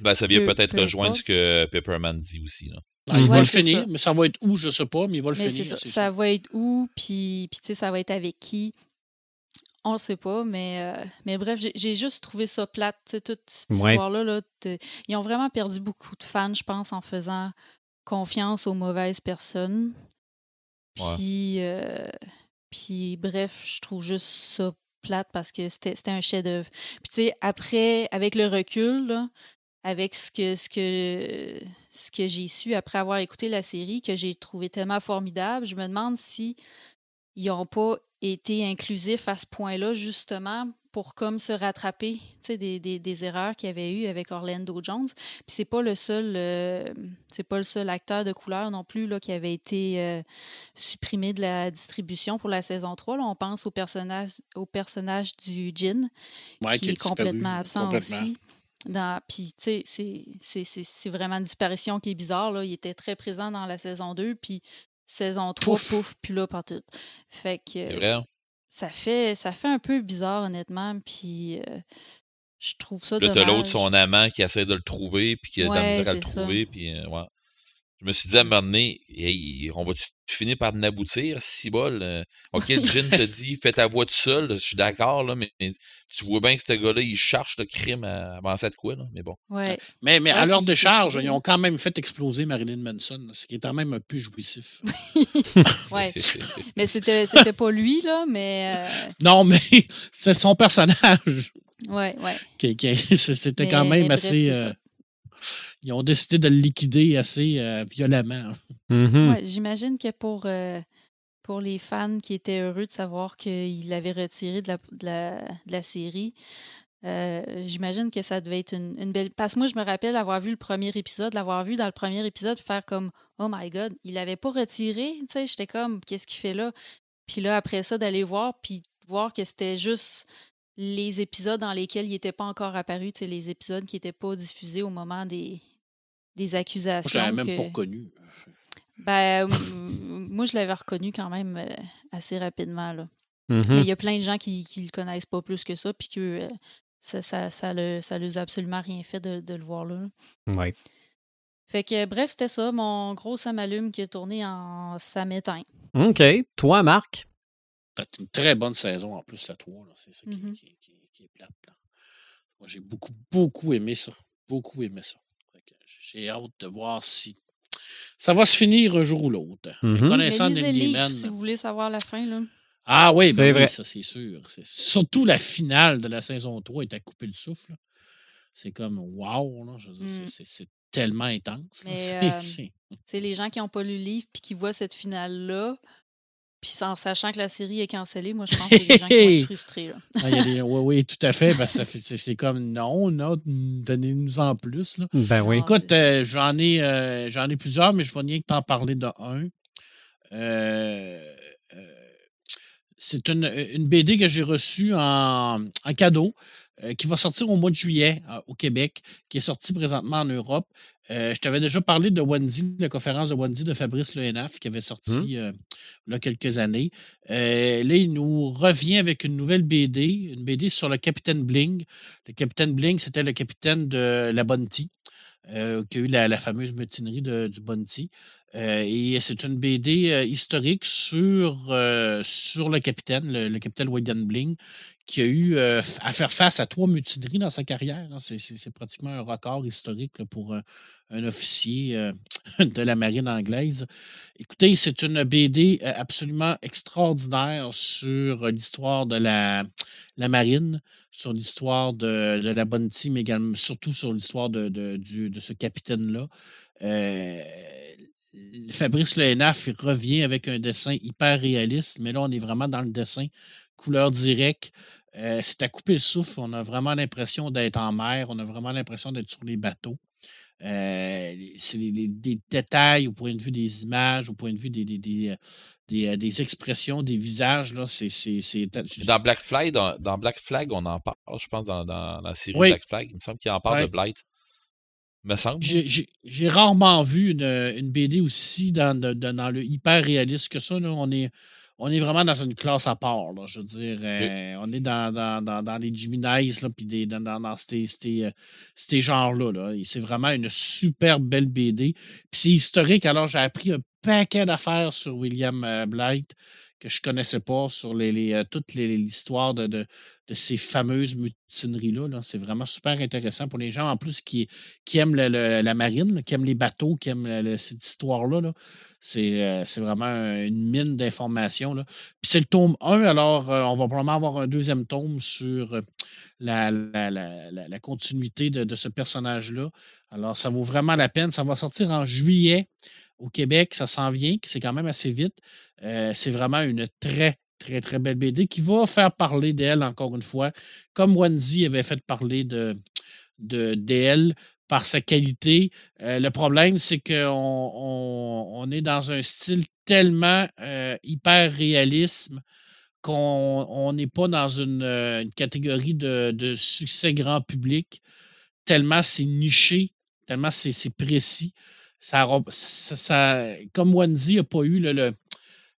ben, ça vient peut-être rejoindre ce que Pepperman dit aussi. Là. Ah, il va le finir, mais ça va être où, je sais pas, mais il va le finir. Ça, ça va être où, puis, puis tu sais, ça va être avec qui? On ne sait pas, mais, euh, mais bref, j'ai juste trouvé ça plate, toute cette histoire-là. Là, ils ont vraiment perdu beaucoup de fans, je pense, en faisant confiance aux mauvaises personnes. Puis, euh, puis bref, je trouve juste ça plate parce que c'était un chef-d'œuvre. Puis tu sais, après, avec le recul, avec ce que, ce que, ce que j'ai su après avoir écouté la série, que j'ai trouvé tellement formidable, je me demande si ils n'ont pas été inclusifs à ce point-là, justement, pour comme se rattraper des, des, des erreurs qu'il y avait eu avec Orlando Jones. Puis c'est pas le seul euh, c'est pas le seul acteur de couleur non plus là, qui avait été euh, supprimé de la distribution pour la saison 3. Là, on pense au personnage, au personnage du Jin, qui, est complètement absent aussi. Puis, tu sais, c'est vraiment une disparition qui est bizarre. Là. Il était très présent dans la saison 2, puis Saison 3, pouf, puis là, partout. Fait que. Vrai. Hein? Ça fait, ça fait un peu bizarre, honnêtement. Puis. Euh, je trouve ça là, dommage. t'as l'autre, son amant, qui essaie de le trouver, puis qui a de la misère à le trouver, puis euh, ouais. Je me suis dit à un moment donné, on va finir par n'aboutir, si bol. Euh, ok, le Jin te dit, fais ta voix tout seul, je suis d'accord, là, mais, tu vois bien que ce gars-là, il cherche le crime à avancer de quoi, là, mais bon. Ouais. Mais, mais à l'heure de charge, ils ont quand même fait exploser Marilyn Manson, ce qui est quand même un peu jouissif. ouais. mais c'était, c'était pas lui, là, mais. Euh, non, mais c'est son personnage. Ouais, ouais. c'était quand même assez ils ont décidé de le liquider assez euh, violemment. Mm-hmm. J'imagine que pour, euh, pour les fans qui étaient heureux de savoir qu'il l'avait retiré de la, de la, série, euh, j'imagine que ça devait être une, belle. Parce que moi, je me rappelle avoir vu le premier épisode, l'avoir vu dans le premier épisode, faire comme Oh my God, il l'avait pas retiré. Tu sais, j'étais comme Qu'est-ce qu'il fait là? Puis là, après ça, d'aller voir, puis voir que c'était juste les épisodes dans lesquels il n'était pas encore apparu, les épisodes qui n'étaient pas diffusés au moment des, des accusations. Je même pas reconnu. Ben, moi, je l'avais reconnu quand même euh, assez rapidement. Là. Mais il y a plein de gens qui ne le connaissent pas plus que ça, puis que euh, ça, ça, ça, le, ça a absolument rien fait de, le voir là. Oui. Fait que, bref, c'était ça, mon gros Samalume qui a tourné en Samétain. OK. Toi, Marc? C'est une très bonne saison en plus, la 3. C'est ça qui, mm-hmm. qui, est plate. Moi, j'ai beaucoup, beaucoup aimé ça. Beaucoup aimé ça. J'ai hâte de voir si ça va se finir un jour ou l'autre. Mm-hmm. Connaissant Neil Si vous voulez savoir la fin, là. Ah oui, ben vrai. ça c'est sûr. Surtout la finale de la saison 3 est à couper le souffle. C'est comme wow, mm. c'est tellement intense. Mais, euh, les gens qui n'ont pas lu le livre et qui voient cette finale-là, puis en sachant que la série est cancellée, moi, je pense qu'il y a des gens qui vont être frustrés. Là. oui, oui, tout à fait. c'est comme non, non, donnez-nous en plus. Là. Ben oui. Écoute, euh, j'en ai, euh, j'en ai plusieurs, mais je vais rien que t'en parler de un. Euh, c'est une, une, BD que j'ai reçue en, en cadeau. qui va sortir au mois de juillet au Québec, qui est sorti présentement en Europe. Euh, je t'avais déjà parlé de Wendy, la conférence de Wendy de Fabrice Lehenaf qui avait sorti euh, il y a quelques années. Euh, là, il nous revient avec une nouvelle BD, une BD sur le capitaine Bling. Le capitaine Bling, c'était le capitaine de la Bounty, qui a eu la, fameuse mutinerie du Bounty. Et c'est une BD historique sur, sur le capitaine, le, capitaine William Bling, qui a eu à faire face à trois mutineries dans sa carrière. Hein. C'est pratiquement un record historique pour un officier euh, de la marine anglaise. Écoutez, c'est une BD euh, absolument extraordinaire sur l'histoire de la, la marine, sur l'histoire de, de, la Bounty, mais également surtout sur l'histoire de, de, ce capitaine-là. Euh, Fabrice Lehenaf revient avec un dessin hyper réaliste, mais là, on est vraiment dans le dessin couleur directe. c'est à couper le souffle. On a vraiment l'impression d'être en mer. On a vraiment l'impression d'être sur les bateaux. c'est des détails au point de vue des images, au point de vue des, des, des, expressions, des visages. Là, c'est, Dans Black Flag, dans, Black Flag, on en parle, je pense, dans, la série Black Flag. Il me semble qu'il en parle de Blight. Me semble. J'ai, rarement vu une, BD aussi dans, dans, le hyper réaliste que ça. On est on est vraiment dans une classe à part. Là, je veux dire, euh, on est dans, dans, les Jimmy Nice, puis dans, dans ces, euh, ces, genres-là. Là. C'est vraiment une super belle BD. Puis c'est historique. Alors, j'ai appris un paquet d'affaires sur William euh, Blight que je ne connaissais pas sur les, toute l'histoire de, ces fameuses mutineries-là. c'est vraiment super intéressant pour les gens, en plus, qui, aiment la marine, qui aiment les bateaux, qui aiment cette histoire-là. Là. Euh, c'est vraiment une mine d'informations. Puis c'est le tome 1, alors euh, on va probablement avoir un deuxième tome sur euh, la, continuité de, ce personnage-là. Alors, ça vaut vraiment la peine. Ça va sortir en juillet au Québec. Ça s'en vient, c'est quand même assez vite. c'est vraiment une très, très, très belle BD qui va faire parler d'elle, encore une fois, comme Wendy avait fait parler de d'elle par sa qualité. Euh, le problème, c'est qu'on on, est dans un style tellement euh, hyper réalisme qu'on n'est pas dans une, euh, catégorie de, succès grand public, tellement c'est niché, tellement c'est précis. Ça, comme Wendy n'a pas eu le,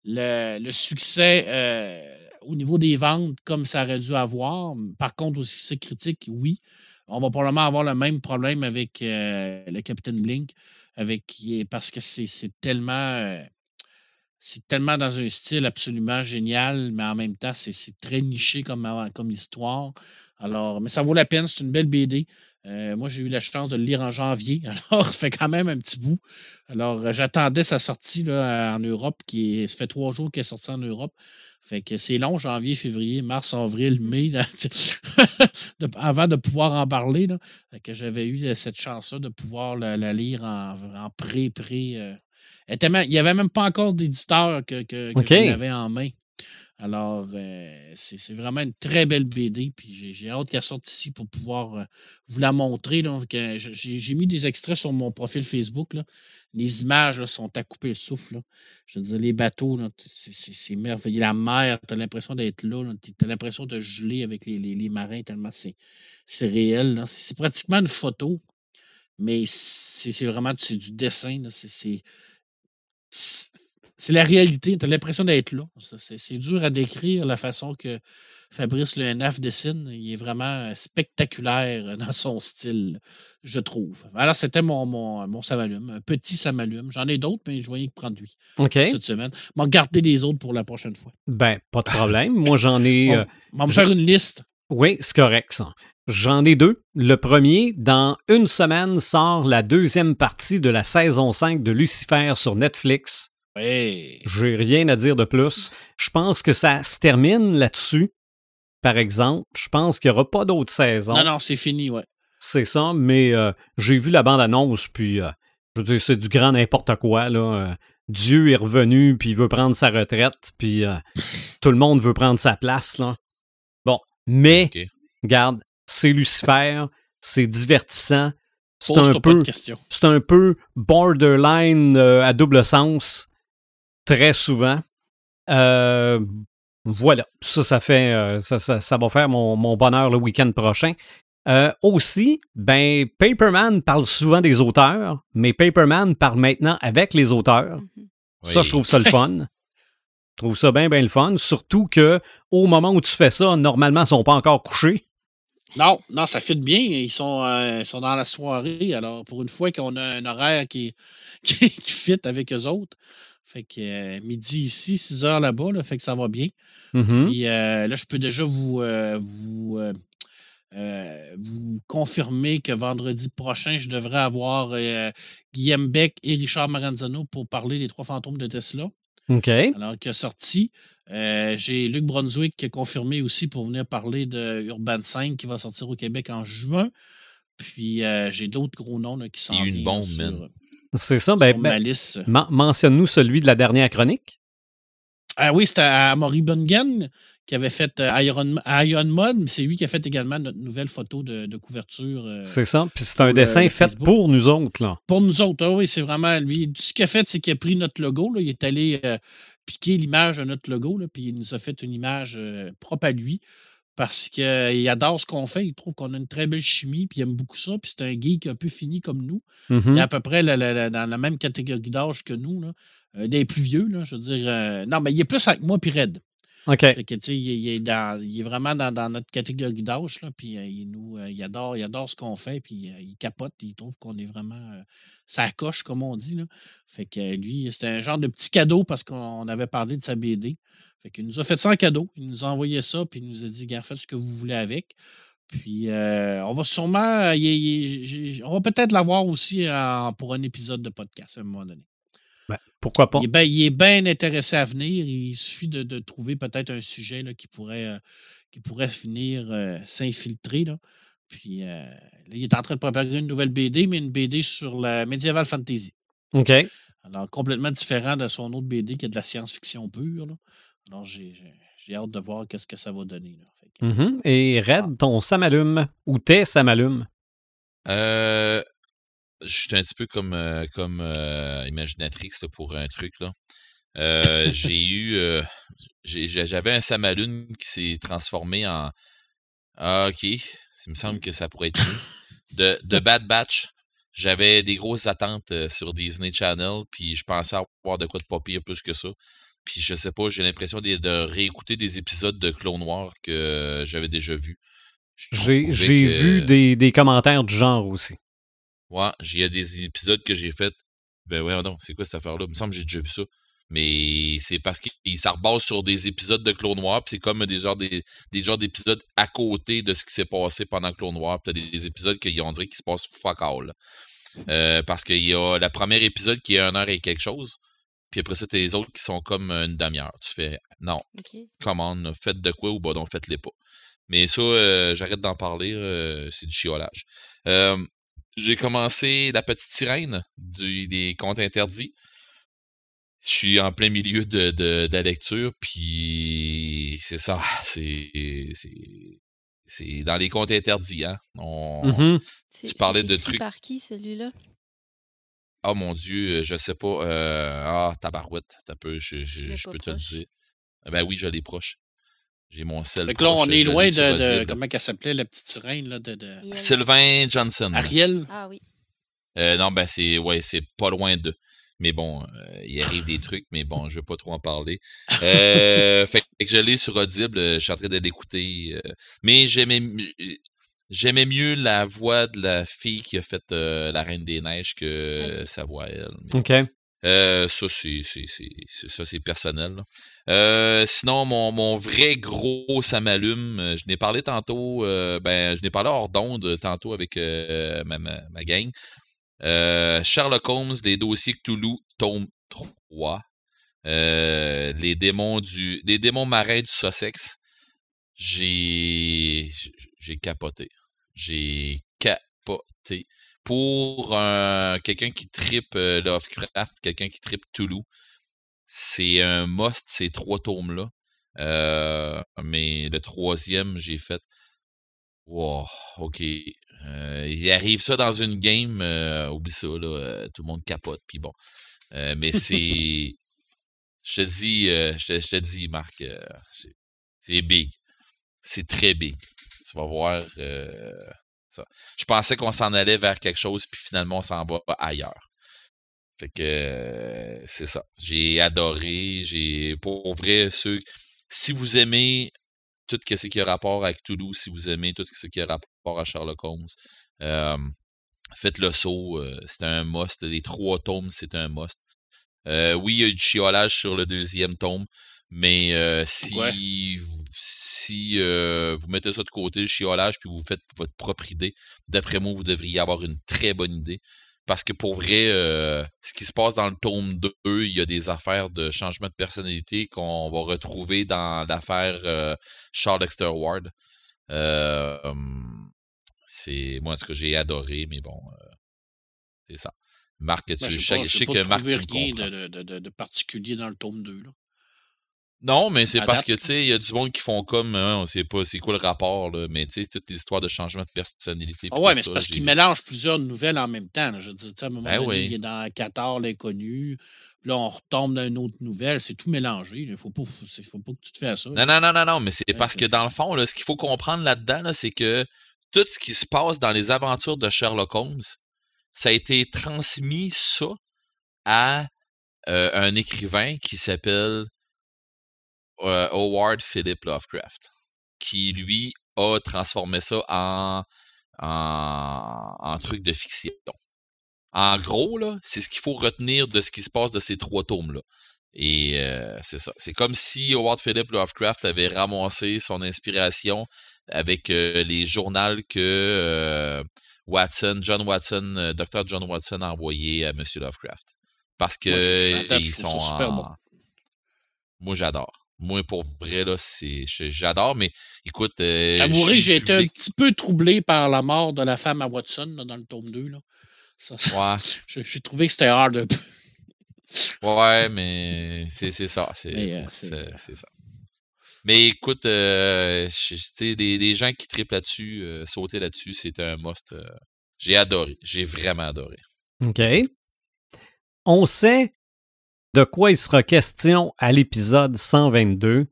le, succès au niveau des ventes comme ça aurait dû avoir, par contre, au succès critique, oui on va probablement avoir le même problème avec euh, le Capitaine Blink, avec, parce que c'est tellement. Euh, c'est tellement dans un style absolument génial, mais en même temps, c'est très niché comme, comme histoire. Alors, mais ça vaut la peine, c'est une belle BD. Euh, moi, j'ai eu la chance de le lire en janvier, alors ça fait quand même un petit bout. Alors, j'attendais sa sortie là, en Europe, qui ça fait trois jours qu'elle est sortie en Europe. Fait que c'est long, janvier, février, mars, avril, mai, avant de pouvoir en parler. Là. que j'avais eu cette chance-là de pouvoir la, lire en, pré-pré. Euh. il n'y avait même pas encore d'éditeur que, que, j'avais en main. Alors, euh, c'est vraiment une très belle BD. Puis j'ai hâte qu'elle sorte ici pour pouvoir euh, vous la montrer. J'ai mis des extraits sur mon profil Facebook. Les images sont à couper le souffle. Je veux dire, les bateaux, c'est merveilleux. La mer, tu as l'impression d'être là. Tu as l'impression de geler avec les, les, marins tellement c'est réel. C'est pratiquement une photo, mais c'est vraiment du dessin. C'est c'est la réalité. Tu as l'impression d'être là. C'est dur à décrire la façon que Fabrice Le NF dessine. Il est vraiment spectaculaire dans son style, je trouve. Alors, c'était mon, mon, mon samalume, un petit samalume. J'en ai d'autres, mais je voyais que prendre lui cette semaine. M'en garder les autres pour la prochaine fois. Ben, pas de problème. Moi, j'en ai. On va me faire une liste. Oui, c'est correct, ça. J'en ai deux. Le premier, dans une semaine, sort la deuxième partie de la saison 5 de Lucifer sur Netflix. J'ai rien à dire de plus. Je pense que ça se termine là-dessus. Par exemple, je pense qu'il n'y aura pas d'autres saisons. Non, non, c'est fini, ouais. C'est ça, mais euh, j'ai vu la bande-annonce, puis euh, je veux dire, c'est du grand n'importe quoi, là. Euh, Dieu est revenu, puis il veut prendre sa retraite, puis tout le monde veut prendre sa place, là. Bon, mais, regarde, c'est Lucifer, c'est divertissant, c'est un, peu, c'est un peu borderline à double sens très souvent. Euh, voilà, ça, ça fait, euh, ça, ça, va faire mon, bonheur le week-end prochain. Euh, aussi, ben, Paperman parle souvent des auteurs, mais Paperman parle maintenant avec les auteurs. Mm-hmm. Ça, je trouve ça le fun. je trouve ça bien, bien le fun. Surtout que au moment où tu fais ça, normalement, ils ne sont pas encore couchés. Non, non, ça fit bien. Ils sont, sont dans la soirée. Alors, pour une fois qu'on a un horaire qui, qui, qui fit avec eux autres, fait que euh, midi ici, 6 heures là-bas, là, fait que ça va bien. Mm-hmm. Puis euh, là, je peux déjà vous, euh, vous, vous, confirmer que vendredi prochain, je devrais avoir Guillaume Beck et Richard Maranzano pour parler des trois fantômes de Tesla. OK. Alors, qui a sorti. J'ai Luc Brunswick qui a confirmé aussi pour venir parler de Urban 5 qui va sortir au Québec en juin. Puis j'ai d'autres gros noms qui sont. une bombe, man. C'est ça. Ben, ben mentionne-nous celui de la dernière chronique. Ah oui, c'était à Maury Bungen qui avait fait euh, Iron, Iron Mode, mais c'est lui qui a fait également notre nouvelle photo de, couverture. Euh, c'est ça. Puis c'est un dessin fait pour nous autres. Là. Pour nous autres, ah oui, c'est vraiment lui. Ce qu'il a fait, c'est qu'il a pris notre logo. Là, il est allé piquer l'image de notre logo, là, puis il nous a fait une image propre à lui parce qu'il adore ce qu'on fait. Il trouve qu'on a une très belle chimie, puis il aime beaucoup ça. Puis c'est un geek un peu fini comme nous. Il est mm-hmm. à peu près dans la même catégorie d'âge que nous, là. Euh, des plus vieux. Là, je veux dire. Euh, non, mais il est plus avec moi, puis Red. OK. il, est il, est vraiment dans, notre catégorie d'âge, puis euh, il, nous, il, adore, il adore ce qu'on fait, puis il capote, il trouve qu'on est vraiment. ça coche, comme on dit. Là. Fait que lui, c'était un genre de petit cadeau parce qu'on avait parlé de sa BD. Fait qu'il nous a fait ça en cadeau. Il nous a envoyé ça, puis il nous a dit, gars, faites ce que vous voulez avec. Puis euh, on va sûrement, on va peut-être l'avoir aussi pour un épisode de podcast à un moment donné. Ben, pourquoi pas? Il est bien intéressé à venir. Il suffit de, trouver peut-être un sujet là, qui, pourrait, euh, qui pourrait finir euh, s'infiltrer. Puis là, il est en train de préparer une nouvelle BD, mais une BD sur la Medieval Fantasy. OK. Alors, complètement différent de son autre BD qui est de la science-fiction pure. Alors, j'ai hâte de voir qu'est-ce que ça va donner. Mm-hmm. Et Red, ton samalume ou tes samalumes? Euh, je suis un petit peu comme, euh, comme euh, Imaginatrix pour un truc. là. j'ai eu. J'avais un samalume qui s'est transformé en. Ah, ok. Il me semble que ça pourrait être De, de Bad Batch. J'avais des grosses attentes sur Disney Channel, puis je pensais avoir de quoi de pas pire plus que ça. Puis je sais pas, j'ai l'impression de, réécouter des épisodes de Clone Noir que j'avais déjà vus. J'ai vu des, des, commentaires du genre aussi. Ouais, il y a des épisodes que j'ai fait. Ben ouais, non, c'est quoi cette affaire-là? Il me semble que j'ai déjà vu ça. Mais c'est parce qu'il ça rebase sur des épisodes de Clone Noir, puis c'est comme des genres des, des genres d'épisodes à côté de ce qui s'est passé pendant Clone Noir. Puis t'as des, épisodes qu'on dirait qu'il se passe fuck all. Euh, parce qu'il y a le premier épisode qui est une heure et quelque chose. Puis après ça, t'as les autres qui sont comme une demi-heure. Tu fais non, commande, faites de quoi ou bah donc faites-les pas. Mais ça, euh, j'arrête d'en parler, euh, c'est du chiolage. J'ai commencé La Petite Sirène du, des contes interdits. Je suis en plein milieu de, de, de la lecture, puis c'est ça, c'est c'est dans les contes interdits, hein. On, mmh Tu parlais de trucs. par qui celui-là? Oh mon Dieu, euh, je sais pas. Euh, ah, tabarouette, t'as peu, je, je, peux te le dire. Ben oui, je l'ai proche. J'ai mon sel. Donc là, on est loin de, Comment elle s'appelait, la petite sirène là, de, de... Sylvain Johnson. Ariel. Ah oui. Euh, non, ben c'est ouais, c'est pas loin de. Mais bon, il arrive des trucs, mais bon, je vais pas trop en parler. fait que je l'ai sur Audible, je suis en train de l'écouter. mais j'aimais J'aimais mieux la voix de la fille qui a fait euh, La Reine des Neiges que sa voix elle. OK. Euh, ça, c'est, ça, c'est personnel. Euh, sinon, mon, vrai gros, ça m'allume. Je n'ai parlé tantôt, ben, je n'ai parlé hors d'onde tantôt avec ma, ma, gang. Sherlock Holmes, les dossiers Cthulhu, tome 3. les démons du, les démons marins du Sussex. J'ai, j'ai capoté. J'ai capoté. Pour quelqu'un qui tripe euh, Lovecraft, quelqu'un qui tripe Toulouse, c'est un must, ces trois tomes-là. Euh, mais le troisième, j'ai fait. Wow, ok. Euh, il arrive ça dans une game, oublie ça, là, tout le monde capote, puis bon. mais c'est. je te dis, je, te, dis, Marc, c'est big. C'est très big. Tu vas voir euh, ça. Je pensais qu'on s'en allait vers quelque chose, puis finalement, on s'en va ailleurs. Fait que euh, c'est ça. J'ai adoré. J'ai. Pour vrai, ceux. Si vous aimez tout ce qui a rapport avec Toulouse, si vous aimez tout ce qui a rapport à Sherlock Holmes, euh, faites le saut. c'est un must. Les trois tomes, c'est un must. oui, il y a eu du chiolage sur le deuxième tome, mais si si euh, vous mettez ça de côté, le chiolage, puis vous faites votre propre idée, d'après moi, vous devriez avoir une très bonne idée. Parce que pour vrai, euh, ce qui se passe dans le tome 2, il y a des affaires de changement de personnalité qu'on va retrouver dans l'affaire euh, Charles Dexter Ward. c'est moi ce que j'ai adoré, mais bon, c'est ça. Marc, tu, ben, je, sais, que Marc, tu rien de, de, de, particulier dans le tome 2. Là. Non, mais c'est parce que, tu sais, il y a du monde qui font comme, hein, on sait pas c'est quoi le rapport, là, mais tu sais, toutes les histoires de changement de personnalité. Ah ouais, mais c'est parce qu'ils mélangent plusieurs nouvelles en même temps. Je veux dire, à un moment ben donné, il est dans Qatar, l'inconnu. Là, on retombe dans une autre nouvelle. C'est tout mélangé. Il ne faut pas, faut pas que tu te fasses ça. Non, non, non, non, non, mais c'est parce que dans le fond, là, ce qu'il faut comprendre là-dedans, c'est que tout ce qui se passe dans les aventures de Sherlock Holmes, ça a été transmis, ça, à euh, un écrivain qui s'appelle euh, Howard Philip Lovecraft, qui lui a transformé ça en, en, truc de fiction. En gros, là, c'est ce qu'il faut retenir de ce qui se passe de ces trois tomes-là. Et euh, c'est ça. C'est comme si Howard Philip Lovecraft avait ramassé son inspiration avec euh, les journaux que Watson, John Watson, Dr. John Watson a envoyé à M. Lovecraft. Parce que ils sont Moi, j'adore. Moi, pour vrai, là, c'est, j'adore, mais écoute. Euh, j'ai été un petit peu troublé par la mort de la femme à Watson dans le tome 2. Là. ouais. J'ai trouvé que c'était hard un peu. ouais, mais c'est, ça. Euh, c'est, ça. Mais écoute, euh, les, les, gens qui trippent là-dessus, euh, sauter là-dessus, c'était un must. j'ai adoré. J'ai vraiment adoré. OK. On sait de quoi il sera question à l'épisode 122.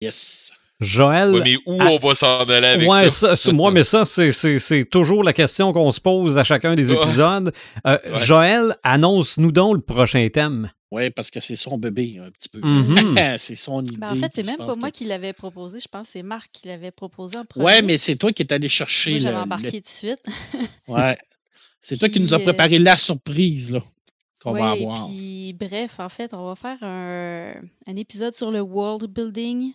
Yes. Joël. Oui, mais où on va s'en aller avec ouais, ça? moi, mais ça, c'est toujours la question qu'on se pose à chacun des épisodes. Euh, Joël, annonce-nous donc le prochain thème. Oui, parce que c'est son bébé, un petit peu. Mm-hmm. c'est son idée. Ben, en fait, c'est même pas moi qui l'avais proposé. Je pense que c'est Marc qui l'avait proposé en premier. Oui, mais c'est toi qui es allé chercher. Moi, j'avais embarqué tout de suite. ouais. C'est toi qui nous as préparé la surprise, là qu'on va avoir. Puis, bref, en fait, on va faire un, un, épisode sur le world building,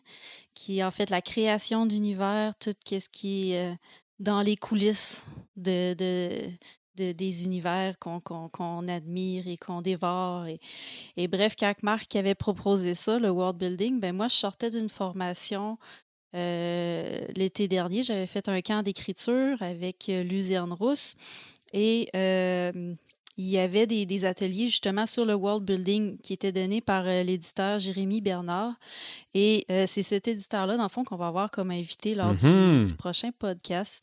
qui est en fait la création d'univers, tout ce qui est euh, dans les coulisses de, de, des univers qu'on admire et qu'on dévore. Et, et, bref, quand Marc avait proposé ça, le world building, ben moi, je sortais d'une formation euh, l'été dernier. J'avais fait un camp d'écriture avec euh, Luzerne Rousse. Et il y avait des, ateliers justement sur le world building qui étaient donnés par euh, l'éditeur Jérémy Bernard. Et euh, c'est cet éditeur-là, dans le fond, qu'on va avoir comme invité lors du, mm-hmm. prochain podcast.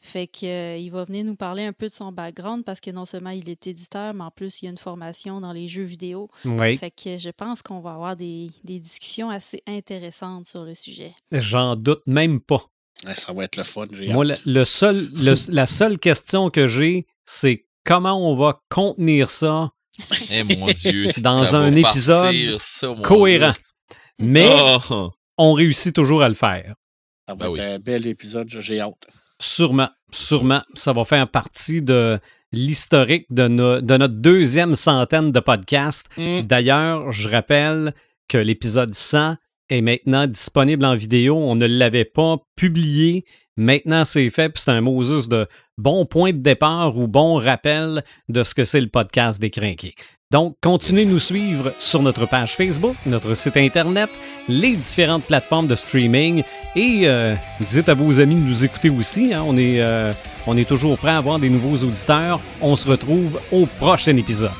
Fait qu'il euh, va venir nous parler un peu de son background parce que non seulement il est éditeur, mais en plus il y a une formation dans les jeux vidéo. Fait que je pense qu'on va avoir des, discussions assez intéressantes sur le sujet. J'en doute même pas. ça va être le fun. Moi, le, seul, la seule question que j'ai, c'est comment on va contenir ça eh, mon Dieu, dans un épisode cohérent. Mais oh. on réussit toujours à le faire. Ça va ben être un bel épisode, j'ai hâte. Sûrement, sûrement. Ça va faire partie de l'historique de, de, notre deuxième centaine de podcasts. Mm. D'ailleurs, je rappelle que l'épisode 100 est maintenant disponible en vidéo. On ne l'avait pas publié. Maintenant, c'est fait, puis c'est un Moses de bon point de départ ou bon rappel de ce que c'est le podcast des crinqués. Donc, continuez de nous suivre sur notre page Facebook, notre site Internet, les différentes plateformes de streaming et euh, dites à vos amis de nous écouter aussi. Hein. on, est, euh, on est toujours prêt à avoir des nouveaux auditeurs. On se retrouve au prochain épisode.